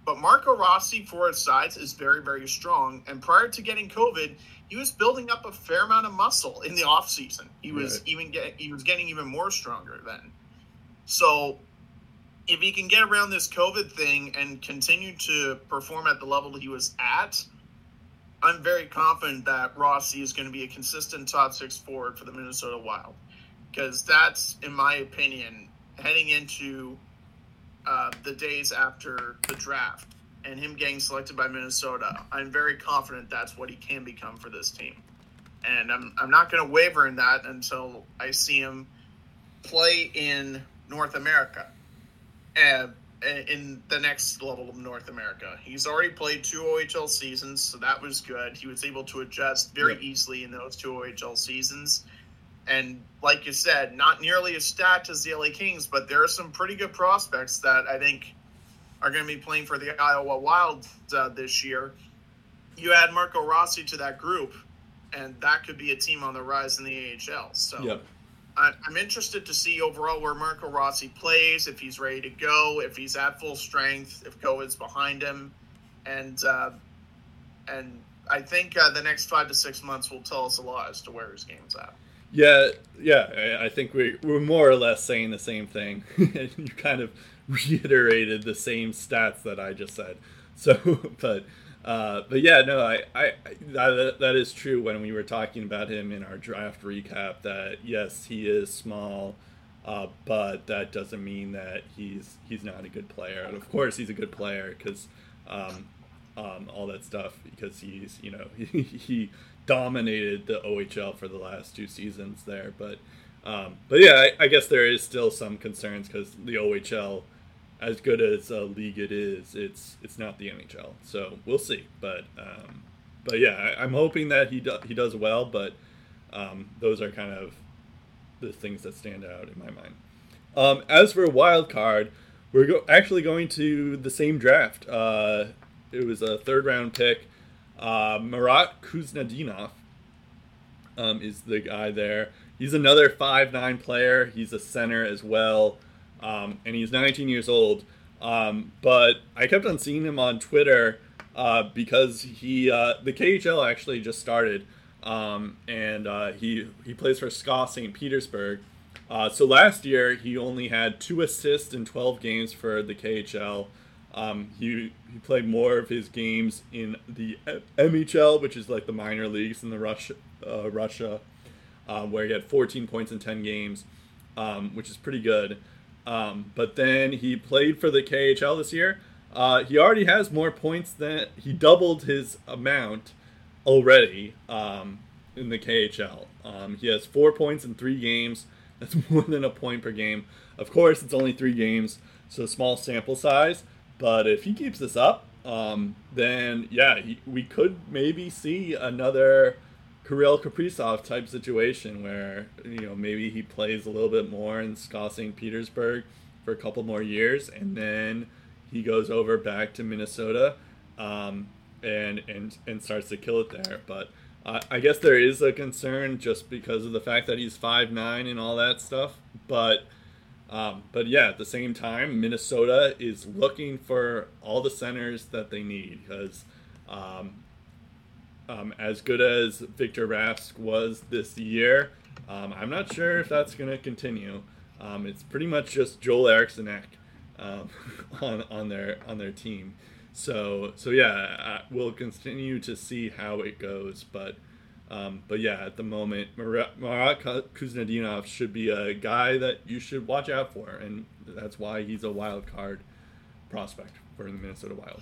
but Marco Rossi, for his size, is very, very strong. And prior to getting COVID, he was building up a fair amount of muscle in the off season. He was right. even get, he was getting even more stronger then. So if he can get around this COVID thing and continue to perform at the level he was at, I'm very confident that Rossi is going to be a consistent top six forward for the Minnesota Wild. Because that's, in my opinion, heading into uh, the days after the draft and him getting selected by Minnesota, I'm very confident that's what he can become for this team. And I'm, I'm not going to waver in that until I see him play in North America and in the next level of North America. He's already played two OHL seasons, so that was good. He was able to adjust very yep. easily in those two OHL seasons. And like you said, not nearly as stacked as the LA Kings, but there are some pretty good prospects that I think are going to be playing for the Iowa Wild uh, this year. You add Marco Rossi to that group, and that could be a team on the rise in the AHL. So Yep. I, I'm interested to see overall where Marco Rossi plays, if he's ready to go, if he's at full strength, if Go is behind him, and uh, and I think uh, the next five to six months will tell us a lot as to where his game's at. Yeah, yeah. I- think we we're more or less saying the same thing. you kind of reiterated the same stats that I just said. So, but uh, but yeah, no, I, I that, that is true. When we were talking about him in our draft recap, that yes, he is small, uh, but that doesn't mean that he's he's not a good player. And of course, he's a good player because. Um, um, all that stuff because he's you know he, he dominated the OHL for the last two seasons there. But um, but yeah, I, I guess there is still some concerns because the OHL, as good as a league it is, it's it's not the NHL. So we'll see. But um, but yeah, I, I'm hoping that he do, he does well. But um, those are kind of the things that stand out in my mind. Um, as for wild card, we're go- actually going to the same draft. Uh, it was a third round pick. Uh, Marat Khusnutdinov um, is the guy there. He's another five nine player. He's a center as well, um, and he's 19 years old. Um, but I kept on seeing him on Twitter uh, because he uh, the KHL actually just started, um, and uh, he he plays for SKA St. Petersburg. Uh, so last year he only had two assists in 12 games for the KHL. Um, he he played more of his games in the MHL, which is like the minor leagues in the Russia uh, Russia, uh, where he had 14 points in 10 games, um, which is pretty good. Um, but then he played for the KHL this year. Uh, he already has more points than he doubled his amount already um, in the KHL. Um, he has four points in three games. That's more than a point per game. Of course, it's only three games, so small sample size. But if he keeps this up, um, then yeah, he, we could maybe see another Kirill Kaprizov type situation where you know maybe he plays a little bit more in SKA St. Petersburg for a couple more years, and then he goes over back to Minnesota um, and and and starts to kill it there. But I guess there is a concern just because of the fact that he's five nine and all that stuff. But um, but yeah, at the same time, Minnesota is looking for all the centers that they need because um, um, as good as Victor Rask was this year, um, I'm not sure if that's going to continue. Um, it's pretty much just Joel Eriksson um, on on their on their team. So so yeah, we'll continue to see how it goes, but. Um, but yeah, at the moment, Marat, Khusnutdinov should be a guy that you should watch out for, and that's why he's a wild card prospect for the Minnesota Wild.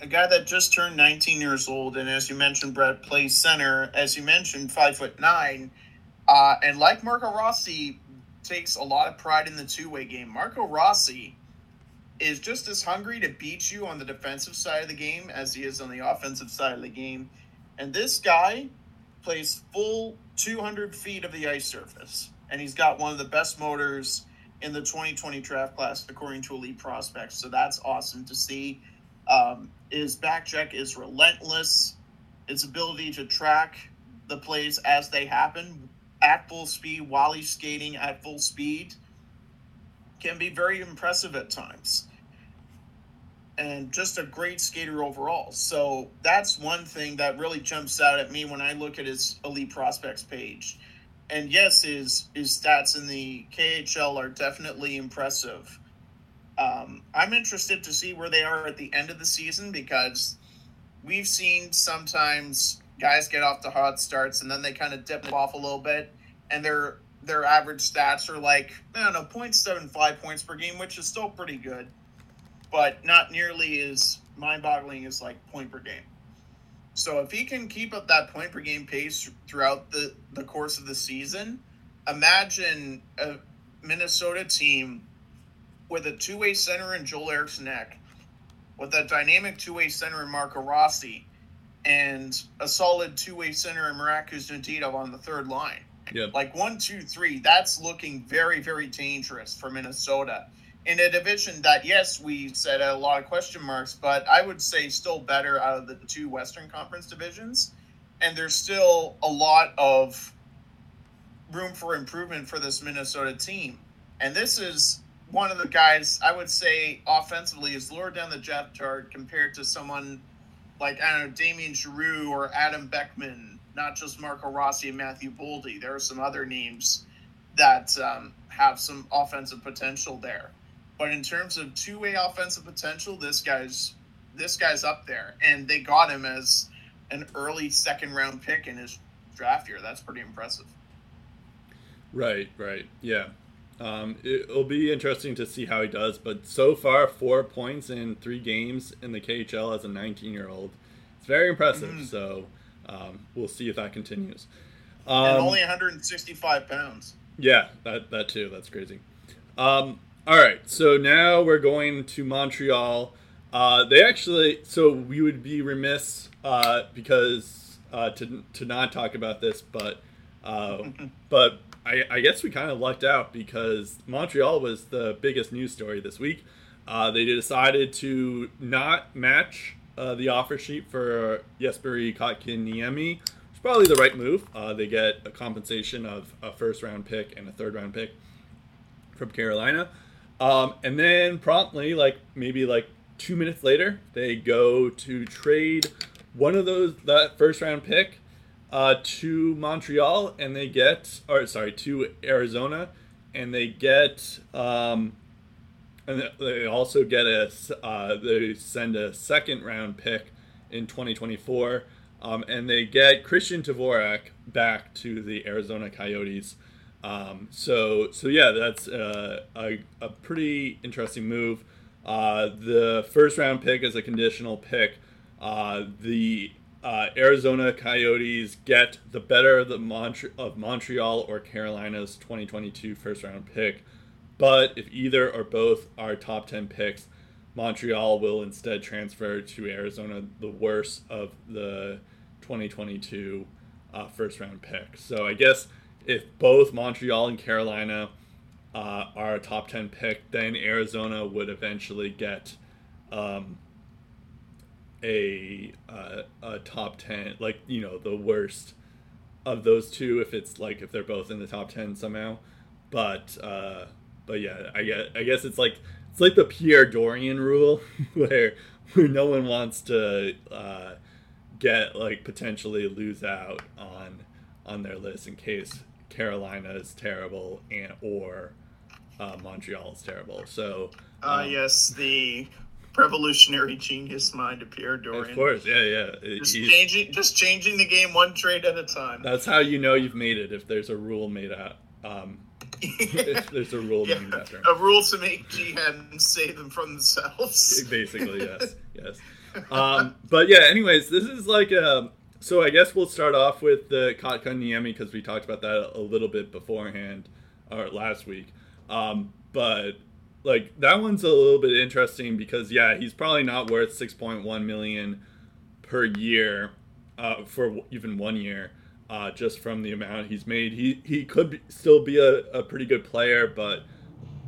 A guy that just turned 19 years old, and as you mentioned, Brett plays center. As you mentioned, five foot nine, uh, and like Marco Rossi, takes a lot of pride in the two way game. Marco Rossi is just as hungry to beat you on the defensive side of the game as he is on the offensive side of the game. And this guy plays full 200 feet of the ice surface. And he's got one of the best motors in the 2020 draft class, according to Elite Prospects. So that's awesome to see. Um, his back check is relentless. His ability to track the plays as they happen at full speed while he's skating at full speed can be very impressive at times and just a great skater overall. So that's one thing that really jumps out at me when I look at his elite prospects page. And yes, his his stats in the KHL are definitely impressive. Um, I'm interested to see where they are at the end of the season because we've seen sometimes guys get off the hot starts and then they kind of dip off a little bit, and their their average stats are like I don't know 0.75 points per game, which is still pretty good but not nearly as mind-boggling as like point per game. So if he can keep up that point per game pace throughout the the course of the season, imagine a Minnesota team with a two-way center in Joel Eriksson Ek, with a dynamic two-way center in Marco Rossi, and a solid two-way center in Marat Kuznetsov on the third line. Yep. Like one, two, three. That's looking very, very dangerous for Minnesota in a division that yes we said a lot of question marks but i would say still better out of the two western conference divisions and there's still a lot of room for improvement for this Minnesota team. And this is one of the guys I would say offensively is lower down the depth chart compared to someone like I don't know Damien Giroux or Adam Beckman, not just Marco Rossi and Matthew Boldy. There are some other names that um, have some offensive potential there. But in terms of two-way offensive potential, this guy's this guy's up there, and they got him as an early second round pick in his draft year. That's pretty impressive. Right, right, yeah. Um, it'll be interesting to see how he does, but so far, four points in three games in the KHL as a 19 year old. It's very impressive. Mm-hmm. So um, we'll see if that continues. Um, and only 165 pounds. Yeah, that that too. That's crazy. Um, all right, so now we're going to Montreal. Uh, they actually, so we would be remiss uh, because uh, to to not talk about this, but uh, but I, I, guess we kind of lucked out because Montreal was the biggest news story this week. Uh, they decided to not match uh, the offer sheet for Jesperi Kotkaniemi probably the right move. Uh, they get a compensation of a first round pick and a third round pick from Carolina. Um, and then promptly, like maybe like two minutes later, they go to trade one of those that first round pick uh, to Montreal, and they get or sorry to Arizona, and they get um, and they also get a uh, they send a second round pick in 2024 um, and they get Christian Dvorak back to the Arizona Coyotes. Um, so, so yeah, that's uh, a, a pretty interesting move. Uh, the first round pick is a conditional pick. Uh, the uh, Arizona Coyotes get the better of, the Mont- of Montreal or Carolina's 2022 first round pick. But if either or both are top 10 picks, Montreal will instead transfer to Arizona, the worst of the 2022 uh, first round pick. So I guess if both Montreal and Carolina uh, are a top 10 pick, then Arizona would eventually get um, a, uh, a top 10, like, you know, the worst of those two if it's like if they're both in the top 10 somehow. But, uh, but yeah, I guess, I guess it's like, it's like the Pierre Dorion rule where, where no one wants to, uh, get like potentially lose out on on their list in case Carolina is terrible and or uh, Montreal is terrible. So, uh, um, yes, the revolutionary genius mind of Pierre Dorion. Of course, yeah, yeah. Just He's, changing, just changing the game one trade at a time. That's how you know you've made it. If there's a rule made out, um, if there's a rule yeah, named after a rule to make GMs save them from themselves. Basically, yes, yes um, but yeah, anyways, this is like a. Um, so I guess we'll start off with the Kotkaniemi because we talked about that a little bit beforehand or last week. Um, but like that one's a little bit interesting because yeah, he's probably not worth 6.1 million per year uh, for even one year. Uh, just from the amount he's made, he he could be, still be a, a pretty good player, but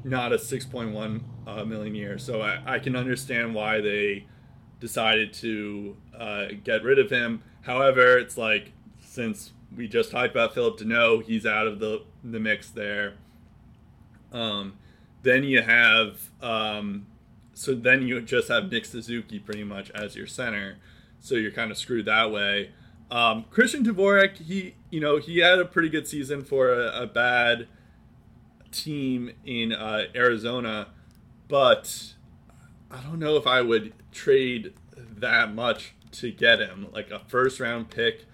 not a 6.1 uh, million year. So I, I can understand why they decided to uh, get rid of him. However, it's like since we just talked about Philip Danault, he's out of the the mix there. Um, then you have um, so then you just have Nick Suzuki pretty much as your center, so you're kind of screwed that way. Um, Christian Dvorak, he you know he had a pretty good season for a, a bad team in uh, Arizona, but I don't know if I would trade that much to get him, like a first round pick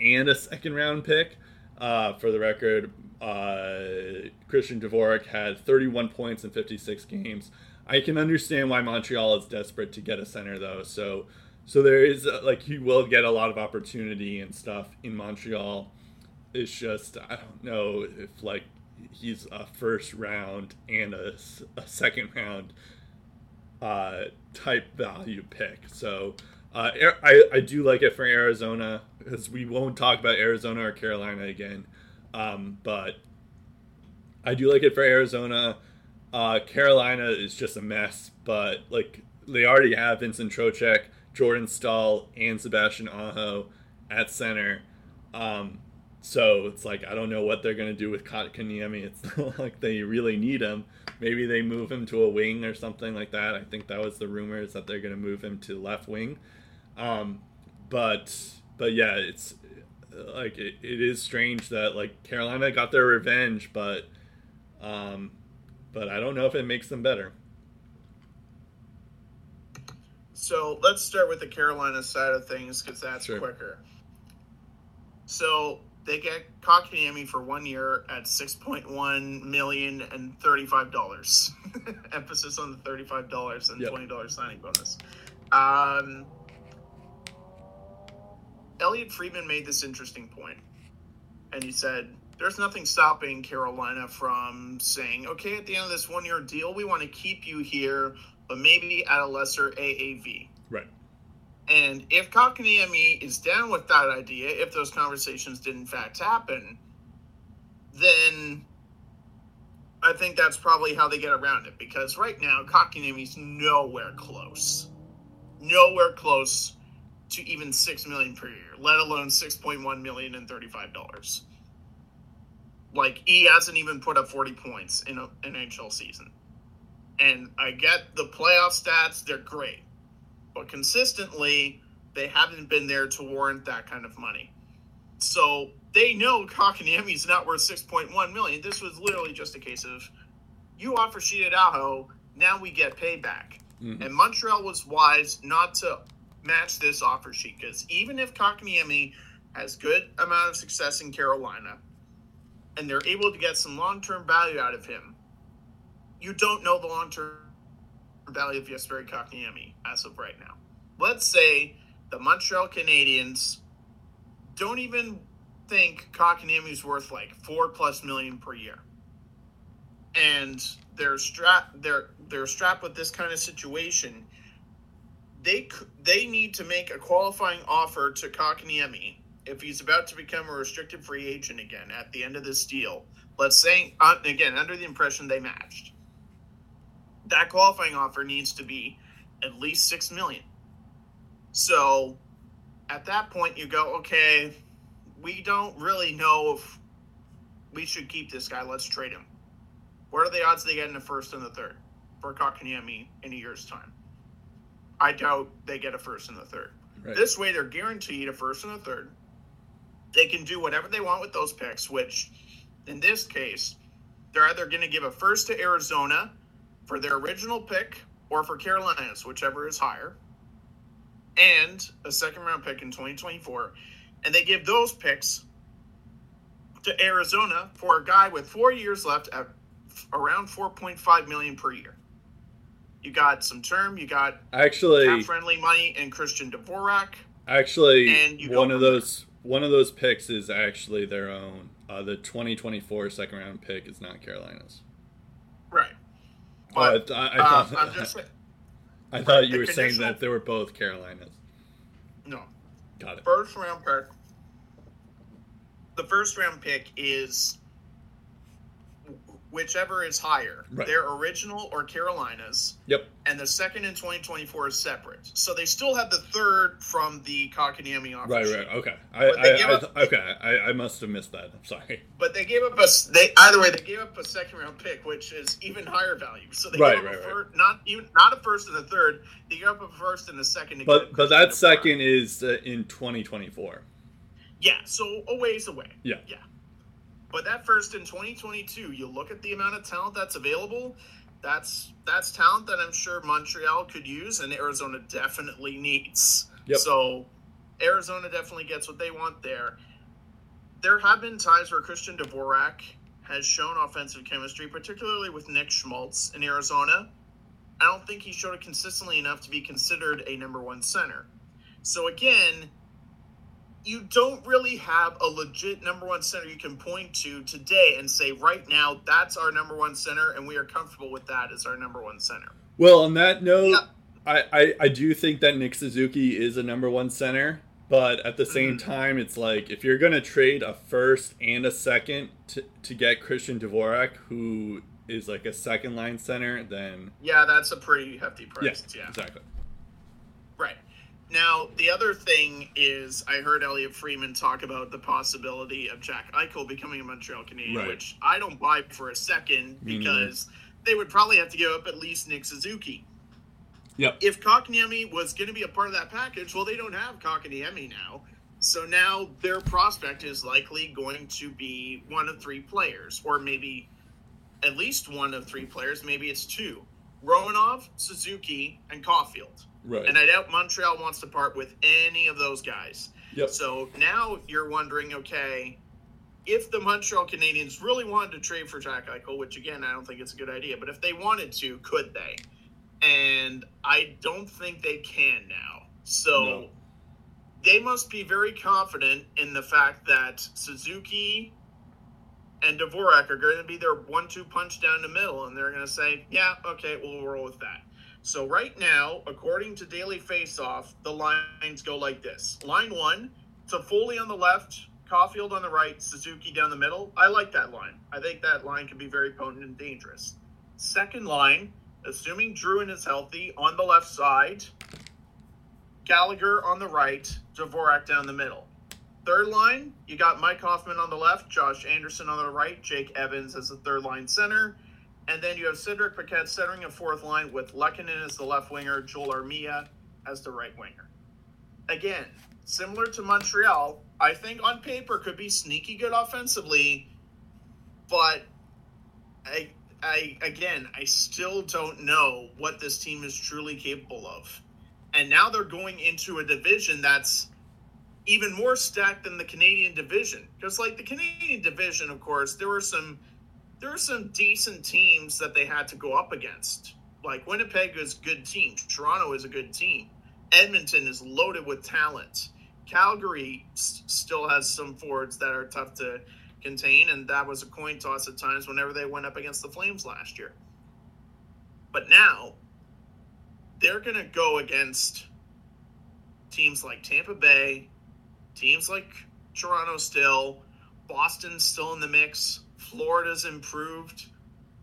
and a second round pick. Uh, for the record, uh, Christian Dvorak had 31 points in 56 games. I can understand why Montreal is desperate to get a center, though. So, so there is uh, like he will get a lot of opportunity and stuff in Montreal. It's just I don't know if like he's a first round and a, a second round uh, type value pick. So uh, I, I do like it for Arizona because we won't talk about Arizona or Carolina again. Um, but I do like it for Arizona. Uh, Carolina is just a mess, but like they already have Vincent Trocheck, Jordan Staal, and Sebastian Aho, at center. Um, so it's like I don't know what they're gonna do with Kotkaniemi. It's like they really need him. Maybe they move him to a wing or something like that. I think that was the rumors that they're gonna move him to left wing. Um, but but yeah, it's like it, it is strange that like Carolina got their revenge, but um, but I don't know if it makes them better. So let's start with the Carolina side of things because that's Sure. quicker. So they get Kotkaniemi for one year at six point one million and thirty five dollars. Emphasis on the thirty five dollars and Yep. twenty dollars signing bonus. Um, Elliot Friedman made this interesting point, and he said, "There's nothing stopping Carolina from saying, okay, at the end of this one year deal, we want to keep you here, but maybe at a lesser AAV." Right. And if Kotkaniemi is down with that idea, if those conversations did in fact happen, then I think that's probably how they get around it. Because right now, Kotkaniemi's nowhere close, nowhere close to even six million per year, let alone six point one million and thirty-five dollars. Like he hasn't even put up forty points in a, an NHL season. And I get the playoff stats; they're great but consistently they haven't been there to warrant that kind of money. So they know Kotkaniemi's not worth 6.1 million. This was literally just a case of you offer sheet to Aho, now we get payback. Mhm. And Montreal was wise not to match this offer sheet because even if Kotkaniemi has good amount of success in Carolina and they're able to get some long-term value out of him, you don't know the long-term value of Jesperi Kotkaniemi as of right now. Let's say the Montreal Canadiens don't even think Kotkaniemi's worth like four plus million per year, and they're strapped. They're they're strapped with this kind of situation. They they need to make a qualifying offer to Kotkaniemi if he's about to become a restricted free agent again at the end of this deal. Let's say uh, again under the impression they matched that qualifying offer needs to be at least six million. So at that point you go, okay, we don't really know if we should keep this guy. Let's trade him. What are the odds they get in the first and the third for Kotkaniemi in a year's time? I doubt they get a first and a third. Right. This way they're guaranteed a first and a third. They can do whatever they want with those picks, which in this case, they're either going to give a first to Arizona for their original pick or for Carolinas, whichever is higher, and a second round pick in 2024. And they give those picks to Arizona for a guy with four years left at around 4.5 million per year. You got some term, you got Actually, friendly money and Christian Dvorak. actually, And you one of from there. those one of those picks is actually their own. Uh, the 2024 second round pick is not Carolina's. Right. Oh, But I, I, uh, thought, saying, I thought you were saying that they were both Carolinas. no. Got it. First round pick. The first round pick is whichever is higher. Right. Their original or Carolinas, Yep. and the second in 2024 is separate. So they still have the third from the Kotkaniemi offer. Right, right. Okay. I, I, I, up- okay. I, I must have missed that. I'm sorry. But they gave up a they either way they gave up a second round pick, which is even higher value. So they Right, gave up right, a right. not even not a first and a third. They gave up a first and a second. But but that second is uh, in 2024. Yeah, so a ways away. Yeah. Yeah. But that first in 2022, you look at the amount of talent that's available. That's that's talent that I'm sure Montreal could use and Arizona definitely needs. Yep. So Arizona definitely gets what they want there. There have been times where Christian Dvorak has shown offensive chemistry, particularly with Nick Schmaltz in Arizona. I don't think he showed it consistently enough to be considered a number one center. So again, you don't really have a legit number one center you can point to today and say right now that's our number one center and we are comfortable with that as our number one center. Well, on that note, Yeah. I, I, I do think that Nick Suzuki is a number one center, but at the same Mhm. time, it's like if you're going to trade a first and a second to, to get Christian Dvorak, who is like a second line center, then Yeah, that's a pretty hefty yeah, price. Yeah, exactly. right. Now, the other thing is, I heard Elliot Friedman talk about the possibility of Jack Eichel becoming a Montreal Canadian, Right. which I don't buy for a second Me because they would probably have to give up at least Nick Suzuki. Yep. If Kotkaniemi was going to be a part of that package, well, they don't have Kotkaniemi now. So now their prospect is likely going to be one of three players, or maybe at least one of three players. Maybe it's two Romanov, Suzuki, and Caufield. Right. And I doubt Montreal wants to part with any of those guys. yep. So now you're wondering, okay, if the Montreal Canadiens really wanted to trade for Jack Eichel, which again I don't think it's a good idea, but if they wanted to, could they? And I don't think they can now. So No. they must be very confident in the fact that Suzuki and Dvorak are going to be their one-two punch down the middle, and they're going to say, "Yeah, okay, we'll roll with that." So right now, according to Daily Faceoff, the lines go like this: Line one, Toffoli on the left, Caufield on the right, Suzuki down the middle. I like that line. I think that line can be very potent and dangerous. Second line, assuming Drouin is healthy, on the left side, Gallagher on the right, Dvorak down the middle. Third line, you got Mike Hoffman on the left, Josh Anderson on the right, Jake Evans as the third line center. And then you have Cedric Paquette centering a fourth line with Lehkonen as the left winger, Joel Armia as the right winger. Again, similar to Montreal, I think on paper could be sneaky good offensively, but I, I again, I still don't know what this team is truly capable of. And now they're going into a division that's even more stacked than the Canadian division. Because like the Canadian division, of course, there were some there were some decent teams that they had to go up against. Like Winnipeg is a good team. Toronto is a good team. Edmonton is loaded with talent. Calgary s- still has some forwards that are tough to contain, and that was a coin toss at times whenever they went up against the Flames last year. But now they're going to go against teams like Tampa Bay, teams like Toronto still, Boston's still in the mix, Florida's improved.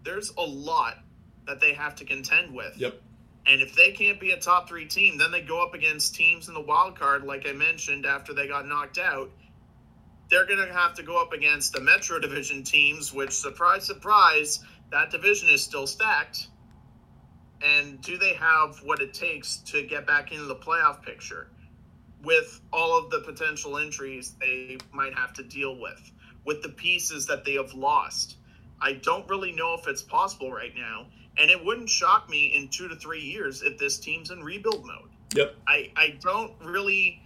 There's a lot that they have to contend with. Yep. And if they can't be a top three team, then they go up against teams in the wild card, like I mentioned after they got knocked out. They're going to have to go up against the Metro Division teams, which, surprise, surprise, that division is still stacked. And do they have what it takes to get back into the playoff picture with all of the potential injuries they might have to deal with, with the pieces that they have lost? I don't really know if it's possible right now. And it wouldn't shock me in two to three years if this team's in rebuild mode. Yep. I, I don't really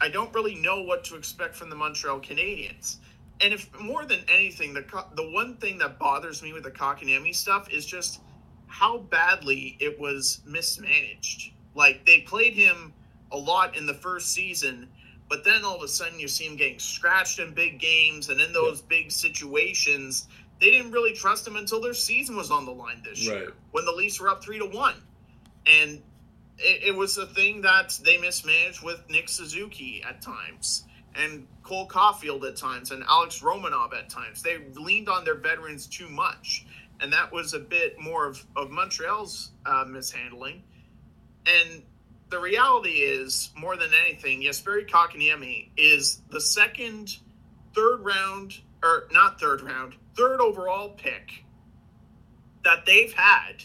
I don't really know what to expect from the Montreal Canadiens. And if more than anything, the the one thing that bothers me with the Kotkaniemi stuff is just how badly it was mismanaged. Like they played him a lot in the first season, but then all of a sudden you see him getting scratched in big games and in those big situations. They didn't really trust him until their season was on the line this year when the Leafs were up three to one, and it, it was a thing that they mismanaged with Nick Suzuki at times and Cole Caufield at times and Alex Romanov at times. They leaned on their veterans too much, and that was a bit more of, of Montreal's uh, mishandling. And the reality is, more than anything, Jesperi Kotkaniemi is the second, third round, or not third round, third overall pick that they've had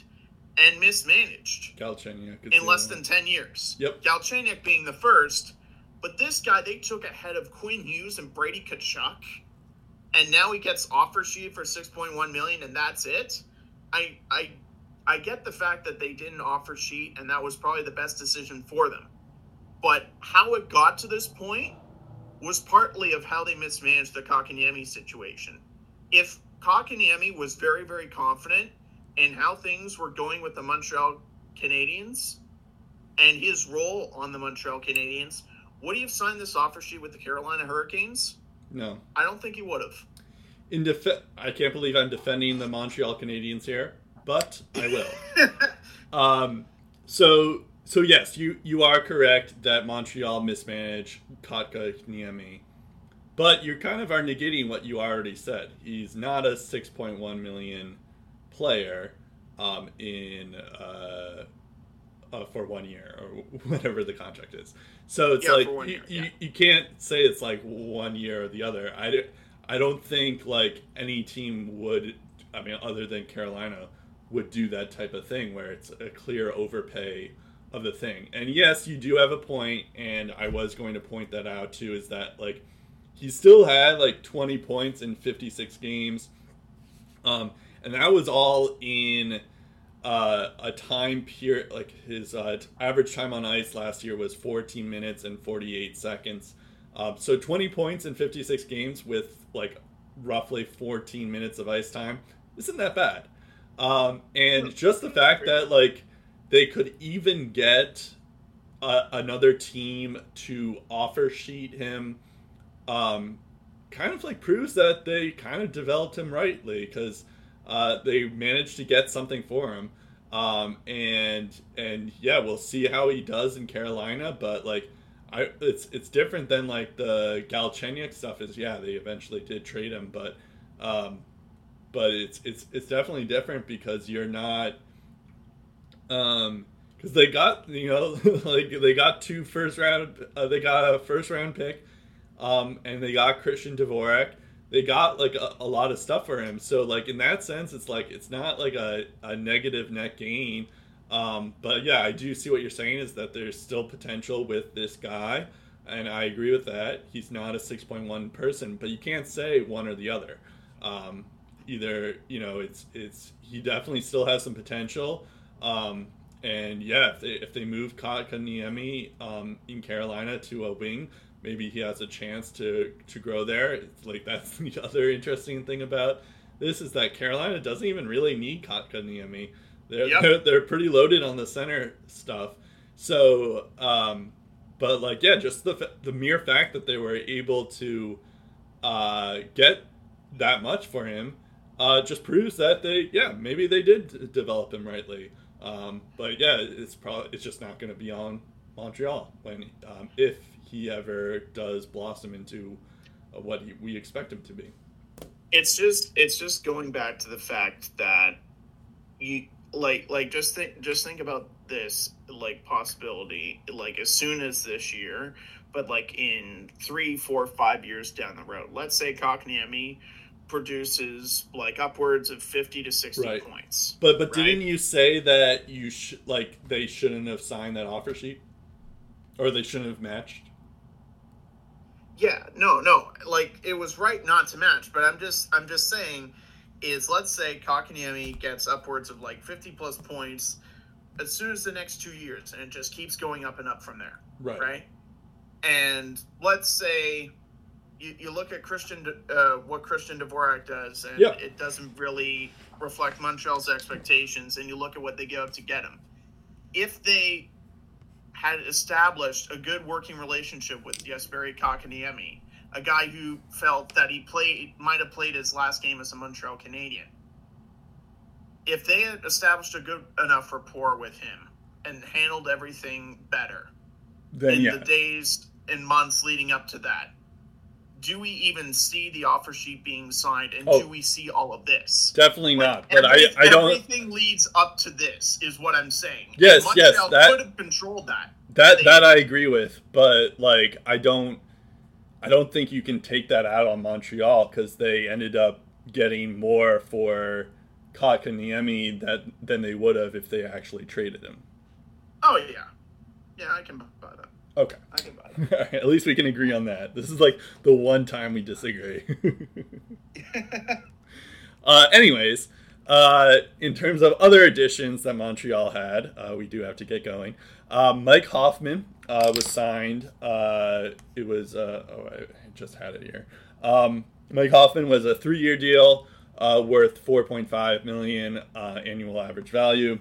and mismanaged Galchenyuk. in less than 10 years. Yep. Galchenyuk being the first, but this guy they took ahead of Quinn Hughes and Brady Tkachuk, and now he gets offer sheet for 6.1 million and that's it. I I I get the fact that they didn't offer sheet and that was probably the best decision for them. But how it got to this point was partly of how they mismanaged the Kotkaniemi situation. If Kotkaniemi was very, very confident in how things were going with the Montreal Canadiens and his role on the Montreal Canadiens, would he have signed this offer sheet with the Carolina Hurricanes? No. I don't think he would have. In def- I can't believe I'm defending the Montreal Canadiens here, but I will. um, so so yes, you you are correct that Montreal mismanaged Kotka Niemi, but you kind of are negating what you already said. He's not a 6.1 million player um, in uh, uh, for one year or whatever the contract is. So it's Yeah, like you, year, you, yeah. you can't say it's like one year or the other. I, I don't think like any team would. I mean, other than Carolina, would do that type of thing where it's a clear overpay of the thing. And yes, you do have a point, and I was going to point that out too. Is that like he still had like 20 points in 56 games, um, and that was all in uh, a time period. Like his uh, average time on ice last year was 14 minutes and 48 seconds. Um, so 20 points in 56 games with like roughly 14 minutes of ice time isn't that bad. Um, and just the fact that like they could even get uh, another team to offer sheet him um, kind of like proves that they kind of developed him rightly because uh, they managed to get something for him. Um, and and yeah, we'll see how he does in Carolina. But like, I it's it's different than like the Galchenyuk stuff. Is yeah, they eventually did trade him, but um, but it's it's it's definitely different because you're not um because they got you know like they got two first round uh, they got a first round pick um and they got Christian Dvorak. They got like a, a lot of stuff for him. So like in that sense it's like it's not like a, a negative net gain. Um but yeah I do see what you're saying is that there's still potential with this guy and I agree with that. He's not a 6.1 person but you can't say one or the other. Um either you know it's it's he definitely still has some potential. Um and yeah if they, if they move Kotkaniemi um in Carolina to a wing maybe he has a chance to to grow there. It's like that's the other interesting thing about this is that Carolina doesn't even really need Kotkaniemi they're, Yep. they're they're pretty loaded on the center stuff. So um but like yeah just the the mere fact that they were able to uh get that much for him uh, just proves that they, yeah, maybe they did develop him rightly. Um, but yeah, it's probably it's just not going to be on Montreal when um, if he ever does blossom into uh, what he, we expect him to be. it's just it's just going back to the fact that you like like just think just think about this like possibility like as soon as this year but like in three four five years down the road let's say Kotkaniemi produces like upwards of 50 to 60 Right. points But but Right. didn't you say that you sh- like they shouldn't have signed that offer sheet, or they shouldn't have matched? Yeah, no, no. Like it was right not to match, but I'm just I'm just saying is let's say Kotkaniemi gets upwards of like 50 plus points as soon as the next 2 years and it just keeps going up and up from there, Right. right? And let's say you, you look at Christian uh, what Christian Dvorak does and Yeah. it doesn't really reflect Montreal's expectations and you look at what they give up to get him. If they had established a good working relationship with Jesperi Kotkaniemi, a guy who felt that he played might have played his last game as a Montreal Canadian. If they had established a good enough rapport with him and handled everything better Then in yeah, the days and months leading up to that, do we even see the offer sheet being signed and Oh. do we see all of this? definitely Like, not. But I every- I don't. Everything leads up to this, is what I'm saying. Yes, Montreal yes, that- could have controlled that. That that I agree with, but like I don't I don't think you can take that out on Montreal because they ended up getting more for Kotkaniemi that than they would have if they actually traded him. Oh yeah, yeah, I can. Okay, I can buy that. All right, at least we can agree on that. This is like the one time we disagree. uh, anyways, uh, in terms of other additions that Montreal had, uh, we do have to get going. Um, Mike Hoffman uh, was signed. Uh, it was uh, oh, I just had it here. Um, Mike Hoffman was a three-year deal uh, worth 4.5 million uh, annual average value.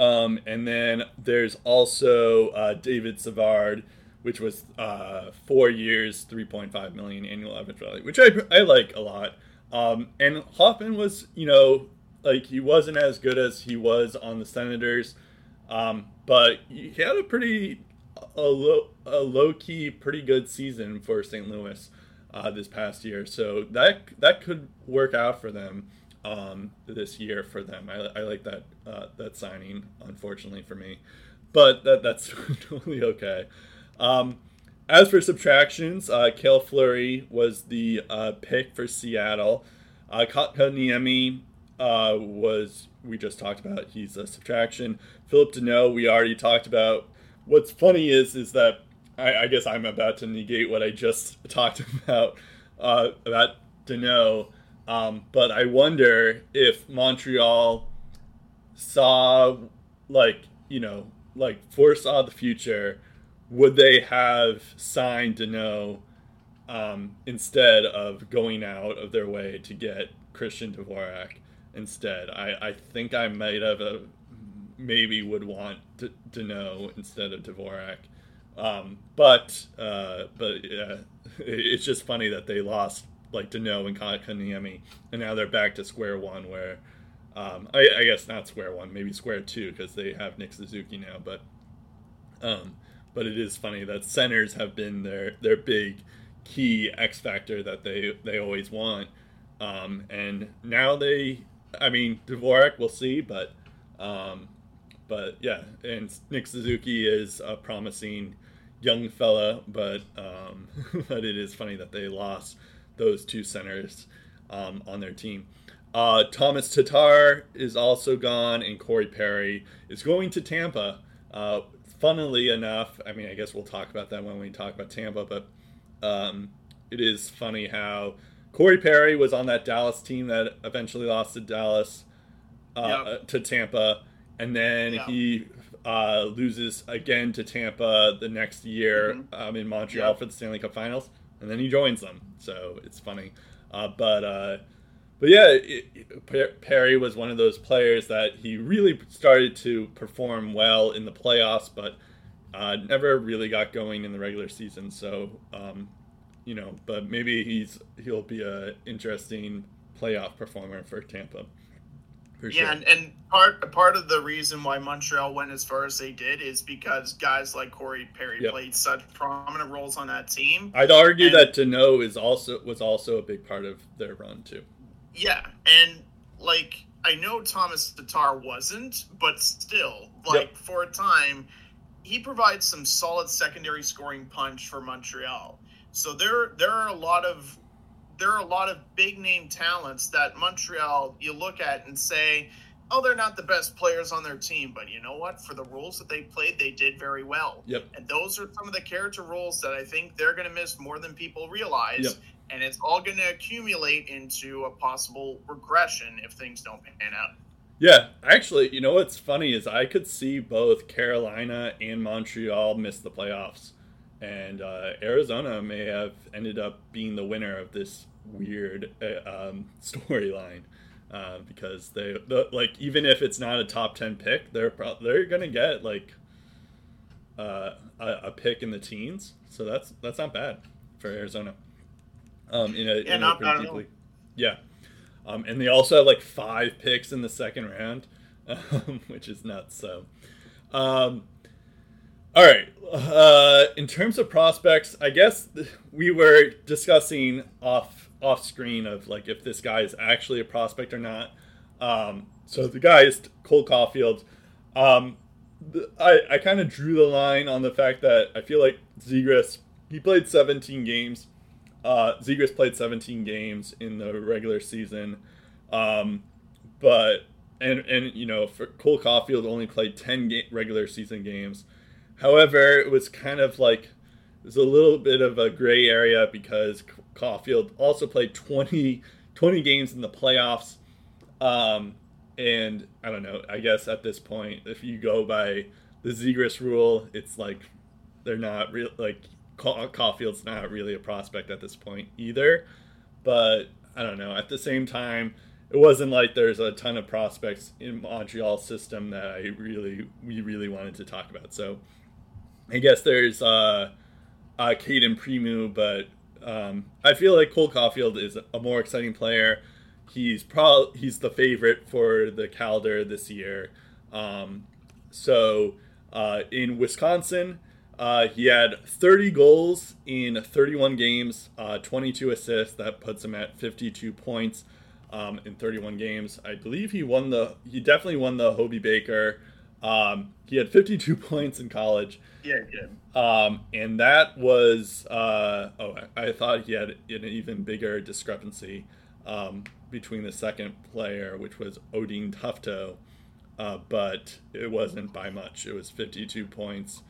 Um, and then there's also uh, David Savard, which was uh, four years, 3.5 million annual average value, which I, I like a lot. Um, and Hoffman was, you know, like he wasn't as good as he was on the Senators, um, but he had a pretty a low a low key pretty good season for St. Louis uh, this past year, so that that could work out for them. Um, this year for them. I, I like that uh, that signing, unfortunately for me, but that that's totally okay. Um, as for subtractions, uh, Cale Fleury was the uh, pick for Seattle. Uh, Kotkaniemi uh, was we just talked about. He's a subtraction. Philip Danault, we already talked about. What's funny is is that I, I guess I'm about to negate what I just talked about uh, about Danault. Um, but I wonder if Montreal saw, like, you know, like foresaw the future, would they have signed Danault um, instead of going out of their way to get Christian Dvorak instead? I, I think I might have a, maybe would want to, Danault instead of Dvorak. Um, but uh, but yeah, it's just funny that they lost like Danault and Kotkaniemi, and now they're back to square one. Where um, I, I, guess not square one, maybe square two because they have Nick Suzuki now. But um, but it is funny that centers have been their their big key X factor that they they always want, um, and now they. I mean, Dvorak, we'll see, but um, but yeah, and Nick Suzuki is a promising young fella, but um, but it is funny that they lost those two centers um, on their team. Uh, Thomas Tatar is also gone, and Corey Perry is going to Tampa. Uh, funnily enough, I mean, I guess we'll talk about that when we talk about Tampa, but um, it is funny how Corey Perry was on that Dallas team that eventually lost to Dallas uh, yep. to Tampa, and then yep. he uh, loses again to Tampa the next year mm-hmm. um, in Montreal yep. for the Stanley Cup Finals, and then he joins them. So it's funny, uh, but uh, but yeah, it, it, Perry was one of those players that he really started to perform well in the playoffs, but uh, never really got going in the regular season. So um, you know, but maybe he's he'll be a interesting playoff performer for Tampa. For yeah, sure. and, and part part of the reason why Montreal went as far as they did is because guys like Corey Perry yep. played such prominent roles on that team. I'd argue and, that Danault is also was also a big part of their run too. Yeah, and like I know Thomas Tatar wasn't, but still, like yep. for a time, he provides some solid secondary scoring punch for Montreal. So there there are a lot of there are a lot of big name talents that Montreal you look at and say, oh, they're not the best players on their team, but you know what? For the roles that they played, they did very well. Yep. And those are some of the character roles that I think they're going to miss more than people realize. Yep. And it's all going to accumulate into a possible regression if things don't pan out. Yeah, actually, you know what's funny is I could see both Carolina and Montreal miss the playoffs, and uh, Arizona may have ended up being the winner of this weird uh, um, storyline uh, because they the, like even if it's not a top ten pick, they're pro- they're gonna get like uh, a, a, pick in the teens, so that's that's not bad for Arizona. Um, in a, yeah, in not a deeply, yeah. Um, and they also have like five picks in the second round, um, which is nuts. So, um, all right. Uh, in terms of prospects, I guess we were discussing off off screen of like if this guy is actually a prospect or not. Um, so the guy is Cole Caufield. Um, I I kind of drew the line on the fact that I feel like Zegras he played 17 games. Uh, Zegras played 17 games in the regular season, um, but and and you know for Cole Caufield only played 10 ga- regular season games. However, it was kind of like there's a little bit of a gray area because Caufield also played 20, 20 games in the playoffs. Um, and I don't know, I guess at this point, if you go by the Zegras rule, it's like they're not real, like Caufield's not really a prospect at this point either. But I don't know, at the same time, it wasn't like there's a ton of prospects in Montreal's system that I really, we really wanted to talk about. So I guess there's, uh, uh, Cayden Primeau, but um, I feel like Cole Caufield is a more exciting player. He's probably he's the favorite for the Calder this year. Um, so uh, in Wisconsin, uh, he had 30 goals in 31 games, uh, 22 assists. That puts him at 52 points. um, in 31 games. I believe he won the. He definitely won the Hobey Baker. Um, he had 52 points in college. Yeah, he did. Um, and that was. Uh, oh, I, I thought he had an even bigger discrepancy um, between the second player, which was Odin Tufto, uh, but it wasn't by much. It was 52 points.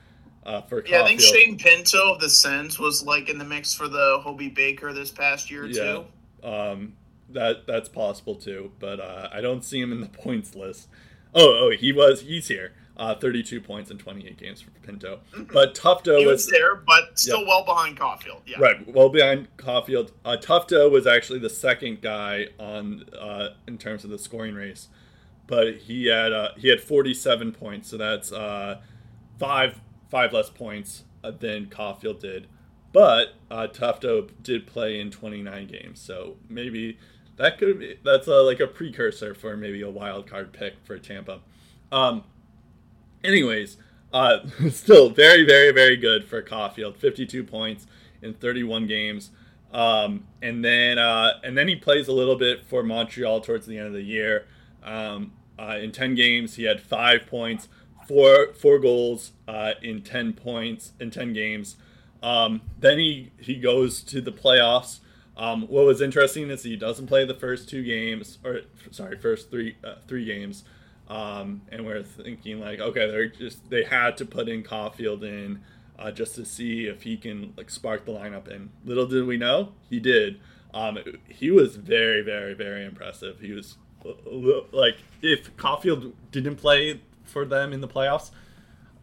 Uh, for Yeah, I think Shane Pinto of the Sens was like in the mix for the Hobey Baker this past year Yeah. too. Um, that that's possible too, but uh, I don't see him in the points list. Oh, oh, he was. He's here. Uh, 32 points in 28 games for Pinto. But Tufto He was was there, but still well behind Caufield. Yeah. right, well behind Caufield. Uh, Tufto was actually the second guy on uh, in terms of the scoring race, but he had uh, he had 47 points, so that's uh, five five less points uh, than Caufield did. But uh, Tufto did play in 29 games, so maybe that could be that's a, like a precursor for maybe a wild card pick for Tampa. Um, anyways, uh, still very, very, very good for Caufield. 52 points in 31 games. Um, and then uh, and then he plays a little bit for Montreal towards the end of the year. Um, uh, in 10 games, he had five points, four four goals uh, in 10 points in 10 games. Um, then he he goes to the playoffs. Um, what was interesting is he doesn't play the first two games, or sorry, first three uh, three games. Um, and we're thinking like, okay, they're just they had to put in Caufield in uh, just to see if he can like spark the lineup. And little did we know, he did. Um, he was very, very, very impressive. He was uh, like, if Caufield didn't play for them in the playoffs,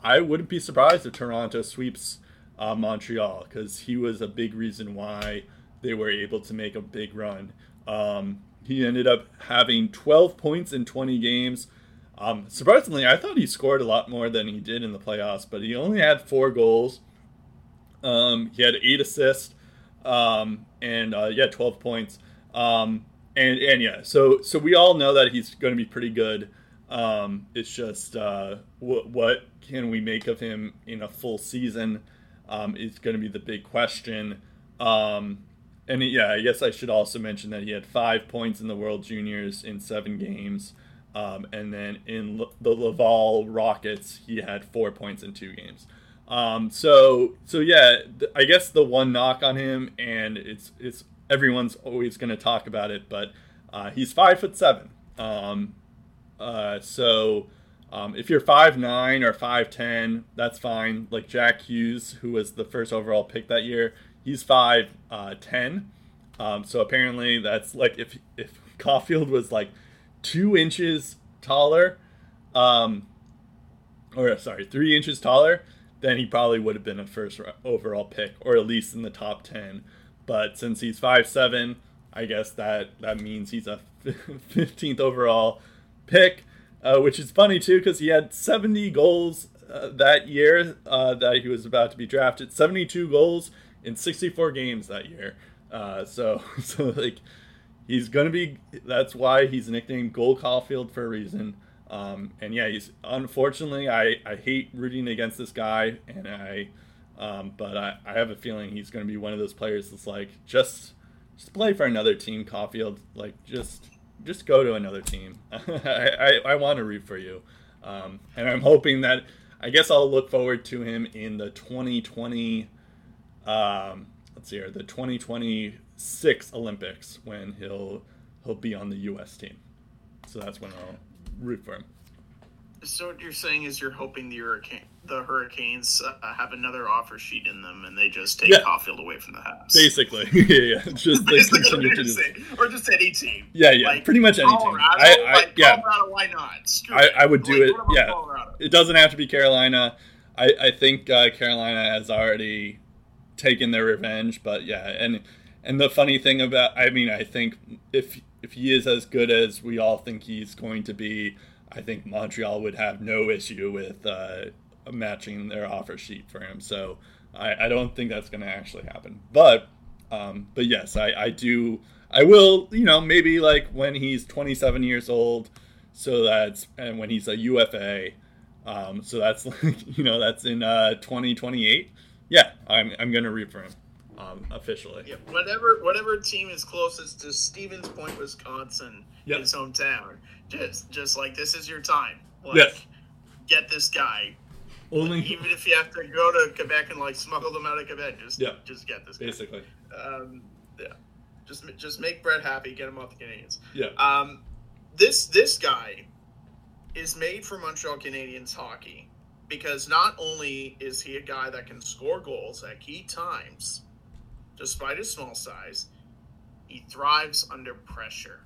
I wouldn't be surprised if Toronto sweeps uh, Montreal because he was a big reason why they were able to make a big run. Um, he ended up having 12 points in 20 games. Um, surprisingly, I thought he scored a lot more than he did in the playoffs, but he only had four goals. Um, he had eight assists, um, and uh, yeah, 12 points. Um, and and yeah, so so we all know that he's going to be pretty good. Um, it's just uh, what what can we make of him in a full season um, is going to be the big question. Um, and yeah, I guess I should also mention that he had five points in the World Juniors in seven games. Um, and then in L- the Laval Rockets, he had four points in two games. Um, so so yeah, th- I guess the one knock on him, and it's it's everyone's always going to talk about it, but uh, he's five foot seven. Um, uh, so um, if you're five nine or five ten, that's fine. Like Jack Hughes, who was the first overall pick that year, he's five uh, ten. Um, so apparently that's like if if Caufield was like two inches taller, um, or sorry, three inches taller, then he probably would have been a first overall pick, or at least in the top ten. But since he's five seven, I guess that that means he's a fifteenth overall pick, uh, which is funny too because he had seventy goals uh, that year uh, that he was about to be drafted. Seventy-two goals in sixty-four games that year. Uh, so so like he's gonna be. That's why he's nicknamed Gold Caufield for a reason. Um, and yeah, he's unfortunately I, I hate rooting against this guy, and I, um, but I, I have a feeling he's gonna be one of those players that's like just just play for another team, Caufield. Like just just go to another team. I I, I want to root for you, um, and I'm hoping that I guess I'll look forward to him in the 2020. Um, let's see here, the 2026 Olympics when he'll he'll be on the U.S. team. So that's when I'll root for him. So what you're saying is you're hoping the hurricane, the Hurricanes uh, have another offer sheet in them, and they just take Yeah. Caufield away from the Habs. Basically, yeah, yeah. Just they continue to saying. or just any team. Yeah, yeah, Like, pretty much any team. Colorado, I, I, like yeah, Colorado, why not? Screw I. I would do Like, it. Yeah, Colorado? it doesn't have to be Carolina. I, I think uh, Carolina has already taken their revenge, but yeah, and and the funny thing about, I mean, I think if if he is as good as we all think he's going to be, I think Montreal would have no issue with uh, matching their offer sheet for him. So I, I don't think that's going to actually happen. But um, but yes, I, I do. I will, you know, maybe like when he's 27 years old, so that's and when he's a UFA, um, so that's like you know that's in uh, 2028. Yeah, I'm I'm gonna root for him. um, officially. Yeah, whatever whatever team is closest to Stevens Point, Wisconsin, Yep. his hometown. Just just like this is your time. Like, Yes. Get this guy. Only Even if you have to go to Quebec and like smuggle them out of Quebec, just Yeah. just get this guy. basically. Um, yeah. Just just make Brett happy. Get him off the Canadiens. Yeah. Um, this this guy is made for Montreal Canadiens hockey because not only is he a guy that can score goals at key times, despite his small size, he thrives under pressure.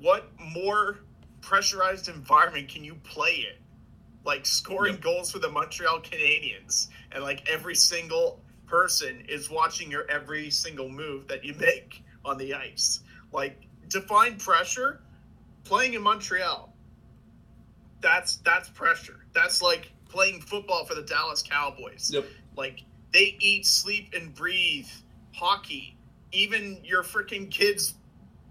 What more pressurized environment can you play in? Like scoring Yeah. goals for the Montreal Canadiens, and like every single person is watching your every single move that you make on the ice. Like define pressure playing in Montreal. That's that's pressure. That's like playing football for the Dallas Cowboys. Yep. Like they eat, sleep, and breathe hockey. Even your freaking kids'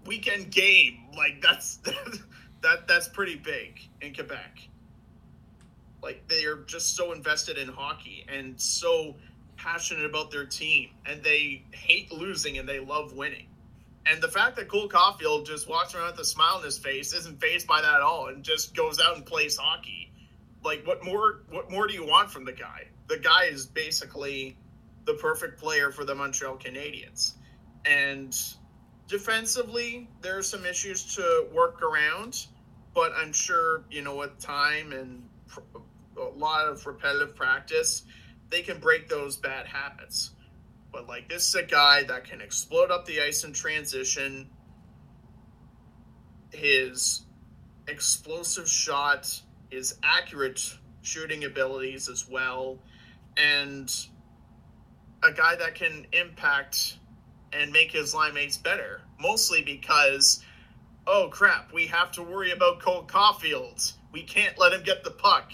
weekend game. Like that's that that's pretty big in Quebec. Like they are just so invested in hockey and so passionate about their team, and they hate losing and they love winning. And the fact that Cole Caufield just walks around with a smile on his face, isn't phased by that at all, and just goes out and plays hockey. Like, what more? What more do you want from the guy? The guy is basically the perfect player for the Montreal Canadiens. And defensively, there are some issues to work around, but I'm sure you know with time and pr- a lot of repetitive practice, they can break those bad habits. But like this is a guy that can explode up the ice in transition. His explosive shot, his accurate shooting abilities as well, and a guy that can impact and make his line mates better. Mostly because, oh crap, we have to worry about Cole Caufield. We can't let him get the puck.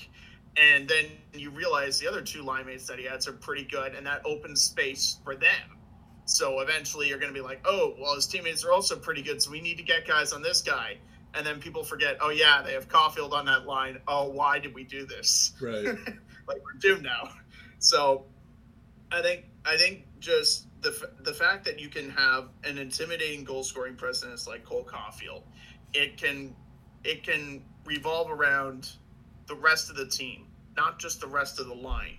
And then you realize the other two line mates that he has are pretty good, and that opens space for them. So eventually you're going to be like, oh, well, his teammates are also pretty good, so we need to get guys on this guy. And then people forget, oh, yeah, they have Caufield on that line. Oh, why did we do this? Right. like we're doomed now. So I think I think just the the fact that you can have an intimidating goal scoring presence like Cole Caufield, it can it can revolve around the rest of the team, not just the rest of the line,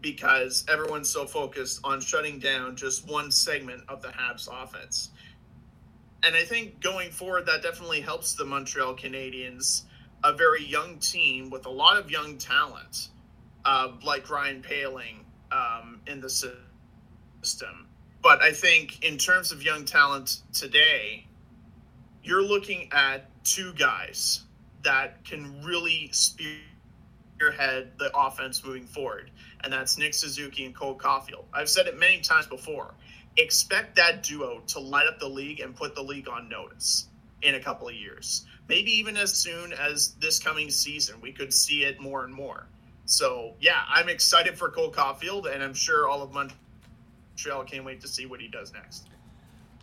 because everyone's so focused on shutting down just one segment of the Habs offense. And I think going forward, that definitely helps the Montreal Canadiens, a very young team with a lot of young talent, uh, like Ryan Poehling um, in the system. But I think in terms of young talent today, you're looking at two guys that can really spearhead the offense moving forward, and that's Nick Suzuki and Cole Caufield. I've said it many times before. Expect that duo to light up the league and put the league on notice in a couple of years. Maybe even as soon as this coming season, we could see it more and more. So, yeah, I'm excited for Cole Caufield, and I'm sure all of Montreal can't wait to see what he does next.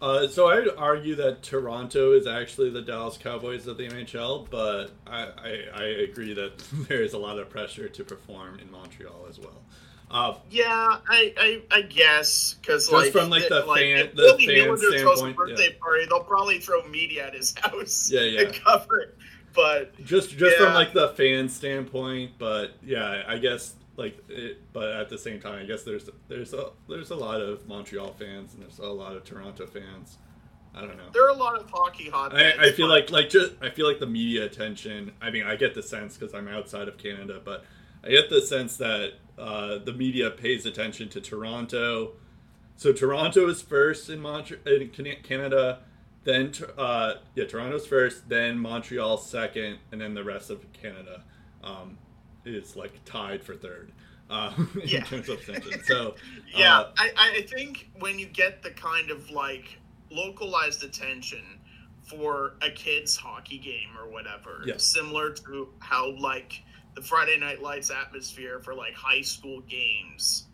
Uh, so I would argue that Toronto is actually the Dallas Cowboys of the NHL, but I, I, I agree that there is a lot of pressure to perform in Montreal as well. Uh, Yeah, I, I, I guess because like from, like, the fan- the Willie fan Miller throws a standpoint, birthday party, they'll probably throw media at his house Yeah, yeah. and cover it. But just just from like the fan standpoint, but yeah, I guess like it, but at the same time, I guess there's there's a there's a lot of Montreal fans and there's a lot of Toronto fans. I don't know. there are a lot of hockey hot. I, I feel like like just I feel like the media attention. I mean, I get the sense because I'm outside of Canada, but I get the sense that uh, the media pays attention to Toronto. So Toronto is first in Montreal in Canada, then uh, yeah, Toronto's first, then Montreal second, and then the rest of Canada um, is like tied for third um, in Yeah. terms of attention. So Yeah, uh, I, I think when you get the kind of like localized attention for a kid's hockey game or whatever, Yeah. similar to how like the Friday Night Lights atmosphere for like high school games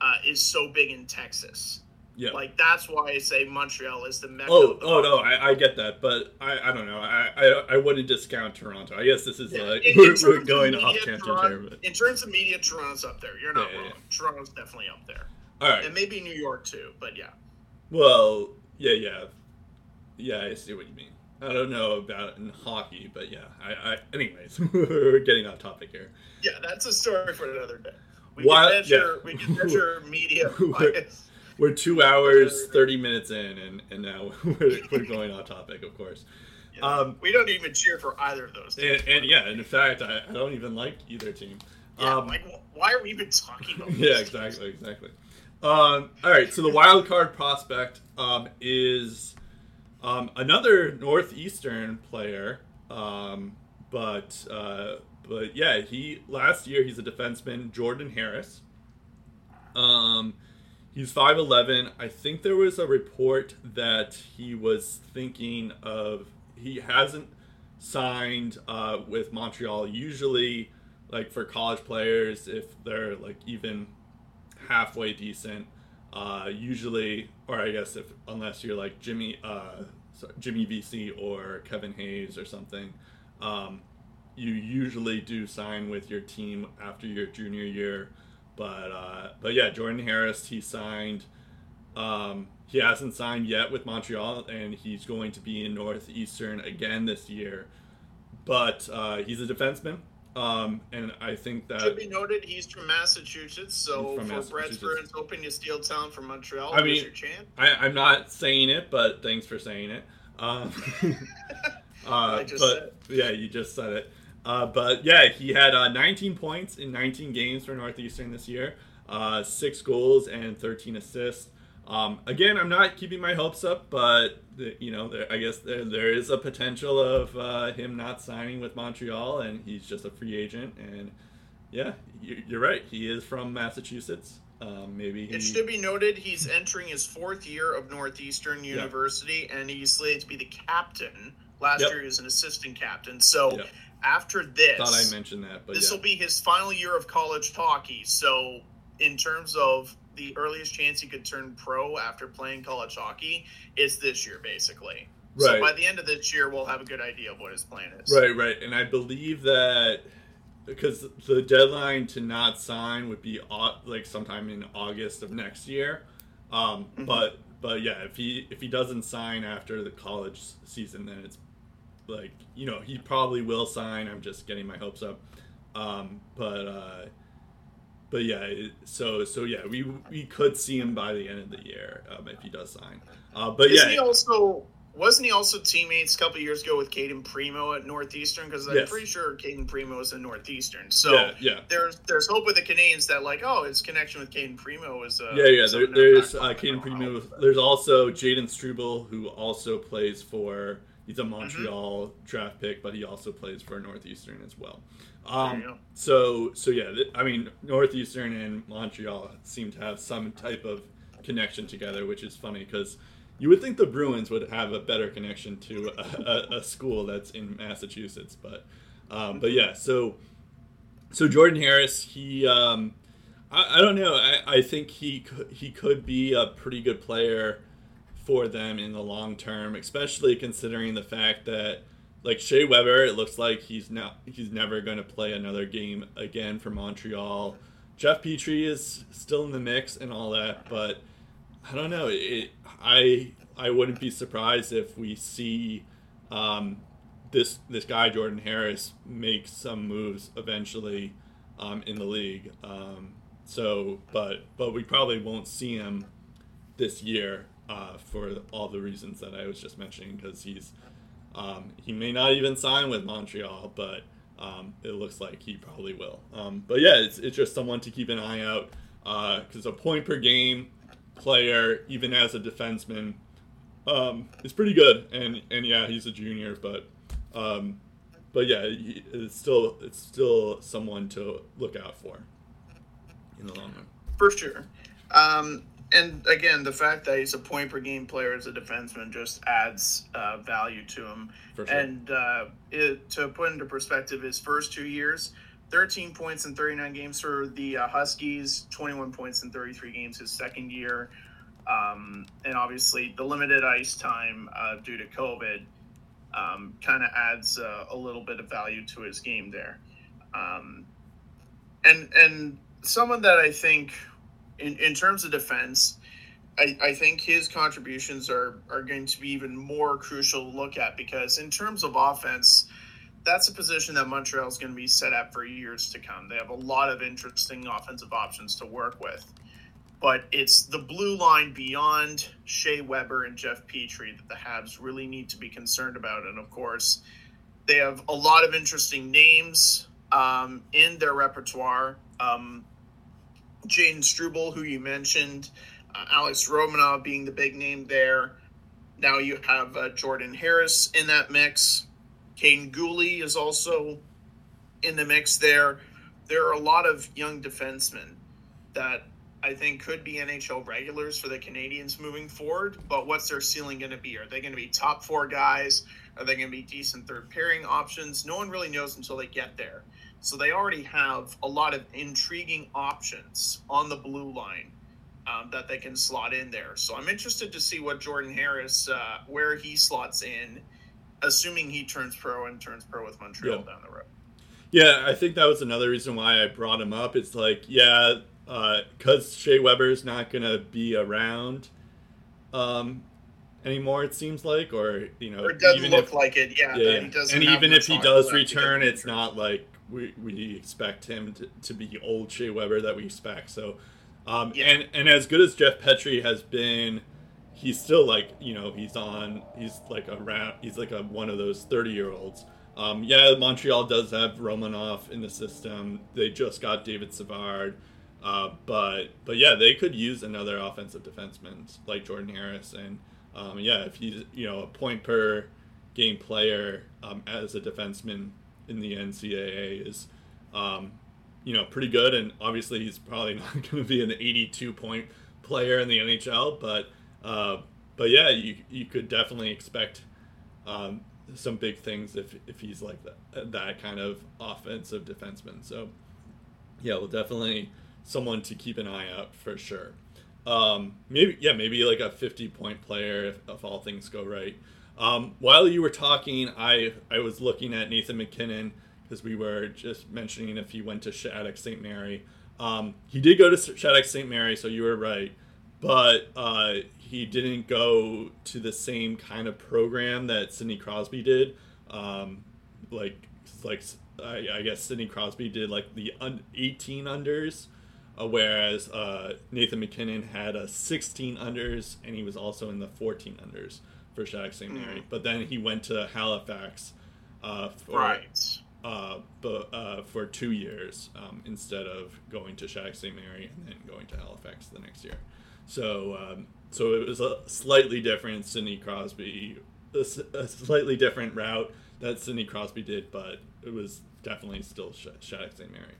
uh, is so big in Texas. yeah. Like that's why I say Montreal is the mecca. Oh, the oh no. I, I get that, but I, I don't know. I, I I wouldn't discount Toronto. I guess this is Yeah, like in- in we're, we're of going media, off tangent Toronto- here, but In terms of media, Toronto's up there. You're not Yeah, yeah, wrong. Toronto's definitely up there. All right. And maybe New York too, but yeah. Well, yeah, yeah, yeah. I see what you mean. I don't know about in hockey, but yeah. I, I anyways, we're getting off topic here. Yeah, that's a story for another day. We Why- can measure, yeah. we can measure media We're- bias. We're two hours, thirty minutes in, and and now we're, we're going off topic, of course. Yeah. Um, we don't even cheer for either of those. And, teams. and yeah, and in fact, I, I don't even like either team. Yeah, Um, like, why are we even talking about yeah, exactly, exactly. Um, all right, so the wild card prospect um, is um, another northeastern player, um, but uh, but yeah, he last year he's a defenseman, Jordan Harris. Um, he's five eleven. I think there was a report that he was thinking of he hasn't signed uh, with Montreal. Usually, like for college players, if they're like even halfway decent, uh, usually, or I guess if unless you're like Jimmy, uh, sorry, Jimmy Vesey or Kevin Hayes or something, um, you usually do sign with your team after your junior year. But uh, but yeah, Jordan Harris he signed. Um, he hasn't signed yet with Montreal, and he's going to be in Northeastern again this year. But uh, he's a defenseman, um, and I think that Should be noted, he's from Massachusetts, so from for Massachusetts. Bruins hoping to steal talent from Montreal, I mean-. I, I'm not saying it, but thanks for saying it. Um, uh, I just but yeah, you just said it. Uh, but yeah, he had uh, 19 points in 19 games for Northeastern this year, uh, six goals and 13 assists. Um, again, I'm not keeping my hopes up, but the, you know, there, I guess there, there is a potential of uh, him not signing with Montreal, and he's just a free agent. And yeah, you, you're right, he is from Massachusetts. Um, maybe he, It should be noted he's entering his fourth year of Northeastern University, and he's slated to be the captain. Last Yep. year he was an assistant captain. So Yep. after this, thought I mentioned that, but this yeah. will be his final year of college hockey. So in terms of the earliest chance he could turn pro after playing college hockey, is this year basically. Right. So by the end of this year, we'll have a good idea of what his plan is. Right, right, and I believe that because the deadline to not sign would be like sometime in August of next year. Um, Mhm. But but yeah, if he if he doesn't sign after the college season, then it's like you know he probably will sign. I'm just getting my hopes up. Um, but uh, but yeah, so so yeah, we we could see him by the end of the year um, if he does sign. Uh, but Isn't yeah, he also wasn't he also teammates a couple years ago with Cayden Primeau at Northeastern? Because I'm Yes. pretty sure Cayden Primeau is in Northeastern. So yeah, yeah. there's there's hope with the Canadiens that like oh his connection with Cayden Primeau is uh, Yeah, yeah. There, there's uh, Cayden Primeau. while. There's also Jayden Struble, who also plays for. He's Mm-hmm. a Montreal draft pick, but he also plays for Northeastern as well. Um, so, so yeah. th- I mean, Northeastern and Montreal seem to have some type of connection together, which is funny because you would think the Bruins would have a better connection to a, a, a school that's in Massachusetts, but um, but yeah. So so Jordan Harris, he um, I, I don't know. I, I think he could, he could be a pretty good player for them in the long term, especially considering the fact that like Shea Weber, it looks like he's not he's never going to play another game again for Montreal. Jeff Petry is still in the mix and all that, but I don't know. It, I I wouldn't be surprised if we see um, this this guy Jordan Harris make some moves eventually um, in the league. Um, so, but but we probably won't see him this year uh, for all the reasons that I was just mentioning because he's um, he may not even sign with Montreal, but um, it looks like he probably will. Um, but yeah, it's, it's just someone to keep an eye out because a point per game player, even as a defenseman, um, is pretty good. And and yeah, he's a junior, but um, but yeah, it's still it's still someone to look out for in the long run. for sure. Um, and again, the fact that he's a point per game player as a defenseman just adds uh, value to him. Sure. And uh, it, to put into perspective, his first two years, 13 points in 39 games for the uh, Huskies, 21 points in 33 games his second year. Um, and obviously, the limited ice time uh, due to COVID um, kind of adds uh, a little bit of value to his game there. Um, and and someone that I think in, in terms of defense, I, I think his contributions are, are going to be even more crucial to look at because in terms of offense, that's a position that Montreal is going to be set up for years to come. They have a lot of interesting offensive options to work with. But it's the blue line beyond Shea Weber and Jeff Petry that the Habs really need to be concerned about. And of course, they have a lot of interesting names um, in their repertoire. Um, Jayden Struble, who you mentioned, uh, Alex Romanov being the big name there. Now you have uh, Jordan Harris in that mix. Kane Guhle is also in the mix there. There are a lot of young defensemen that I think could be NHL regulars for the Canadiens moving forward. But what's their ceiling going to be? Are they going to be top four guys? Are they going to be decent third pairing options? No one really knows until they get there. So they already have a lot of intriguing options on the blue line um, that they can slot in there. So I'm interested to see what Jordan Harris, uh, where he slots in, assuming he turns pro and turns pro with Montreal yeah. down the road. Yeah, I think that was another reason why I brought him up. It's like, yeah, because uh, Shea Weber's not going to be around um, anymore, it seems like, or you know, or it doesn't look if, like it. Yeah, yeah. and even if he does return, it's not like we, we expect him to, to be old Shea Weber that we expect. So, um, yeah. and and as good as Jeff Petry has been, he's still like you know he's on he's like a rap he's like a one of those thirty year olds. Um, yeah, Montreal does have Romanov in the system. They just got David Savard. Uh, but but yeah, they could use another offensive defenseman like Jordan Harris, and um, yeah, if he's you know a point per game player um, as a defenseman in the NCAA is um, you know pretty good, and obviously he's probably not going to be an 82 point player in the NHL, but uh, but yeah, you you could definitely expect um, some big things if if he's like that that kind of offensive defenseman. So yeah, we'll definitely someone to keep an eye out for sure. Um, maybe yeah, maybe like a 50 point player if, if all things go right. Um, while you were talking, I I was looking at Nathan MacKinnon because we were just mentioning if he went to Shattuck St. Mary. Um, he did go to Shattuck St. Mary, so you were right, but uh, he didn't go to the same kind of program that Sidney Crosby did. Um, like like I, I, guess Sidney Crosby did like the un- 18 unders uh, whereas uh, Nathan MacKinnon had a 16 unders, and he was also in the 14 unders for Shattuck St. Mary. Mm. But then he went to Halifax uh, for, right. Uh, but, uh, for two years um, instead of going to Shattuck St. Mary and then going to Halifax the next year. So, um, so it was a slightly different Sidney Crosby, a, a, slightly different route that Sidney Crosby did, but it was definitely still Shattuck St. Mary.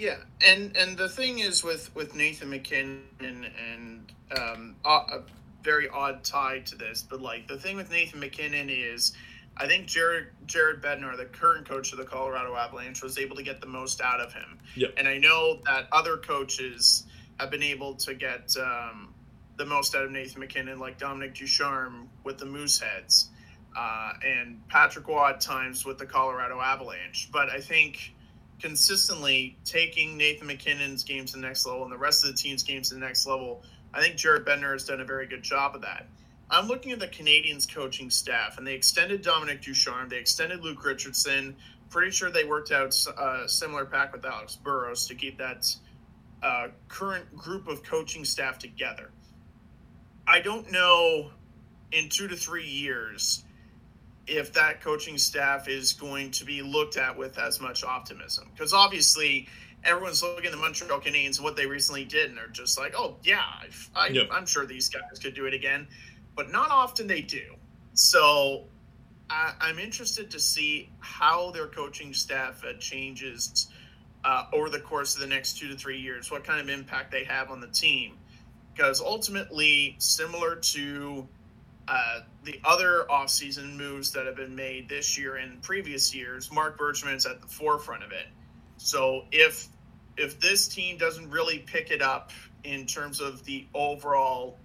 Yeah, and and the thing is with with Nathan MacKinnon and um, a very odd tie to this, but like the thing with Nathan MacKinnon is, I think Jared Jared Bednar, the current coach of the Colorado Avalanche, was able to get the most out of him. Yep. And I know that other coaches have been able to get um, the most out of Nathan MacKinnon, like Dominic Ducharme with the Mooseheads, uh, and Patrick at times with the Colorado Avalanche. But I think consistently taking Nathan MacKinnon's games to the next level and the rest of the team's games to the next level. I think Jared Bednar has done a very good job of that. I'm looking at the Canadiens coaching staff, and they extended Dominic Ducharme, they extended Luke Richardson. Pretty sure they worked out a similar pack with Alex Burrows to keep that uh, current group of coaching staff together. I don't know in two to three years if that coaching staff is going to be looked at with as much optimism. Because obviously, everyone's looking at the Montreal Canadiens and what they recently did, and they're just like, oh, yeah, I, yep. I'm sure these guys could do it again. But not often they do. So I, am interested to see how their coaching staff uh, changes uh, over the course of the next two to three years, what kind of impact they have on the team. Because ultimately, similar to uh, the other offseason moves that have been made this year and previous years, Marc Bergevin's at the forefront of it. So if if this team doesn't really pick it up in terms of the overall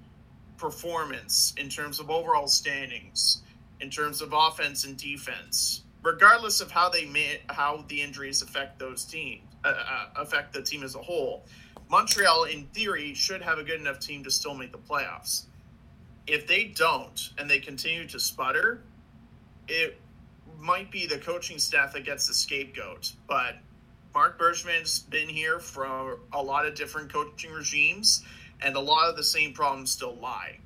performance, in terms of overall standings, in terms of offense and defense, regardless of how they may, how the injuries affect those teams, uh, uh, affect the team as a whole. Montreal, in theory, should have a good enough team to still make the playoffs. If they don't and they continue to sputter, it might be the coaching staff that gets the scapegoat. But Marc Bergevin's been here for a lot of different coaching regimes, and a lot of the same problems still lie.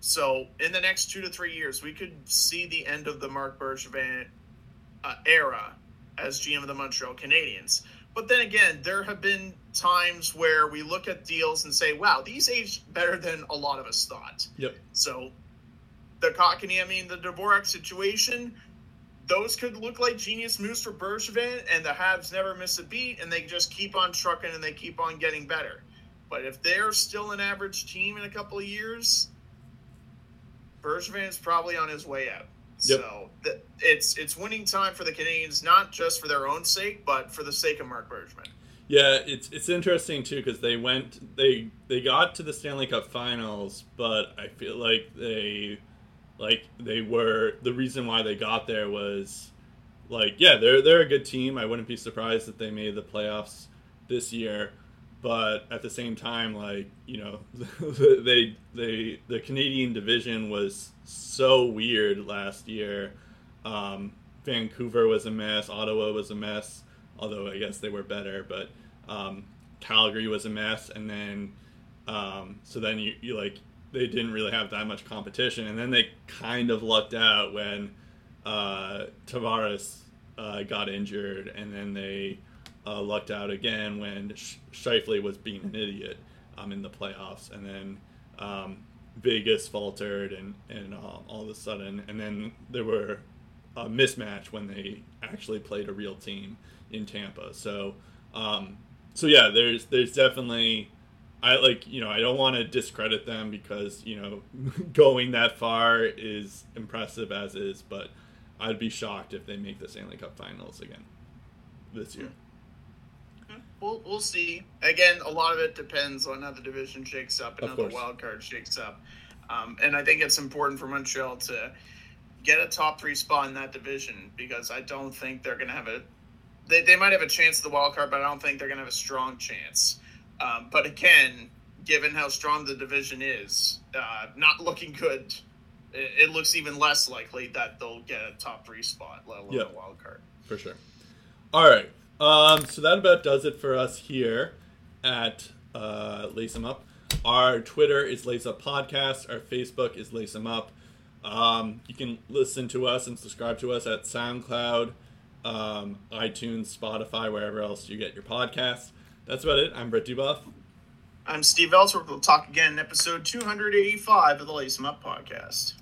So, in the next two to three years, we could see the end of the Marc Bergevin uh, era as GM of the Montreal Canadiens. But then again, there have been times where we look at deals and say, "Wow, these aged better than a lot of us thought." Yep. So, the Kotkaniemi and the Dvorak situation, those could look like genius moves for Bergevin, and the Habs never miss a beat, and they just keep on trucking and they keep on getting better. But if they're still an average team in a couple of years, Bergevin is probably on his way out. Yep. So th- it's it's winning time for the Canadiens, not just for their own sake, but for the sake of Marc Bergevin. Yeah, it's it's interesting too because they went they they got to the Stanley Cup Finals, but I feel like they like they were the reason why they got there was like yeah they're they're a good team. I wouldn't be surprised if they made the playoffs this year, but at the same time like you know they they the Canadian division was so weird last year. Um, Vancouver was a mess. Ottawa was a mess. Although I guess they were better, but um, Calgary was a mess, and then um, so then you, you like they didn't really have that much competition, and then they kind of lucked out when uh, Tavares uh, got injured, and then they uh, lucked out again when Sh- Scheifele was being an idiot um, in the playoffs, and then um, Vegas faltered, and and uh, all of a sudden, and then there were a mismatch when they actually played a real team in Tampa. So, um, so yeah, there's there's definitely I like you know I don't want to discredit them because you know going that far is impressive as is, but I'd be shocked if they make the Stanley Cup Finals again this year. Hmm. We'll, we'll see. Again, a lot of it depends on how the division shakes up and how the wild card shakes up. Um, and I think it's important for Montreal to get a top three spot in that division because I don't think they're going to have a. They, they might have a chance at the wild card, but I don't think they're going to have a strong chance. Um, but again, given how strong the division is, uh, not looking good, it, it looks even less likely that they'll get a top three spot, let alone Yep. a wild card. for sure. All right. Um, so that about does it for us here at uh, Lace 'em Up. Our Twitter is Lace Up Podcast. Our Facebook is Lace 'em Up. Um, you can listen to us and subscribe to us at SoundCloud, um, iTunes, Spotify, wherever else you get your podcasts. That's about it. I'm Brett Dubuff. I'm Steve Ellsworth. We'll talk again in episode 285 of the Lace 'em Up podcast.